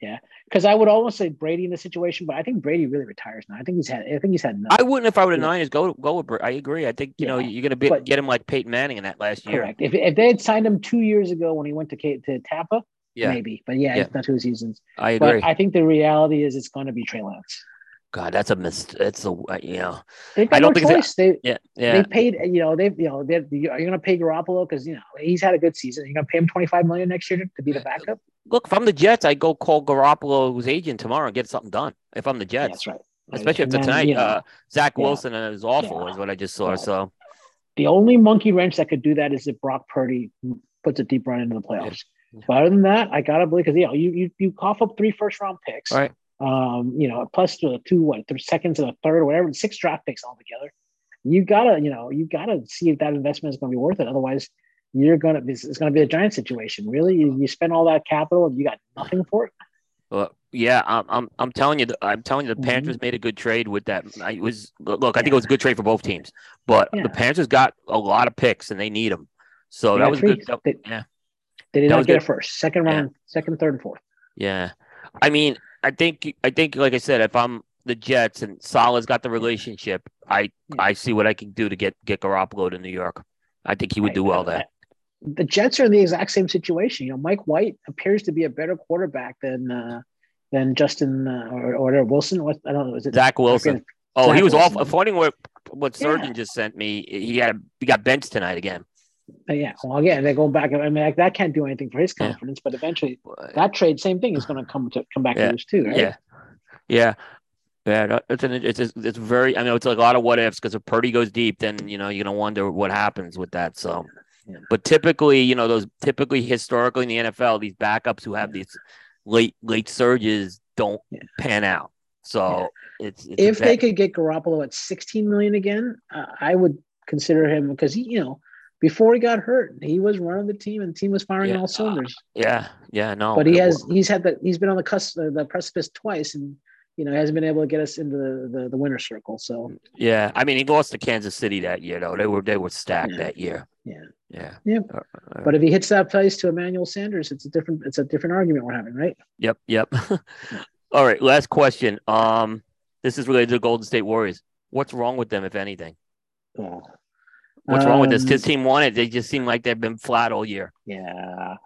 yeah. Because I would almost say Brady in the situation, but I think Brady really retires now. I think he's had. I think he's had. Enough. I wouldn't if I were the Niners go go with. Brady. I agree. I think you yeah, know you're gonna be, but, get him like Peyton Manning in that last year. Correct. If if they had signed him two years ago when he went to to Tampa, yeah. maybe. But yeah, yeah. it's not two seasons. I agree. But I think the reality is it's going to be Trey Lance. God, that's a miss. It's a you know. I don't no think choice. They yeah yeah. They paid you know they've you know they are you going to pay Garoppolo because you know he's had a good season. You're going to pay him 25 million next year to, be the backup. Look, if I'm the Jets, I go call Garoppolo's agent tomorrow and get something done. If I'm the Jets, yeah, that's right. Especially if tonight, you know, uh, Zach Wilson yeah. is awful, yeah. is what I just saw. So the only monkey wrench that could do that is if Brock Purdy puts a deep run into the playoffs. But other than that, I gotta believe because you know you you you cough up three first round picks, right? Um, you know, plus the two what the seconds and a third or whatever, six draft picks altogether. You gotta you know you gotta see if that investment is going to be worth it. Otherwise, you're gonna it's, it's to be a giant situation. Really, you, you spend all that capital and you got nothing for it. Well, yeah, I'm, I'm, I'm telling you, I'm telling you, the mm-hmm. Panthers made a good trade with that. I was look, I think it was a good trade for both teams, but yeah. the Panthers got a lot of picks and they need them. So they that was good. They, yeah, they did that not get good. it first, second round, yeah. second, third, and fourth. Yeah, I mean, I think, I think, like I said, if I'm the Jets and Saleh's got the relationship, I, I see what I can do to get get Garoppolo to New York. I think he would do well there. The Jets are in the exact same situation. You know, Mike White appears to be a better quarterback than uh, than Justin uh, or, or Wilson. What I don't know. Is it Zach Wilson? Oh, Zach he was Wilson. off. According what what Surgeon yeah. just sent me, he had he got benched tonight again. Uh, yeah. Well, again, they're going back. I mean, like, that can't do anything for his confidence, yeah. but eventually, that trade, same thing, is going to come to come back yeah. to use too, right? Yeah. Yeah. Yeah, it's an, it's it's very. I mean, it's like a lot of what ifs because if Purdy goes deep, then you know you're gonna wonder what happens with that. So, yeah. but typically, you know, those typically historically in the NFL, these backups who have these late late surges don't pan out. So it's, it's if they could get Garoppolo at 16 million again, uh, I would consider him because he, you know, before he got hurt, he was running the team, and the team was firing yeah. all cylinders. Yeah, yeah, no. But he has he's had the he's been on the cusp uh, the precipice twice, and you know hasn't been able to get us into the the, the winner circle. So yeah, I mean he lost to Kansas City that year though. They were they were stacked yeah. that year. Yeah, yeah, yeah. Uh, uh, but if he hits that place to Emmanuel Sanders, it's a different it's a different argument we're having, right? Yep, yep. all right, last question. Um, this is related to the Golden State Warriors. What's wrong with them, if anything? Oh, What's um, wrong with this? This um, team won it. They just seem like they've been flat all year. Yeah.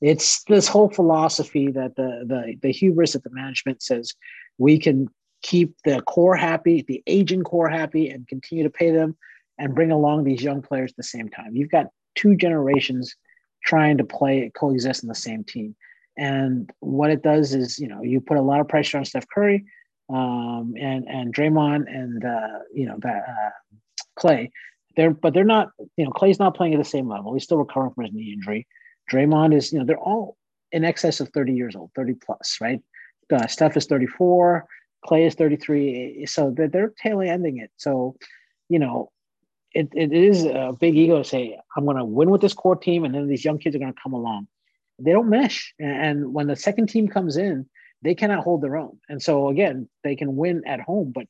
It's this whole philosophy that the the the hubris of the management says we can keep the core happy, the aging core happy, and continue to pay them and bring along these young players at the same time. You've got two generations trying to play coexist in the same team. And what it does is, you know, you put a lot of pressure on Steph Curry um, and and Draymond and uh, you know that uh, Clay they're but they're not. You know, Clay's not playing at the same level. He's still recovering from his knee injury. Draymond is. You know, they're all in excess of 30 years old, 30 plus, right? Uh, Steph is 34. Clay is 33. So they're, they're tail ending it. So, you know, it, it is a big ego to say, I'm going to win with this core team, and then these young kids are going to come along. They don't mesh. And when the second team comes in, they cannot hold their own. And so, again, they can win at home, but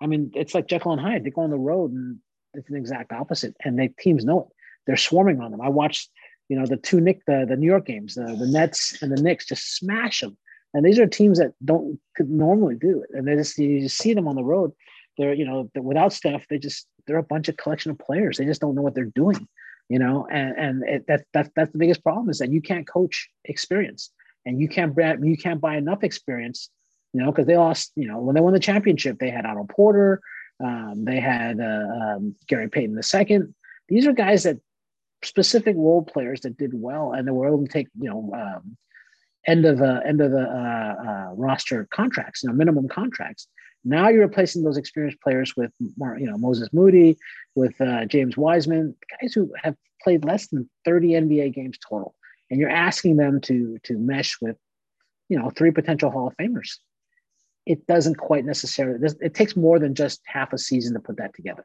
I mean, it's like Jekyll and Hyde. They go on the road and it's an exact opposite, and they teams know it. They're swarming on them. I watched, you know, the two Nick the, the New York games, the, the Nets and the Knicks just smash them. And these are teams that don't could normally do it, and they just you just see them on the road. They're you know without Steph, they just they're a bunch of collection of players. They just don't know what they're doing, you know. And and it, that that's that's the biggest problem is that you can't coach experience, and you can't you can't buy enough experience, you know, because they lost. You know, when they won the championship, they had Otto Porter, um, they had uh, um, Gary Payton II. These are guys that specific role players that did well and they were able to take you know um, end of uh, end of the uh, uh, roster contracts, you know, minimum contracts. Now you're replacing those experienced players with you know, Moses Moody, with uh, James Wiseman, guys who have played less than 30 NBA games total and you're asking them to to mesh with, you know, three potential Hall of Famers. It doesn't quite necessarily. It takes more than just half a season to put that together,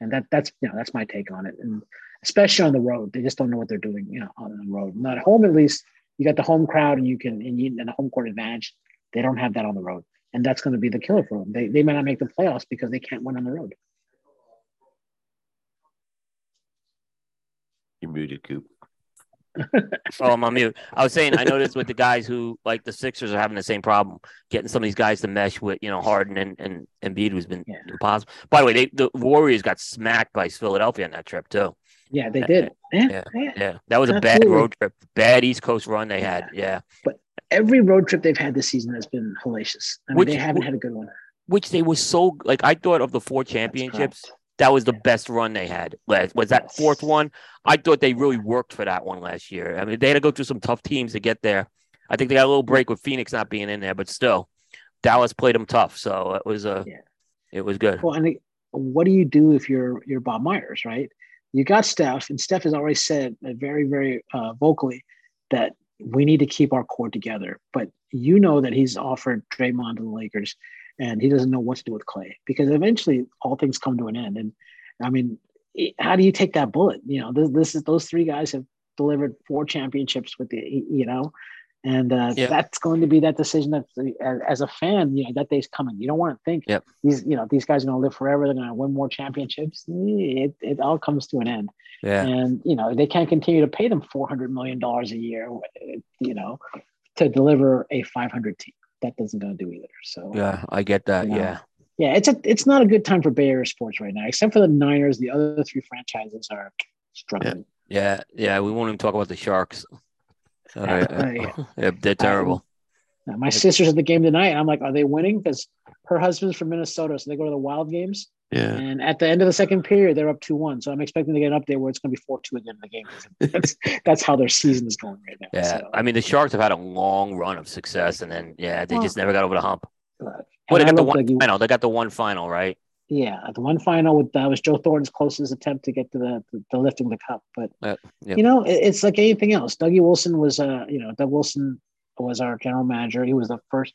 and that that's you know that's my take on it. And especially on the road, they just don't know what they're doing. You know, on the road, not at home at least. You got the home crowd, and you can and you and the home court advantage. They don't have that on the road, and that's going to be the killer for them. They they may not make the playoffs because they can't win on the road. You're muted, Coop. oh, I'm on mute. I was saying I noticed with the guys who like the Sixers are having the same problem getting some of these guys to mesh with you know Harden and and Embiid who's been yeah. impossible. By the way, they, the Warriors got smacked by Philadelphia on that trip too. Yeah, they did. Yeah, yeah, yeah. yeah. that was Absolutely. a bad road trip. Bad East Coast run they had. Yeah, but every road trip they've had this season has been hellacious. I mean, which, they haven't had a good one. Which they were so like I thought of the four championships that was the best run they had. Was that fourth one? I thought they really worked for that one last year. I mean, they had to go through some tough teams to get there. I think they got a little break with Phoenix not being in there, but still, Dallas played them tough. So it was a, yeah. it was good. Well, and what do you do if you're you're Bob Myers, right? You got Steph, and Steph has already said very, very uh, vocally that we need to keep our core together. But you know that he's offered Draymond to the Lakers and he doesn't know what to do with Clay because eventually all things come to an end. And I mean, how do you take that bullet? You know, this, this is those three guys have delivered four championships with the, you know, and uh, yep. that's going to be that decision that as, a fan, you know, that day's coming. You don't want to think yep. these, you know, these guys are going to live forever. They're going to win more championships. It, it all comes to an end. Yeah. And, you know, they can't continue to pay them $400 million a year, you know, to deliver a 500 team that doesn't to do either. So yeah, I get that. You know, yeah, yeah, it's a it's not a good time for Bay Area sports right now, except for the Niners. The other three franchises are struggling. Yeah, yeah, yeah we won't even talk about the Sharks. Uh, yeah, yeah, they're terrible. Um, my sister's at the game tonight. I'm like, are they winning? Because her husband's from Minnesota, so they go to the Wild games. Yeah. And at the end of the second period, they're up 2 1. So I'm expecting to get an update where it's going to be 4 2 at the end of the game. That's, that's how their season is going right now. Yeah. So. I mean, the Sharks have had a long run of success, and then, yeah, they well, just never got over the hump. Well, they got the one like final. They got the one final, right? Yeah, the one final with that was Joe Thornton's closest attempt to get to the the, the lifting the cup. But uh, you know, it, it's like anything else. Dougie Wilson was, uh, you know, Doug Wilson was our general manager. He was the first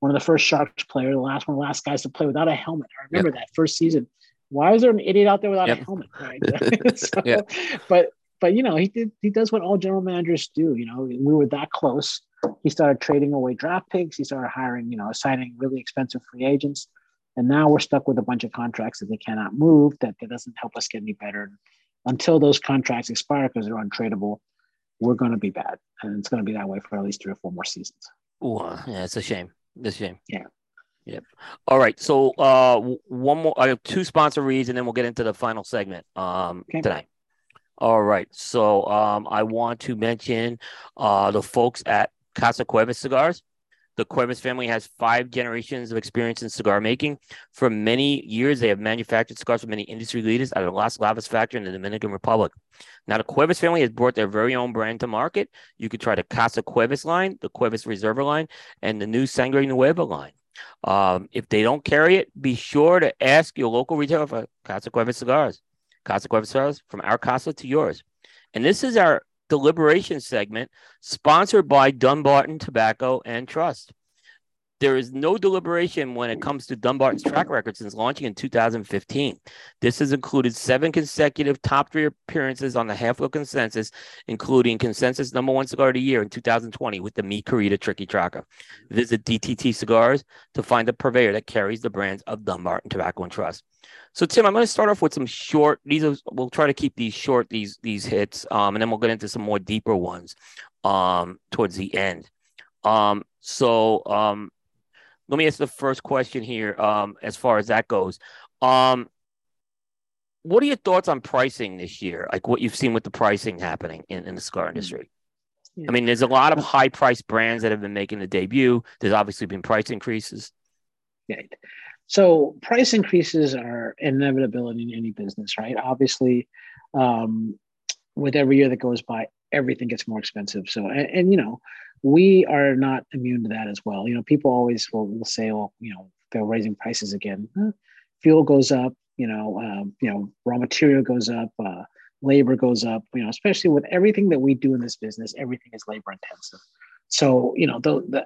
one of the first Sharks player, the last one of the last guys to play without a helmet. I remember yep. that first season. Why is there an idiot out there without yep. a helmet? Right. so, yeah. But but you know he did he does what all general managers do. You know we were that close. He started trading away draft picks. He started hiring, you know, signing really expensive free agents, and now we're stuck with a bunch of contracts that they cannot move. That, that doesn't help us get any better. Until those contracts expire because they're untradeable, we're going to be bad, and it's going to be that way for at least three or four more seasons. Oh, yeah, it's a shame. It's a shame. Yeah. Yep. All right. So uh one more I have two sponsor reads and then we'll get into the final segment um okay. tonight. All right. So um I want to mention uh the folks at Casa Cuevas Cigars. The Cuevas family has five generations of experience in cigar making. For many years, they have manufactured cigars for many industry leaders at the Las Lavas factory in the Dominican Republic. Now, the Cuevas family has brought their very own brand to market. You could try the Casa Cuevas line, the Cuevas Reserva line, and the new Sangre Nueva line. Um, if they don't carry it, be sure to ask your local retailer for Casa Cuevas cigars. Casa Cuevas cigars from our casa to yours. And this is our deliberation segment sponsored by Dunbarton Tobacco and Trust. There is no deliberation when it comes to Dunbarton's track record since launching in 2015. This has included seven consecutive top three appearances on the halfwheel Consensus, including consensus number one cigar of the year in 2020 with the Mi Querida Triqui Traca. Visit DTT Cigars to find the purveyor that carries the brands of Dunbarton Tobacco and Trust. So Tim, I'm going to start off with some short. These are we'll try to keep these short. These these hits, um, and then we'll get into some more deeper ones um, towards the end. Um, so um, let me ask the first question here um, as far as that goes. Um, what are your thoughts on pricing this year? Like what you've seen with the pricing happening in, in the cigar hmm. industry? Yeah. I mean, there's a lot of high price brands that have been making the debut. There's obviously been price increases. Right. So price increases are inevitability in any business, right? Obviously, um, with every year that goes by, everything gets more expensive. So, and, and, you know, we are not immune to that as well. You know, people always will, will say, well, you know, they're raising prices again. Fuel goes up, you know, um, you know, raw material goes up, uh, labor goes up. You know, especially with everything that we do in this business, everything is labor intensive. So you know, the, the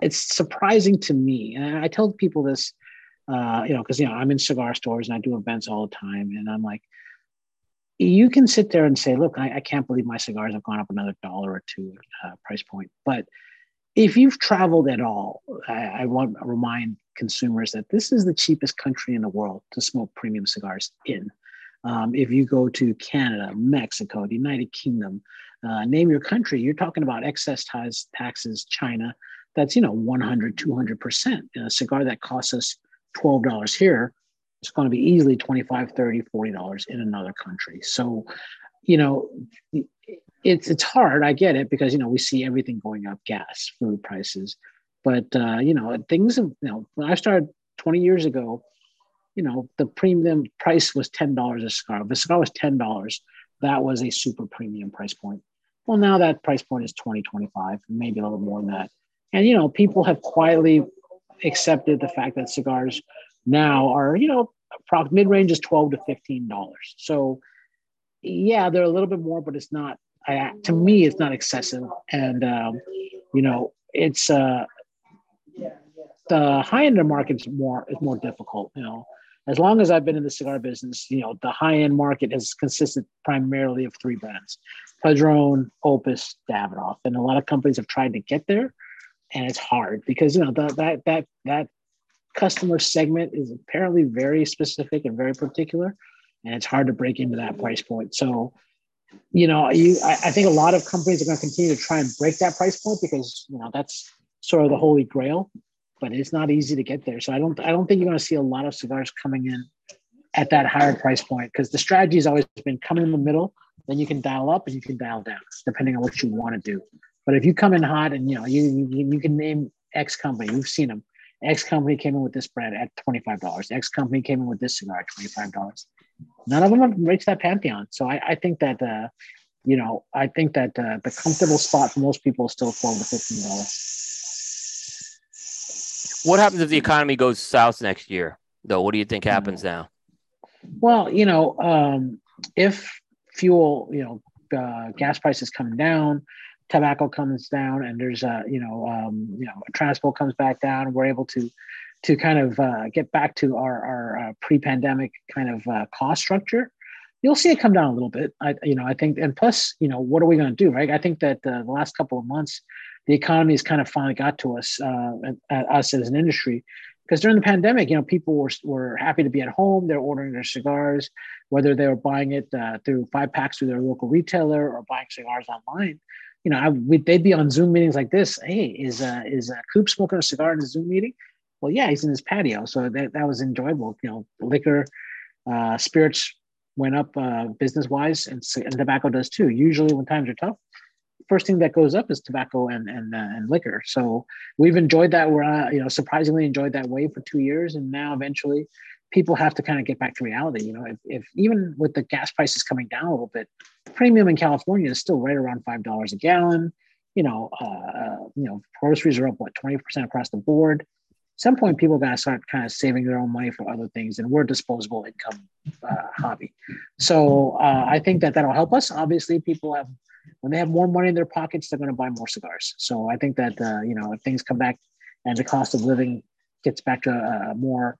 it's surprising to me, and I tell people this, uh, you know, because you know I'm in cigar stores and I do events all the time, and I'm like, you can sit there and say, look, I, I can't believe my cigars have gone up another dollar or two uh, price point, but if you've traveled at all, I, I, want to remind consumers that this is the cheapest country in the world to smoke premium cigars in. Um, if you go to Canada, Mexico, the United Kingdom, uh, name your country, you're talking about excess tax, taxes, China, that's, you know, 100, 200%. a cigar that costs us $12 here, it's going to be easily 25, 30, $40 in another country. So, you know, it's it's hard. I get it because you know we see everything going up, gas, food prices, but uh, you know things. Have, you know, when I started 20 years ago, you know the premium price was ten dollars a cigar. If a cigar was ten dollars, that was a super premium price point. Well, now that price point is 20, 25, maybe a little more than that. And you know, people have quietly accepted the fact that cigars now are you know mid range is 12 to 15 dollars. So yeah, they're a little bit more, but it's not I, to me, it's not excessive. And, um, you know, it's uh, the high end of market is more, is more difficult, you know, as long as I've been in the cigar business, you know, the high end market has consisted primarily of three brands, Padron, Opus, Davidoff. And a lot of companies have tried to get there and it's hard because, you know, the, that, that, that customer segment is apparently very specific and very particular and it's hard to break into that price point. So, you know, you I, I think a lot of companies are going to continue to try and break that price point because you know that's sort of the holy grail, but it's not easy to get there. So I don't I don't think you're going to see a lot of cigars coming in at that higher price point because the strategy has always been come in the middle, then you can dial up and you can dial down depending on what you want to do. But if you come in hot and you know you you, you can name X company, you've seen them. X company came in with this bread at twenty five dollars. X company came in with this cigar at twenty five dollars none of them have reached that pantheon. So I, I think that uh, you know I think that uh, the comfortable spot for most people is still twelve to fifteen dollars. What happens if the economy goes south next year, though? What do you think happens mm. now? Well, you know, um, if fuel, you know, uh, gas prices come down, tobacco comes down, and there's a, you know, um, you know, transport comes back down, we're able to to kind of uh, get back to our, our uh, pre-pandemic kind of uh, cost structure, you'll see it come down a little bit. I, you know, I think, and plus, you know, what are we going to do, right? I think that uh, the last couple of months, the economy has kind of finally got to us, uh, us as an industry, because during the pandemic, you know, people were were happy to be at home. They're ordering their cigars, whether they were buying it uh, through five packs through their local retailer or buying cigars online. You know, I, we, they'd be on Zoom meetings like this. Hey, is uh, is uh, Coop smoking a cigar in a Zoom meeting? Well, yeah, he's in his patio, so that, that was enjoyable. You know, liquor, uh, spirits went up uh, business wise, and, and tobacco does too. Usually, when times are tough, first thing that goes up is tobacco and and, uh, and liquor. So we've enjoyed that. We're uh, you know surprisingly enjoyed that way for two years, and now eventually people have to kind of get back to reality. You know, if, if even with the gas prices coming down a little bit, premium in California is still right around five dollars a gallon. You know, uh, uh you know, groceries are up what twenty percent across the board some point people got to start kind of saving their own money for other things and we're disposable income uh, hobby so uh, i think that that'll help us obviously people have when they have more money in their pockets they're going to buy more cigars so i think that uh, you know if things come back and the cost of living gets back to a, more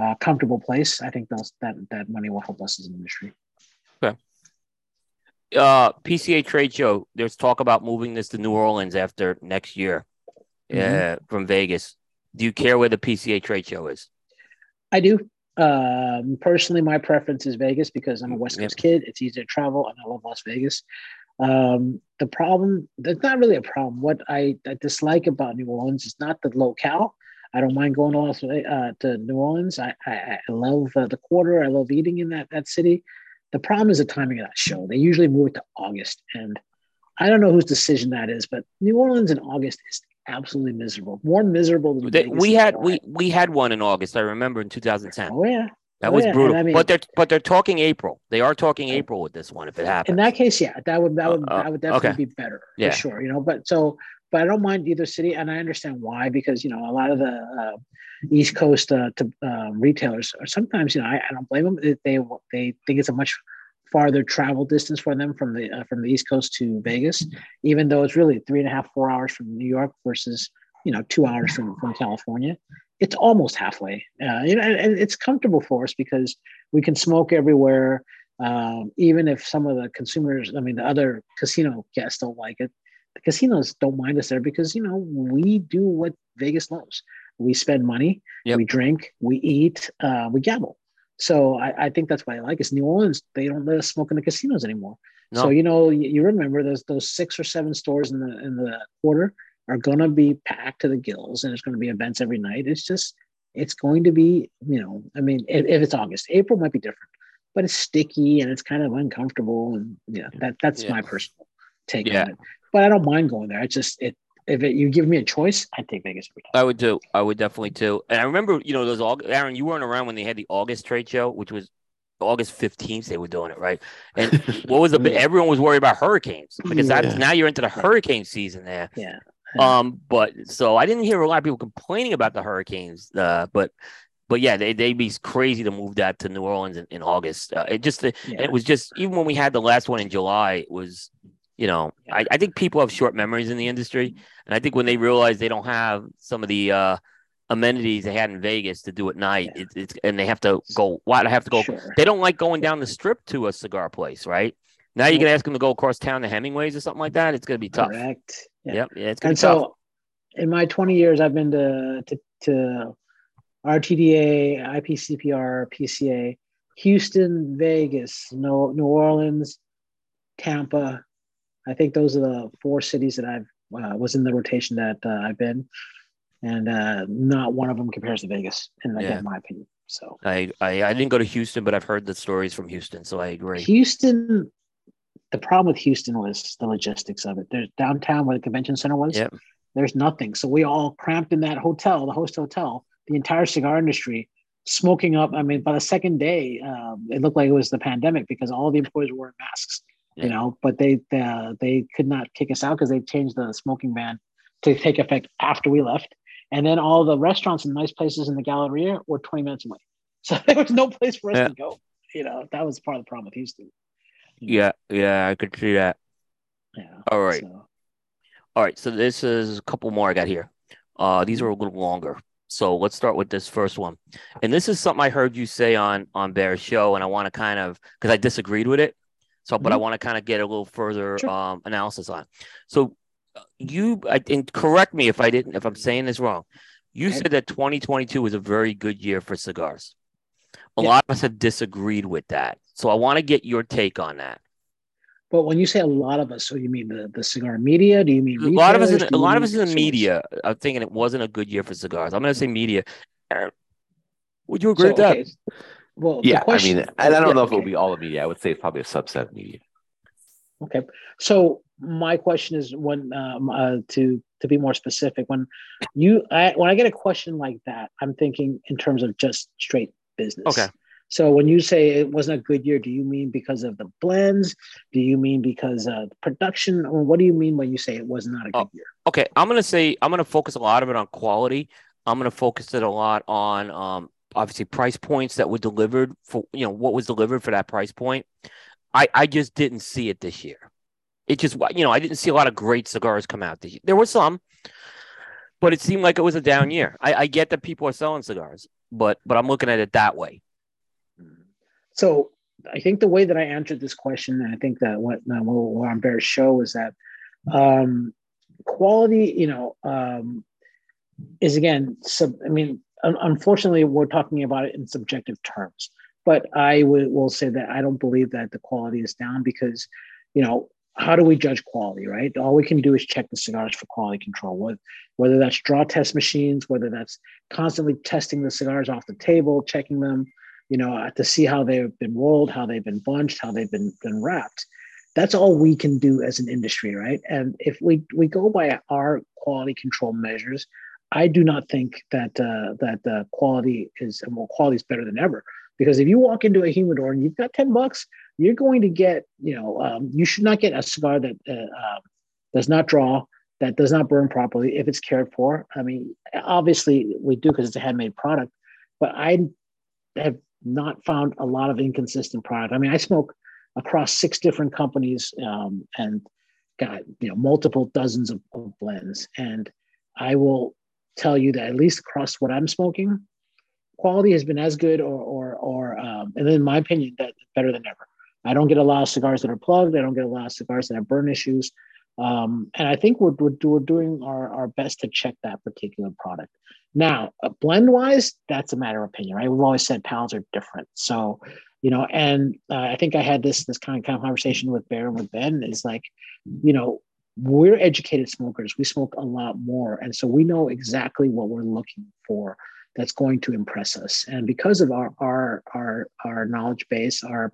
uh, comfortable place i think that that money will help us as an industry okay uh pca trade show there's talk about moving this to new orleans after next year mm-hmm. from vegas do you care where the PCA trade show is? I do. Um, personally, my preference is Vegas because I'm a West Coast yep. kid. It's easy to travel, and I love Las Vegas. Um, the problem, that's not really a problem. What I, I, dislike about New Orleans is not the locale. I don't mind going to, uh, to New Orleans. I, I, I love uh, the quarter. I love eating in that, that city. The problem is the timing of that show. They usually move it to August. And I don't know whose decision that is, but New Orleans in August is absolutely miserable. More miserable than they, we had. We we had one in August. I remember in 2010. Oh yeah. That oh, was yeah. brutal. I mean, but they're but they're talking April. They are talking April with this one if it happens. In that case, yeah, that would that would uh, that would definitely okay. be better yeah. for sure. You know, but so but I don't mind either city, and I understand why because you know a lot of the uh, East Coast uh, to uh, retailers are sometimes you know I, I don't blame them. They they think it's a much farther travel distance for them from the uh, from the East Coast to Vegas, even though it's really three and a half, four hours from New York versus you know two hours from from California. It's almost halfway, uh, you know, and, it's comfortable for us because we can smoke everywhere. Um, even if some of the consumers, I mean, the other casino guests don't like it, the casinos don't mind us there because you know we do what Vegas loves. We spend money, yep. we drink, we eat, uh, we gamble. So I, I, think that's why I like it. New Orleans, they don't let us smoke in the casinos anymore. No. So you know, you, you remember those those six or seven stores in the in the quarter are gonna be packed to the gills, and it's gonna be events every night. It's just it's going to be, you know, I mean, if, if it's August, April might be different, but it's sticky and it's kind of uncomfortable, and yeah, that that's yeah. my personal take yeah. on it. But I don't mind going there. It's just it if it, you give me a choice, I'd take Vegas every time. I would do. I would definitely too. And I remember, you know, those August, Aaron, you weren't around when they had the August trade show, which was August 15th. They were doing it, right? And what was the everyone was worried about hurricanes because that's yeah. now you're into the hurricane season there. Yeah. Um, but so I didn't hear a lot of people complaining about the hurricanes. Uh, but but yeah, they they'd be crazy to move that to New Orleans in, in August. Uh, it just yeah. it was just even when we had the last one in July, it was you know, I, I think people have short memories in the industry. And I think when they realize they don't have some of the uh, amenities they had in Vegas to do at night, yeah. it, it's and they have to go. Why do I have to go? Sure. They don't like going down the strip to a cigar place, right? Now you can ask them to go across town to Hemingway's or something like that. It's going to be tough. Correct. Yeah. Yep. Yeah. It's going to be and so, tough. In my 20 years, I've been to to, to RTDA, IPCPR, PCA, Houston, Vegas, New, New Orleans, Tampa, I think those are the four cities that I've uh, was in the rotation that uh, I've been, and uh, not one of them compares to Vegas, in, like, yeah. in my opinion. So I, I I didn't go to Houston, but I've heard the stories from Houston, so I agree. Houston, the problem with Houston was the logistics of it. There's downtown where the convention center was. Yep. There's nothing, so we all cramped in that hotel, the host hotel. The entire cigar industry smoking up. I mean, by the second day, um, it looked like it was the pandemic because all the employees were wearing masks. You know, but they uh, they could not kick us out because they changed the smoking ban to take effect after we left. And then all the restaurants and nice places in the Galleria were 20 minutes away. So there was no place for us yeah. to go. You know, that was part of the problem with Houston. Yeah, yeah, I could see that. Yeah. All right. So. All right. So this is a couple more I got here. Uh, these are a little longer. So let's start with this first one. And this is something I heard you say on on Bear's show, and I want to kind of because I disagreed with it. So, but mm-hmm. I want to kind of get a little further sure. um, analysis on. So, uh, you I, and correct me if I didn't if I'm saying this wrong. You said that 2022 was a very good year for cigars. A yeah. lot of us have disagreed with that. So I want to get your take on that. But when you say a lot of us, so you mean the, the cigar media? Do you mean a lot of us? In, a lot of us in the media are thinking it wasn't a good year for cigars. I'm going to say media. Would you agree so, with that? Okay. Well, yeah, question, I mean, and I don't yeah, know if okay. it will be all of media. I would say it's probably a subset of media. Okay, so my question is when um, uh, to to be more specific, when you I, when I get a question like that, I'm thinking in terms of just straight business. Okay. So when you say it wasn't a good year, do you mean because of the blends? Do you mean because of production? Or what do you mean when you say it was not a good oh, year? Okay, I'm gonna say I'm gonna focus a lot of it on quality. I'm gonna focus it a lot on um, obviously price points that were delivered for you know what was delivered for that price point. I I just didn't see it this year. It just you know I didn't see a lot of great cigars come out this year. There were some, but it seemed like it was a down year. I, I get that people are selling cigars, but but I'm looking at it that way. So I think the way that I answered this question, and I think that what what on Bear's show is that um, quality, you know, um, is again sub. I mean, unfortunately, we're talking about it in subjective terms. But I w- will say that I don't believe that the quality is down because, you know, how do we judge quality, right? All we can do is check the cigars for quality control, whether that's draw test machines, whether that's constantly testing the cigars off the table, checking them, you know, uh, to see how they've been rolled, how they've been bunched, how they've been, been wrapped. That's all we can do as an industry, right? And if we we go by our quality control measures, I do not think that uh, that uh, quality is well, quality is better than ever. Because if you walk into a humidor and you've got ten bucks, you're going to get you know um, you should not get a cigar that uh, um, does not draw, that does not burn properly if it's cared for. I mean, obviously we do because it's a handmade product, but I have not found a lot of inconsistent product. I mean, I smoke across six different companies um, and got you know multiple dozens of, of blends. And I will tell you that at least across what I'm smoking, quality has been as good or or or um, and in my opinion that better than ever. I don't get a lot of cigars that are plugged. I don't get a lot of cigars that have burn issues. Um, and I think we're, we're, we're doing our, our best to check that particular product. Now, uh, blend wise, that's a matter of opinion, right? We've always said pals are different. So, you know, and uh, I think I had this this kind of, kind of conversation with Bear and with Ben is like, you know, we're educated smokers. We smoke a lot more, and so we know exactly what we're looking for that's going to impress us. And because of our our our our knowledge base, our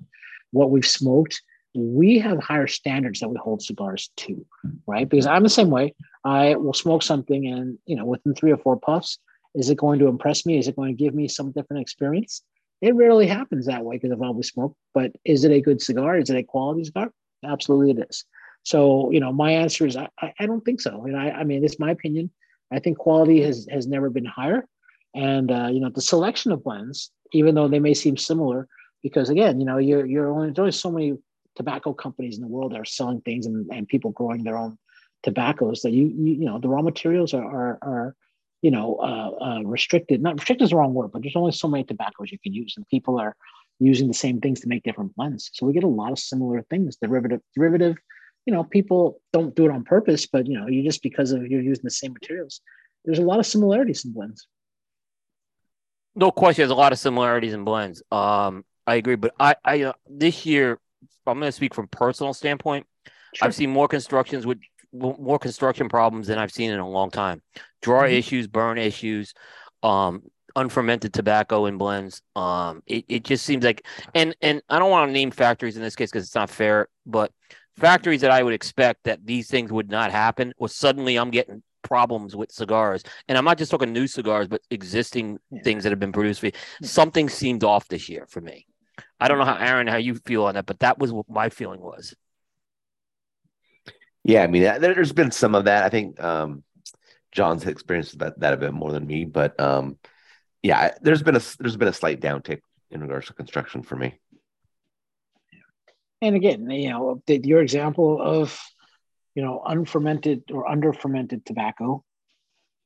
what we've smoked, we have higher standards that we hold cigars to, right? Because I'm the same way. I will smoke something, and you know, within three or four puffs, is it going to impress me? Is it going to give me some different experience? It rarely happens that way because I've always smoked. But is it a good cigar? Is it a quality cigar? Absolutely, it is. So, you know, my answer is I, I don't think so. And I, I mean, it's my opinion. I think quality has has never been higher. And uh, you know, the selection of blends, even though they may seem similar, because again, you know, you're you're only there's only so many tobacco companies in the world that are selling things and, and people growing their own tobaccos that you you, you know the raw materials are are, are you know uh, uh, restricted. Not restricted is the wrong word, but there's only so many tobaccos you can use, and people are using the same things to make different blends. So we get a lot of similar things. Derivative derivative you know, people don't do it on purpose, but you know, you just because of you're using the same materials. There's a lot of similarities in blends. No question, there's a lot of similarities in blends. Um, I agree, but I, I uh, this year, I'm going to speak from personal standpoint. Sure. I've seen more constructions with more construction problems than I've seen in a long time. Draw mm-hmm. issues, burn issues, um, unfermented tobacco in blends. Um, it, it just seems like, and and I don't want to name factories in this case because it's not fair, but factories that I would expect that these things would not happen, or suddenly I'm getting problems with cigars. And I'm not just talking new cigars, but existing yeah. things that have been produced for you. Something seemed off this year for me. I don't know how Aaron, how you feel on that, but that was what my feeling was. Yeah, I mean, there's been some of that. I think um, John's experienced that, that a bit more than me, but um, yeah, there's been a there's been a slight downtick in regards to construction for me. And again, you know, your example of, you know, unfermented or under fermented tobacco,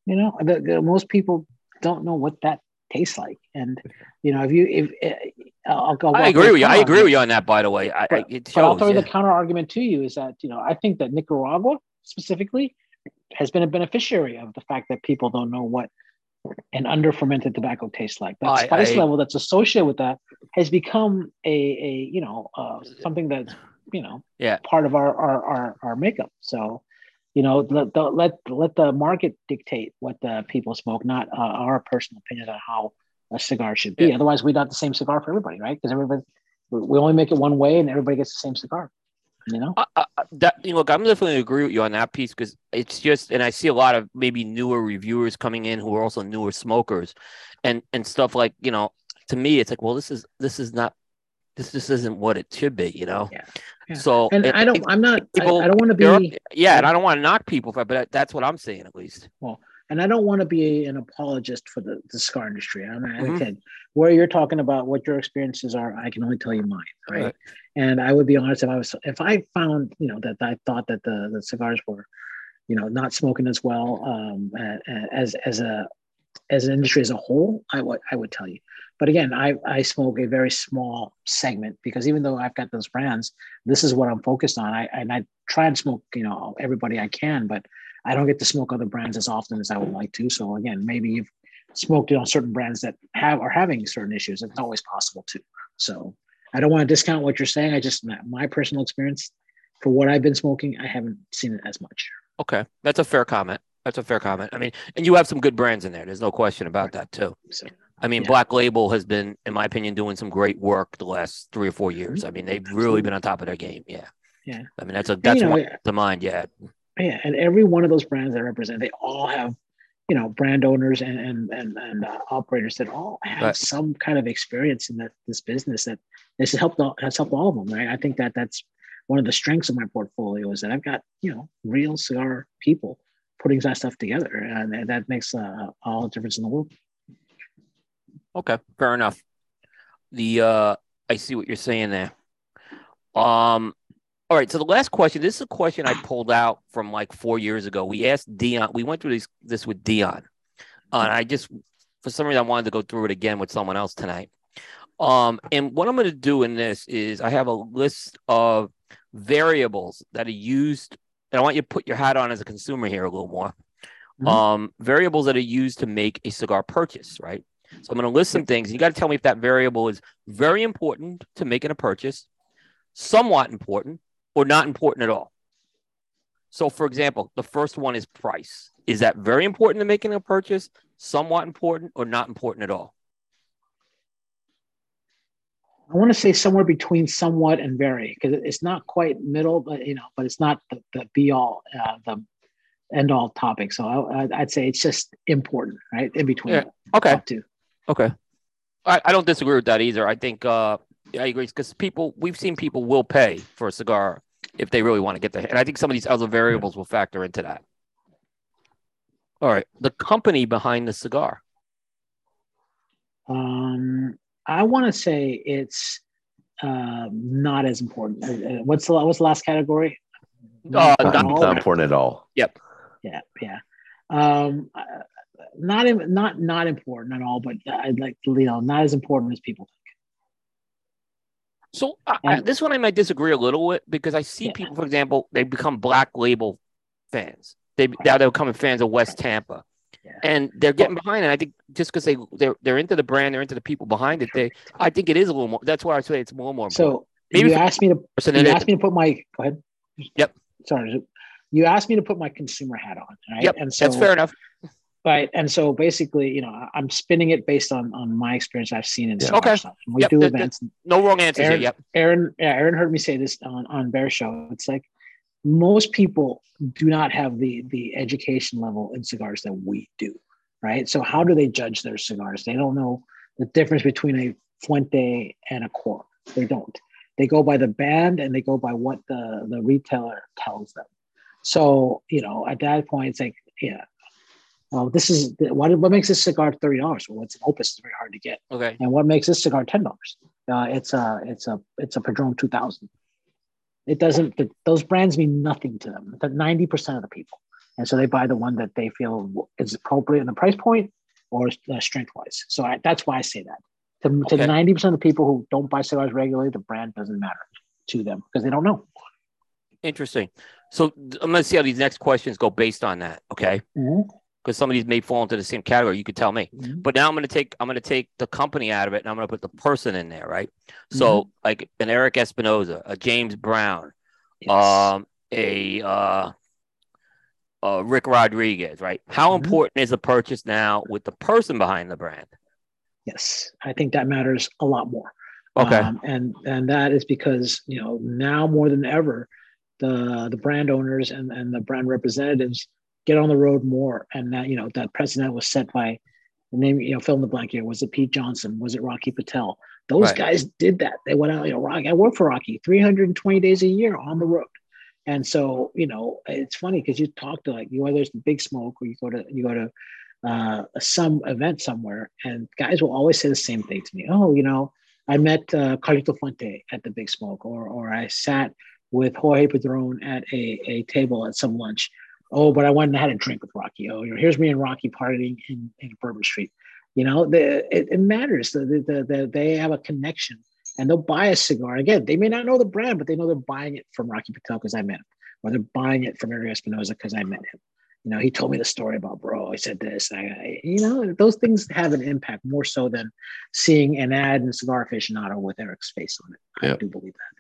you know, the, the, most people don't know what that tastes like. And, you know, if you, if uh, I'll go, I agree with you. I agree with you on that, by the way. I, but, shows, but I'll throw yeah. the counter argument to you is that, you know, I think that Nicaragua specifically has been a beneficiary of the fact that people don't know what and under fermented tobacco tastes like. That I, spice I, level that's associated with that has become a, a you know uh, something that's you know yeah part of our our our, our makeup. So you know let the, let let the market dictate what the people smoke, not uh, our personal opinion on how a cigar should be. Yeah. Otherwise, we got the same cigar for everybody, right? Because everybody we only make it one way, and everybody gets the same cigar. You know, uh, that you know, look, I'm definitely agree with you on that piece because it's just, and I see a lot of maybe newer reviewers coming in who are also newer smokers, and and stuff like you know, to me, it's like, well, this is this is not, this just isn't what it should be, you know. Yeah. yeah. So, and, I don't, I'm not, people, I, I don't want to be, yeah, and I don't want to knock people for, but that's what I'm saying at least. Well, and I don't want to be an apologist for the, the cigar industry. I mean, mm-hmm. where you're talking about what your experiences are, I can only tell you mine, right? right? And I would be honest if I was if I found you know that I thought that the the cigars were, you know, not smoking as well um, as as a as an industry as a whole, I would I would tell you. But again, I I smoke a very small segment because even though I've got those brands, this is what I'm focused on. I and I try and smoke you know everybody I can, but I don't get to smoke other brands as often as I would like to. So again, maybe you've smoked on certain brands that have are having certain issues. It's always possible too. So I don't want to discount what you're saying. I just my personal experience for what I've been smoking, I haven't seen it as much. Okay, that's a fair comment. That's a fair comment. I mean, and you have some good brands in there. There's no question about that too. So, I mean, yeah. Black Label has been, in my opinion, doing some great work the last three or four years. Mm-hmm. I mean, they've really been on top of their game. Yeah. Yeah. I mean, that's a that's you know, the mind. Yeah. Yeah, and every one of those brands that I represent, they all have, you know, brand owners and and and, and uh, operators that all have right. some kind of experience in that this business that this has helped all, has helped all of them. Right. I think that that's one of the strengths of my portfolio is that I've got you know real cigar people putting that stuff together, and that makes uh, all the difference in the world. Okay, fair enough. The uh, I see what you're saying there. Um, all right. So the last question. This is a question I pulled out from like four years ago. We asked Dion. We went through this this with Dion, uh, and I just for some reason I wanted to go through it again with someone else tonight. Um, and what I'm going to do in this is I have a list of variables that are used. And I want you to put your hat on as a consumer here a little more. Mm-hmm. Um, variables that are used to make a cigar purchase, right? So I'm going to list some things. You got to tell me if that variable is very important to making a purchase, somewhat important, or not important at all. So, for example, the first one is price. Is that very important to making a purchase, somewhat important, or not important at all? I want to say somewhere between somewhat and very because it's not quite middle, but you know, but it's not the, the be all, uh, the end all topic. So I, would say it's just important, right? In between. Yeah. Okay. Two. Okay. I, I don't disagree with that either. I think uh, I agree because people we've seen people will pay for a cigar if they really want to get there. and I think some of these other variables will factor into that. All right. The company behind the cigar. Um I want to say it's uh, not as important. Uh, uh, what's the what's the last category? Uh, not, not, not important at all. Yep. Yeah, yeah. Um, uh, not not not important at all, but I'd like to, you know, not as important as people think. So I, mm. this one I might disagree a little with because I see yeah. people, for example, they become black label fans. They now they're becoming fans of West Tampa and they're getting behind it. I think just because they they're they're into the brand, they're into the people behind it. They, I think it is a little more. That's why I say it's more and more. So maybe you asked me to you asked me to put my go ahead. Yep. Sorry, you asked me to put my consumer hat on, right? Yep. And so that's fair enough. Right, and so basically, you know, I'm spinning it based on on my experience I've seen in yeah. okay. Stuff. We yep. do events. No wrong answers Aaron, here. Yep. Aaron, yeah, Aaron heard me say this on on Bear Show. It's like most people do not have the the education level in cigars that we do right? So how do they judge their cigars? They don't know the difference between a Fuente and a Core. They don't. They go by the band and they go by what the the retailer tells them. So you know, at that point, it's like, yeah, well, this is what what makes this cigar thirty dollars? Well, it's an Opus, it's very hard to get. Okay. And what makes this cigar ten dollars? Uh, it's a it's a it's a Padron two thousand. It doesn't. Those brands mean nothing to them. Ninety percent of the people. And so they buy the one that they feel is appropriate in the price point or uh, strength wise. So I, that's why I say that. To, okay. to 90% of the people who don't buy cigars regularly, the brand doesn't matter to them because they don't know. Interesting. So I'm going to see how these next questions go based on that. Okay. Because some of these may fall into the same category. You could tell me. Mm-hmm. But now I'm going to take I'm going to take the company out of it and I'm going to put the person in there, right? So mm-hmm. like an Erik Espinosa, a James Brown, yes. um, a uh, uh, Rick Rodriguez, right? How mm-hmm. important is the purchase now with the person behind the brand? Yes, I think that matters a lot more. Okay, um, and and that is because you know now more than ever, the the brand owners and and the brand representatives get on the road more, and that you know that precedent was set by the name you know fill in the blank here was it Pete Johnson was it Rocky Patel those right. guys did that they went out you know Rocky I worked for Rocky 320 days a year on the road and so, you know, it's funny because you talk to like you whether it's the big smoke or you go to you go to uh, some event somewhere, and guys will always say the same thing to me. Oh, you know, I met uh, Carlito Fuente at the Big Smoke, or or I sat with Jorge Padron at a, a table at some lunch. Oh, but I went and had a drink with Rocky. Oh, you know, here's me and Rocky partying in, in Bourbon Street. You know, the, it, it matters. The, the, the, they have a connection and they'll buy a cigar. Again, they may not know the brand, but they know they're buying it from Rocky Patel because I met him, or they're buying it from Erik Espinosa because I met him. You know, he told me the story about bro. He said this. I, you know, those things have an impact more so than seeing an ad in Cigar Aficionado with Erik's face on it. I do believe that.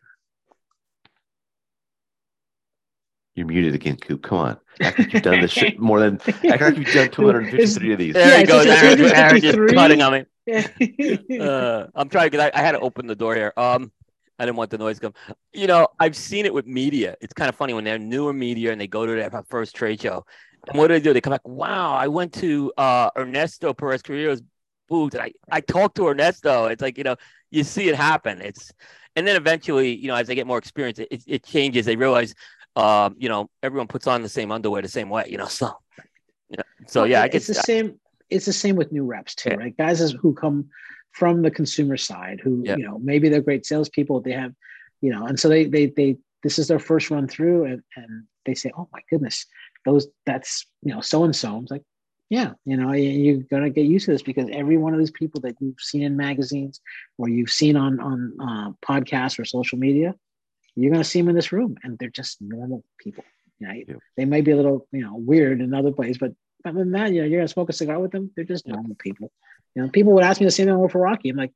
You're muted again, Coop. Come on. Act like you've done this shit more than act like you've done 253 of these. There yeah, he goes. Aaron, Aaron just cutting on me. uh, I'm trying because I, I, had to open the door here. Um, I didn't want the noise to come. You know, I've seen it with media. It's kind of funny when they're newer media and they go to their first trade show. And what do they do? They come back, wow, I went to uh, Ernesto Perez Carrillo's booth and I, I talked to Ernesto. It's like, you know, you see it happen. It's and then eventually, you know, as they get more experience, it, it changes. They realize, um, you know, everyone puts on the same underwear the same way, you know. So, know, so yeah, I guess it's the same it's the same with new reps too, yeah. right? Guys who come from the consumer side, who yeah. you know maybe they're great salespeople, they have you know, and so they they they this is their first run through, and and they say, oh my goodness, those that's you know so and so. I'm like, yeah, you know, you're gonna get used to this because every one of these people that you've seen in magazines or you've seen on on uh, podcasts or social media, you're gonna see them in this room, and they're just normal people. Right? Yeah. They may be a little, you know, weird in other places, but other than that, you know, you're gonna smoke a cigar with them. They're just normal people. You know, people would ask me the same thing for Rocky. I'm like,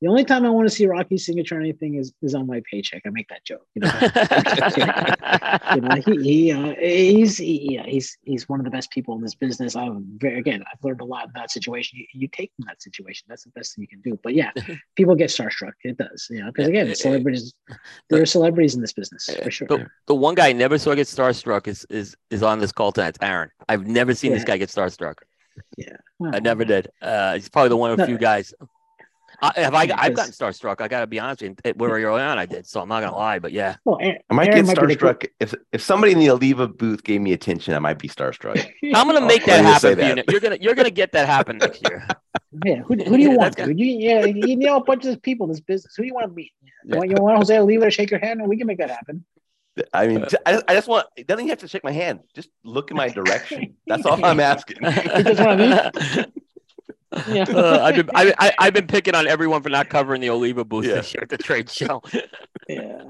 the only time I want to see Rocky's signature or anything is, is on my paycheck. I make that joke. You know, you know he, he uh, he's he, yeah, he's he's one of the best people in this business. I'm very again, I've learned a lot in that situation. You, you take from that situation. That's the best thing you can do. But yeah, people get starstruck. It does, you know, because again, celebrities, there are celebrities in this business for sure. The, the one guy I never saw get starstruck is is is on this call tonight. It's Aaron. I've never seen yeah. this guy get starstruck. Yeah, I never did. Uh, he's probably the one of a few guys. I, have I? I've gotten starstruck. I got to be honest with you. Where you're on, I did. So I'm not gonna lie, but yeah. Well, Aaron, I might Aaron get starstruck if if somebody in the Oliva booth gave me attention. I might be starstruck. I'm gonna make that happen. That. You. are gonna you're gonna get that happen next year. Yeah. Who, who do you want? Gonna... You, yeah, you know a bunch of people in this business. Who do you want to meet? Yeah. You, want, you want Jose Oliva to shake your hand, and we can make that happen. I mean, I, I just want, it doesn't even have to shake my hand. Just look in my direction. That's all I'm asking. That's what I mean. Yeah. Uh, I've been I, I, have been picking on everyone for not covering the Oliva booth yeah. this year at the trade show. yeah.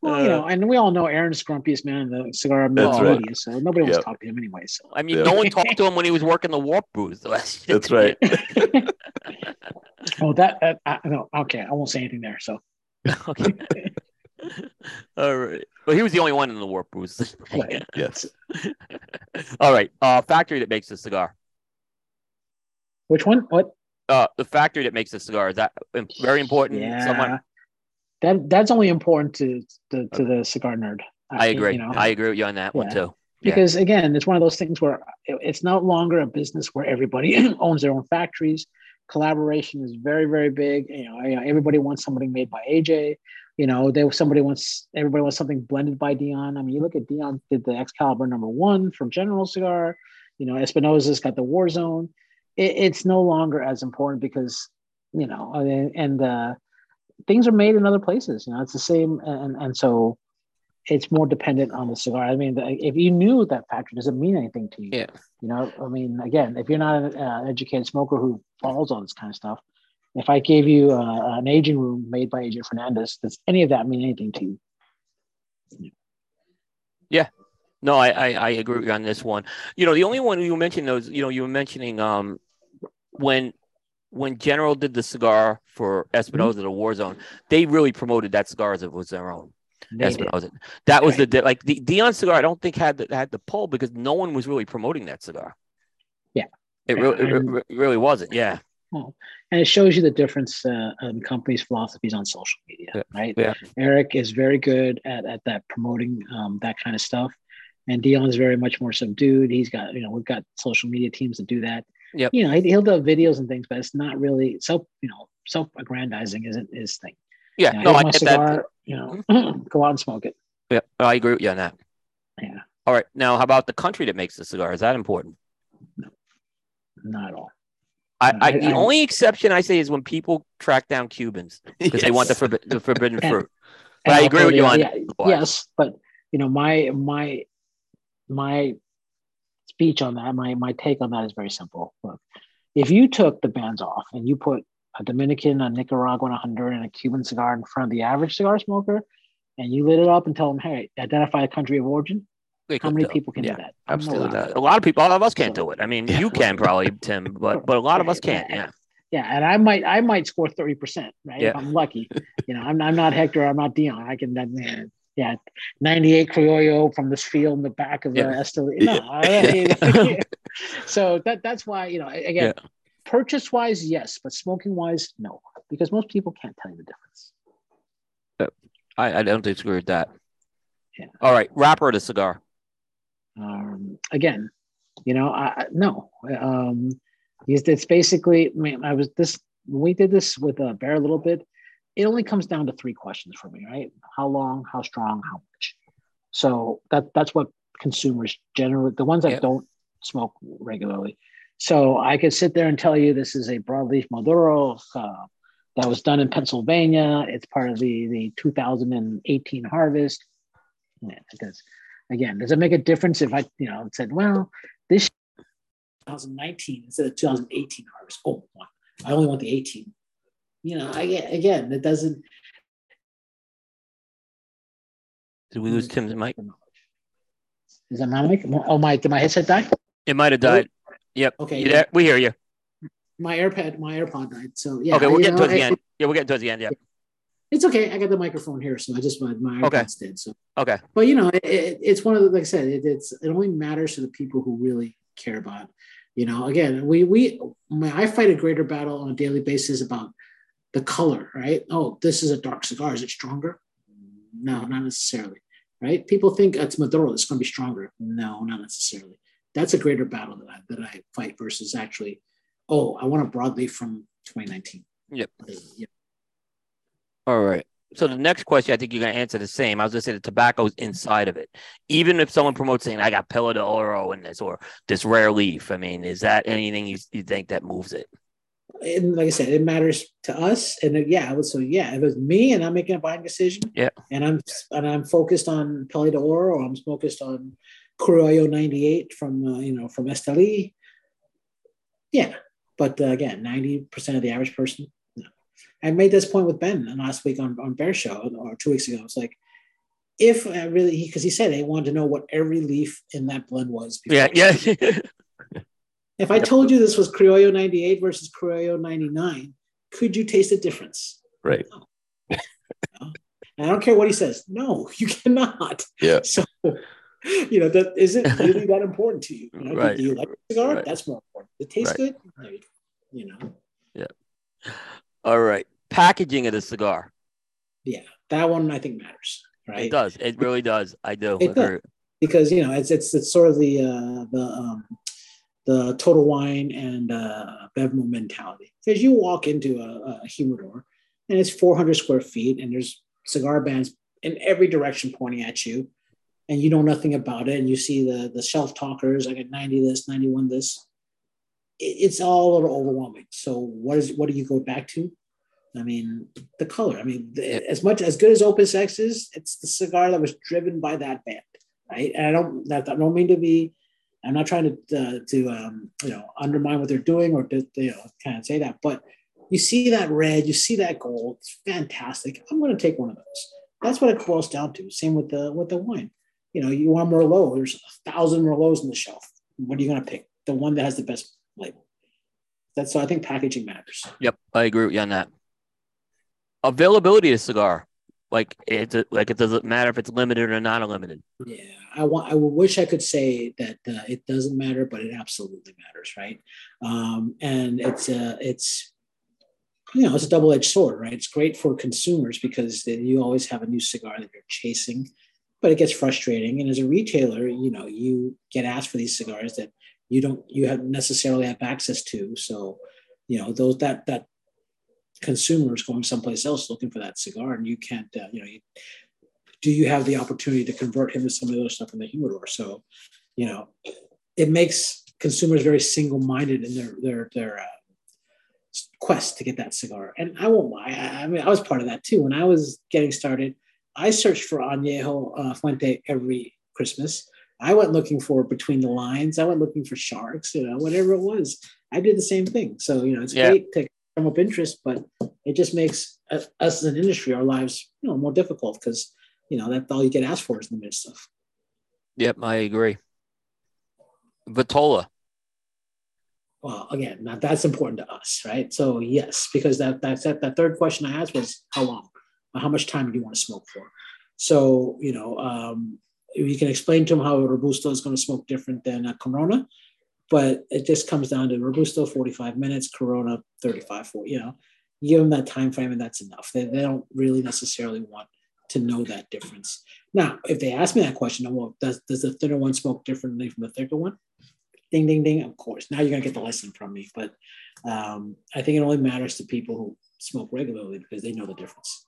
Well, uh, you know, and we all know Aaron's grumpiest man in the cigar media, right. so nobody wants yep. to talk to him anyway. So I mean, no one talked to him when he was working the warp booth. That's right. oh, that, that I, no, okay. I won't say anything there. So okay. All right. Well, he was the only one in the warp booth. yes. All right. Uh, factory that makes the cigar. Which one? What? Uh, the factory that makes the cigar is that very important. Yeah. Someone. That that's only important to to, to the cigar nerd. I, I agree. You know? I agree with you on that yeah. one too. Because yeah. again, it's one of those things where it's no longer a business where everybody owns their own factories. Collaboration is very, very big. You know, everybody wants something made by AJ you know, there was somebody wants everybody wants something blended by Dion. I mean, you look at Dion did the Excalibur number one from General Cigar. You know, Espinosa's got the War Zone. It, it's no longer as important because you know, and, and uh, things are made in other places. You know, it's the same, and and so it's more dependent on the cigar. I mean, if you knew that factory doesn't mean anything to you. Yeah. You know, I mean, again, if you're not an uh, educated smoker who follows all this kind of stuff, if I gave you uh, an aging room made by AJ Fernandez, does any of that mean anything to you? Yeah. No, I, I, I agree on this one. You know, the only one you mentioned those, you know, you were mentioning um when when General did the cigar for Espinosa, mm-hmm. the War Zone, they really promoted that cigar as if it was their own. They Espinosa. Did. That was right. the like the Dion cigar. I don't think had the, had the pull because no one was really promoting that cigar. Yeah, it. Really, it, it really wasn't. Yeah, well, and it shows you the difference uh, in companies' philosophies on social media, yeah. right? Yeah. Erik is very good at, at that promoting um, that kind of stuff, and Dion is very much more subdued. He's got, you know, we've got social media teams that do that. Yeah, you know, he'll do videos and things, but it's not really self, you know, self-aggrandizing isn't his thing. Yeah, you know, no, I get cigar, that. You know, go out and smoke it. Yeah, I agree with you on that. Yeah. All right. Now, how about the country that makes the cigar? Is that important? No, not at all. I, I, the only exception I say is when people track down Cubans because yes. they want the, forbi- the forbidden and, fruit. But I agree with you on yeah, yes, but you know my my my speech on that, my my take on that is very simple. Look, if you took the bands off and you put a Dominican, a Nicaraguan, a Honduran, and a Cuban cigar in front of the average cigar smoker, and you lit it up and tell them, "Hey, identify a country of origin," How many people can yeah, do that? Absolutely. A lot of people, all of us can't do it. I mean, yeah. you can probably, Tim, but but a lot of us can't. Yeah. Yeah, and I might I might score thirty percent, right? Yeah. If I'm lucky. you know, I'm I'm not Hector, I'm not Dion. I can man, yeah, 98 Criollo from this field in the back of the yeah. Estel. No, so that that's why you know again, purchase wise, yes, but smoking wise, no, because most people can't tell you the difference. I, I don't disagree with that. Yeah. All right, wrapper the cigar. Um, again, you know, I no. Um, it's basically. I mean, I was this we did this with a Bear a little bit. It only comes down to three questions for me, right? How long, how strong, how much. So that that's what consumers generally, the ones that yep. don't smoke regularly. So I could sit there and tell you this is a broadleaf Maduro, uh, that was done in Pennsylvania. It's part of the the 2018 harvest. Yeah, it does. Again, does it make a difference if I, you know, said, well, this 2019 instead of 2018 harvest? Oh, I only want the 18. You know, I again, it doesn't. Did we lose Tim's mic? Is that my mic? Oh my! Did my headset die? It might have died. Yep. Okay. There? We hear you. My AirPod, my AirPod died. So yeah. Okay, we're getting know, towards I, the end. Yeah, we're getting towards the end. Yeah. It's okay. I got the microphone here, so I just my my okay. Did. So okay. But you know, it, it, it's one of the like I said, it, it's it only matters to the people who really care about. You know, again, we we I fight a greater battle on a daily basis about the color, right? Oh, this is a dark cigar. Is it stronger? No, not necessarily. Right? People think it's Maduro. It's going to be stronger. No, not necessarily. That's a greater battle that I, that I fight versus actually, oh, I want a broadleaf from 2019. Yep. yep. All right. So the next question, I think you're going to answer the same. I was going to say the tobacco's inside of it. Even if someone promotes saying I got Pelo de Oro in this or this rare leaf, I mean, is that anything you, you think that moves it? and like I said, it matters to us. And uh, yeah, so yeah, if it was me and I'm making a buying decision, yeah, and I'm and I'm focused on Pelo de Oro, or I'm focused on Criollo 98 from uh, you know from Esteli. Yeah, but uh, again, 90% of the average person. No. I made this point with Ben last week on on Bear Show or two weeks ago. It's like if I really because he, he, said he wanted to know what every leaf in that blend was. Yeah, yeah. If I told you this was Criollo 98 versus Criollo 99, could you taste the difference? Right. No. I don't care what he says. No, you cannot. Yeah. So, you know, that isn't really that important to you. you know, right. Do you like the cigar? Right. That's more important. It tastes right. good. You know. Yeah. All right. Packaging of the cigar. Yeah, that one I think matters. Right. It does. It really does. I do. It does. Because you know it's it's it's sort of the uh, the um, the total wine and uh, Bevmo mentality. Because you walk into a, a humidor and it's 400 square feet and there's cigar bands in every direction pointing at you and you know nothing about it and you see the the shelf talkers i got 90 this 91 this it's all a little overwhelming so what is what do you go back to i mean the color i mean the, as much as good as opus x is it's the cigar that was driven by that band right and i don't that i don't mean to be I'm not trying to uh, to um, you know undermine what they're doing or to, you know kind of say that, but you see that red, you see that gold, it's fantastic. I'm going to take one of those. That's what it boils down to. Same with the with the wine. You know, you want Merlot. There's a thousand Merlots on the shelf. What are you going to pick? The one that has the best label. That's so I think packaging matters. Yep, I agree with you on that. Availability of cigar like it's like it doesn't matter if it's limited or not limited. Yeah, I want. I wish I could say that uh, it doesn't matter, but it absolutely matters, right? Um, and it's uh, it's you know it's a double edged sword, right? It's great for consumers because you always have a new cigar that you're chasing, but it gets frustrating. And as a retailer, you know you get asked for these cigars that you don't you have necessarily have access to. So you know those that that consumers going someplace else looking for that cigar, and you can't, uh, you know, you, do you have the opportunity to convert him to some of the other stuff in the humidor? So, you know, it makes consumers very single-minded in their their their uh, quest to get that cigar. And I won't lie, I, I, mean, I was part of that too. When I was getting started, I searched for Añejo uh, Fuente every Christmas. I went looking for between the lines. I went looking for sharks, you know, whatever it was. I did the same thing. So, you know, it's yeah. great to come up interest, but it just makes us as an industry our lives you know more difficult because you know that's all you get asked for is limited stuff. Yep, I agree. Vitola. Well, again, now that's important to us, right? So yes, because that that's that, that third question I asked was how long, how much time do you want to smoke for? So you know, um, you can explain to them how a robusto is going to smoke different than a Corona, but it just comes down to robusto 45 minutes corona 35 40 you know. Give them that time frame and that's enough. They, they don't really necessarily want to know that difference. Now if they ask me that question well does, does the thinner one smoke differently from the thicker one? Ding ding ding of course. Now you're going to get the lesson from me but um, i think it only matters to people who smoke regularly because they know the difference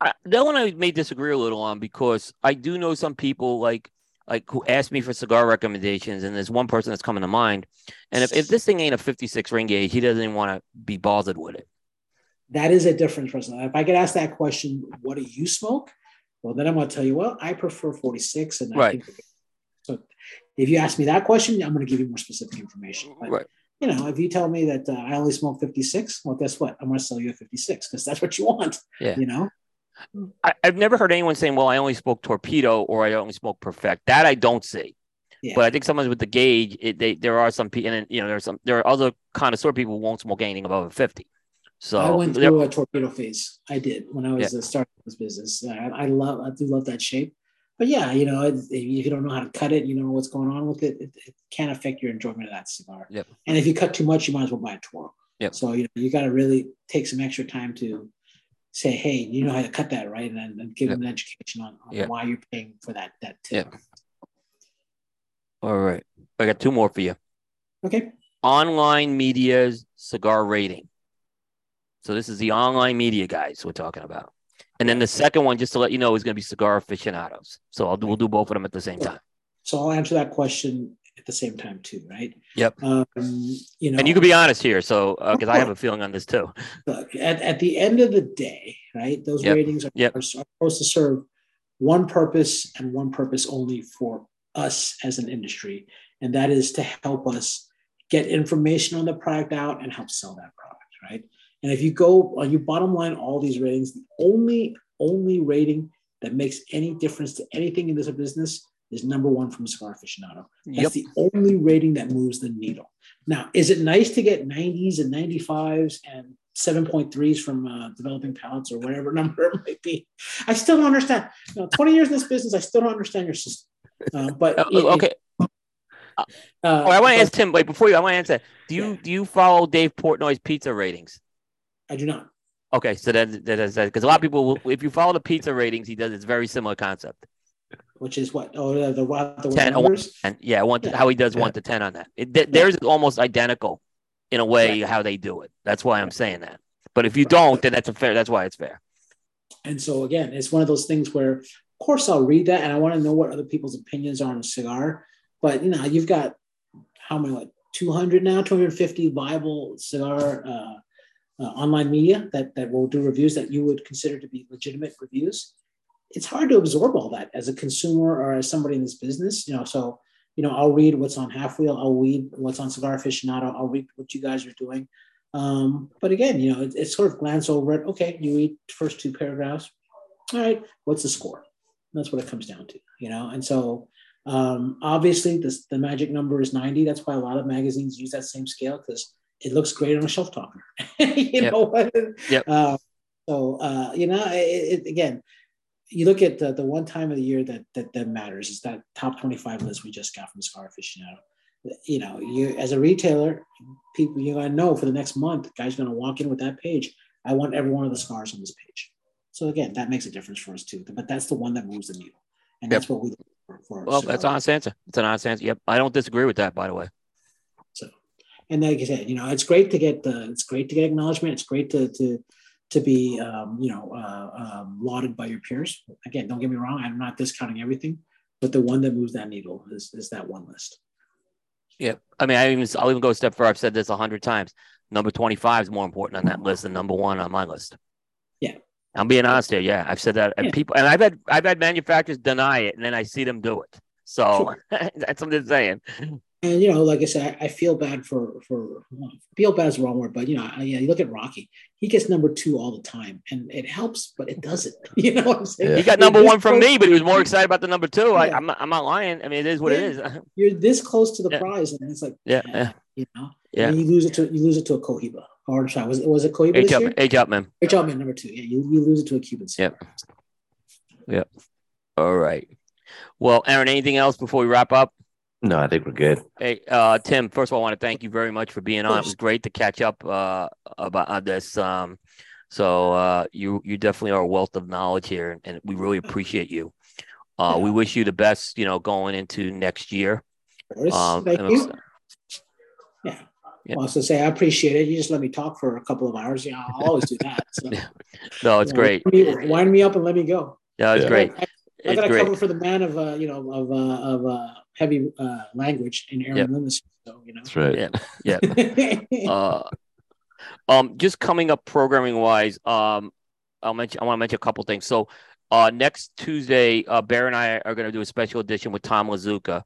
I, that one I may disagree a little on because I do know some people like like who asked me for cigar recommendations, and there's one person that's coming to mind. And if, if this thing ain't a 56 ring gauge, he doesn't even want to be bothered with it. That is a different person. If I get asked that question, what do you smoke? Well, then I'm going to tell you, well, I prefer 46. And right. so if you ask me that question, I'm going to give you more specific information. But, right. You know, if you tell me that uh, I only smoke 56, well, guess what? I'm going to sell you a 56 because that's what you want. Yeah. You know, I, have never heard anyone saying, well, I only smoke torpedo or I only smoke perfect. That I don't see. Yeah. But I think sometimes with the gauge, it, they, there are some people, and you know, there's some, there are other connoisseur people who won't smoke anything above a 50. So I went through a torpedo phase. I did when I was yeah. starting this business. I, I, love, I do love that shape. But yeah, you know, if you don't know how to cut it, you know what's going on with it, it, it can affect your enjoyment of that cigar. Yep. And if you cut too much, you might as well buy a Toro. Yep. So you know, you got to really take some extra time to say, hey, you know how to cut that, right? And then give yep. them an education on, on yep. why you're paying for that that tip. Yep. All right. I got two more for you. Okay. Online media's cigar rating. So this is the online media guys we're talking about. And then the second one, just to let you know, is going to be cigar aficionados. So I'll do, we'll do both of them at the same time. So I'll answer that question at the same time too, right? Yep. Um, you know, and you can be honest here, so because uh, I have a feeling on this too. Look, at, at the end of the day, right? Those yep. ratings are, yep. are supposed to serve one purpose and one purpose only for us as an industry, and that is to help us get information on the product out and help sell that product, right? And if you go on your bottom line, all these ratings, the only only rating that makes any difference to anything in this business is number one from Cigar Aficionado. That's yep. the only rating that moves the needle. Now, is it nice to get 90s and 95s and 7.3s from uh, developing palates or whatever number it might be? I still don't understand. You know, 20 years in this business, I still don't understand your system. Uh, but uh, okay. Uh, oh, I want to ask Tim. Wait, before you, I want to answer. Do you yeah. do you follow Dave Portnoy's pizza ratings? I do not. Okay, so that that is because a lot of people, will, if you follow the pizza ratings, he does. It's very similar concept. Which is what? Oh, the the, the ten numbers? and yeah, one to, yeah. how he does yeah. one to ten on that. It, th- theirs is almost identical in a way how they do it. That's why I'm saying that. But if you don't, then that's a fair. That's why it's fair. And so again, it's one of those things where, of course, I'll read that and I want to know what other people's opinions are on a cigar. But you know, you've got how many like 200 now, 250 viable cigar. Uh, uh, online media that, that will do reviews that you would consider to be legitimate reviews it's hard to absorb all that as a consumer or as somebody in this business you know so you know i'll read what's on halfwheel i'll read what's on cigar aficionado i'll read what you guys are doing um, but again you know it, it's sort of glance over it okay you read first two paragraphs all right what's the score that's what it comes down to you know and so um, obviously this, the magic number is 90 that's why a lot of magazines use that same scale because it looks great on a shelf talker. you yep. know what? Yep. Uh, so uh, you know, it, it, again, you look at the, the one time of the year that, that that matters is that top 25 list we just got from Cigar Aficionado. You know, you as a retailer, people you're gonna know for the next month, guys gonna walk in with that page. I want every one of the scars on this page. So again, that makes a difference for us too. But that's the one that moves the needle, and yep. that's what we look for. for well, that's an honest answer. It's an honest answer. Yep, I don't disagree with that. By the way So, and like I said, you know, it's great to get the, it's great to get acknowledgement. It's great to to to be, um, you know, uh, um, lauded by your peers. Again, don't get me wrong, I'm not discounting everything, but the one that moves that needle is is that one list. Yeah, I mean, I even I'll even go a step further. I've said this a hundred times. Number twenty five is more important on that list than number one on my list. Yeah, I'm being honest here. Yeah, I've said that, and people, and I've had I've had manufacturers deny it, and then I see them do it. So sure. that's what I'm saying and you know, like I said, I, I feel bad for for feel bad is the wrong word, but you know, I, yeah, you look at Rocky, he gets number two all the time, and it helps, but it doesn't. You know what I'm saying? He got number one from me, but he was more excited about the number two. Yeah. I, am not, I'm not lying. I mean, it is what yeah. it is. You're this close to the yeah. prize, and it's like, yeah, yeah. you know, yeah, and you lose it to you lose it to a Cohiba. Or sorry, was it was it Cohiba H year? H Upmann. H Upmann number two. Yeah, you, you lose it to a Cuban. Yep. Yep. All right. Well, Aaron, anything else before we wrap up? No, I think we're good. Hey, uh, Tim. First of all, I want to thank you very much for being on. It was great to catch up uh, about uh, this. Um, so uh, you you definitely are a wealth of knowledge here, and we really appreciate you. Uh, yeah. We wish you the best, you know, going into next year. Um, thank you. Yeah. yeah. Well, so say I appreciate it. You just let me talk for a couple of hours. Yeah, I'll always do that. So. no, it's you know, great. Wind me, wind me, up and let me go. Yeah, it's yeah. great. I, I got to cover for the man of uh, you know of uh, of uh, heavy uh, language in Aaron yep. Loomis. So you know, that's right. Yeah, yeah. uh, Um, just coming up programming wise, um, I'll mention. I want to mention a couple things. So, uh, next Tuesday, uh, Bear and I are going to do a special edition with Tom Lazuka.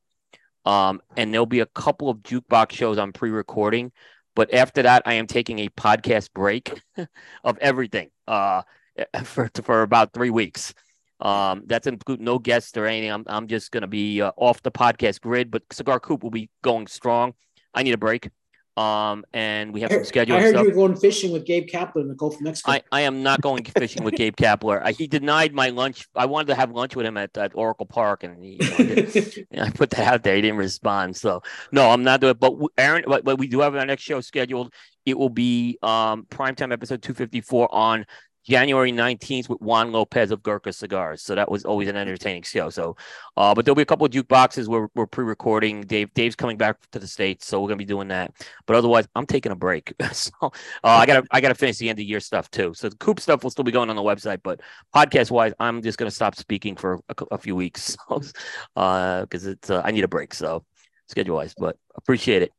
Um, and there'll be a couple of jukebox shows I'm pre-recording, but after that, I am taking a podcast break of everything. Uh, for for about three weeks. Um, that's include no guests or anything. I'm I'm just gonna be uh, off the podcast grid, but Cigar Coop will be going strong. I need a break. Um, and we have some scheduled. I heard stuff. you were going fishing with Gabe Kapler in the Gulf of Mexico. I, I am not going fishing with Gabe Kapler. I, he denied my lunch. I wanted to have lunch with him at, at Oracle Park, and he, you know, I put that out there. He didn't respond. So no, I'm not doing it. But Aaron, but, but we do have our next show scheduled. It will be um primetime episode 254 on January 19th with Juan Lopez of Gurkha Cigars. So that was always an entertaining show. So, uh, but there'll be a couple of jukeboxes where we're pre-recording. Dave, Dave's coming back to the states, so we're gonna be doing that. But otherwise, I'm taking a break. so uh, I gotta I gotta finish the end of year stuff too. So the Coop stuff will still be going on the website, but podcast wise, I'm just gonna stop speaking for a, a few weeks because uh, it's uh, I need a break. So schedule wise, but appreciate it.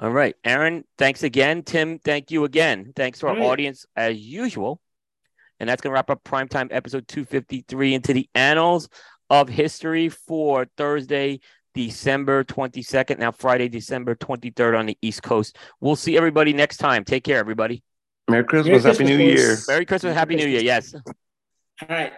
All right, Aaron, thanks again. Tim, thank you again. Thanks to our right. audience as usual. And that's going to wrap up primetime episode 253 into the annals of history for Thursday, December 22nd. Now, Friday, December 23rd on the East Coast. We'll see everybody next time. Take care, everybody. Merry Christmas. Merry Happy New Year. Merry Christmas. Happy New Year. Yes. All right.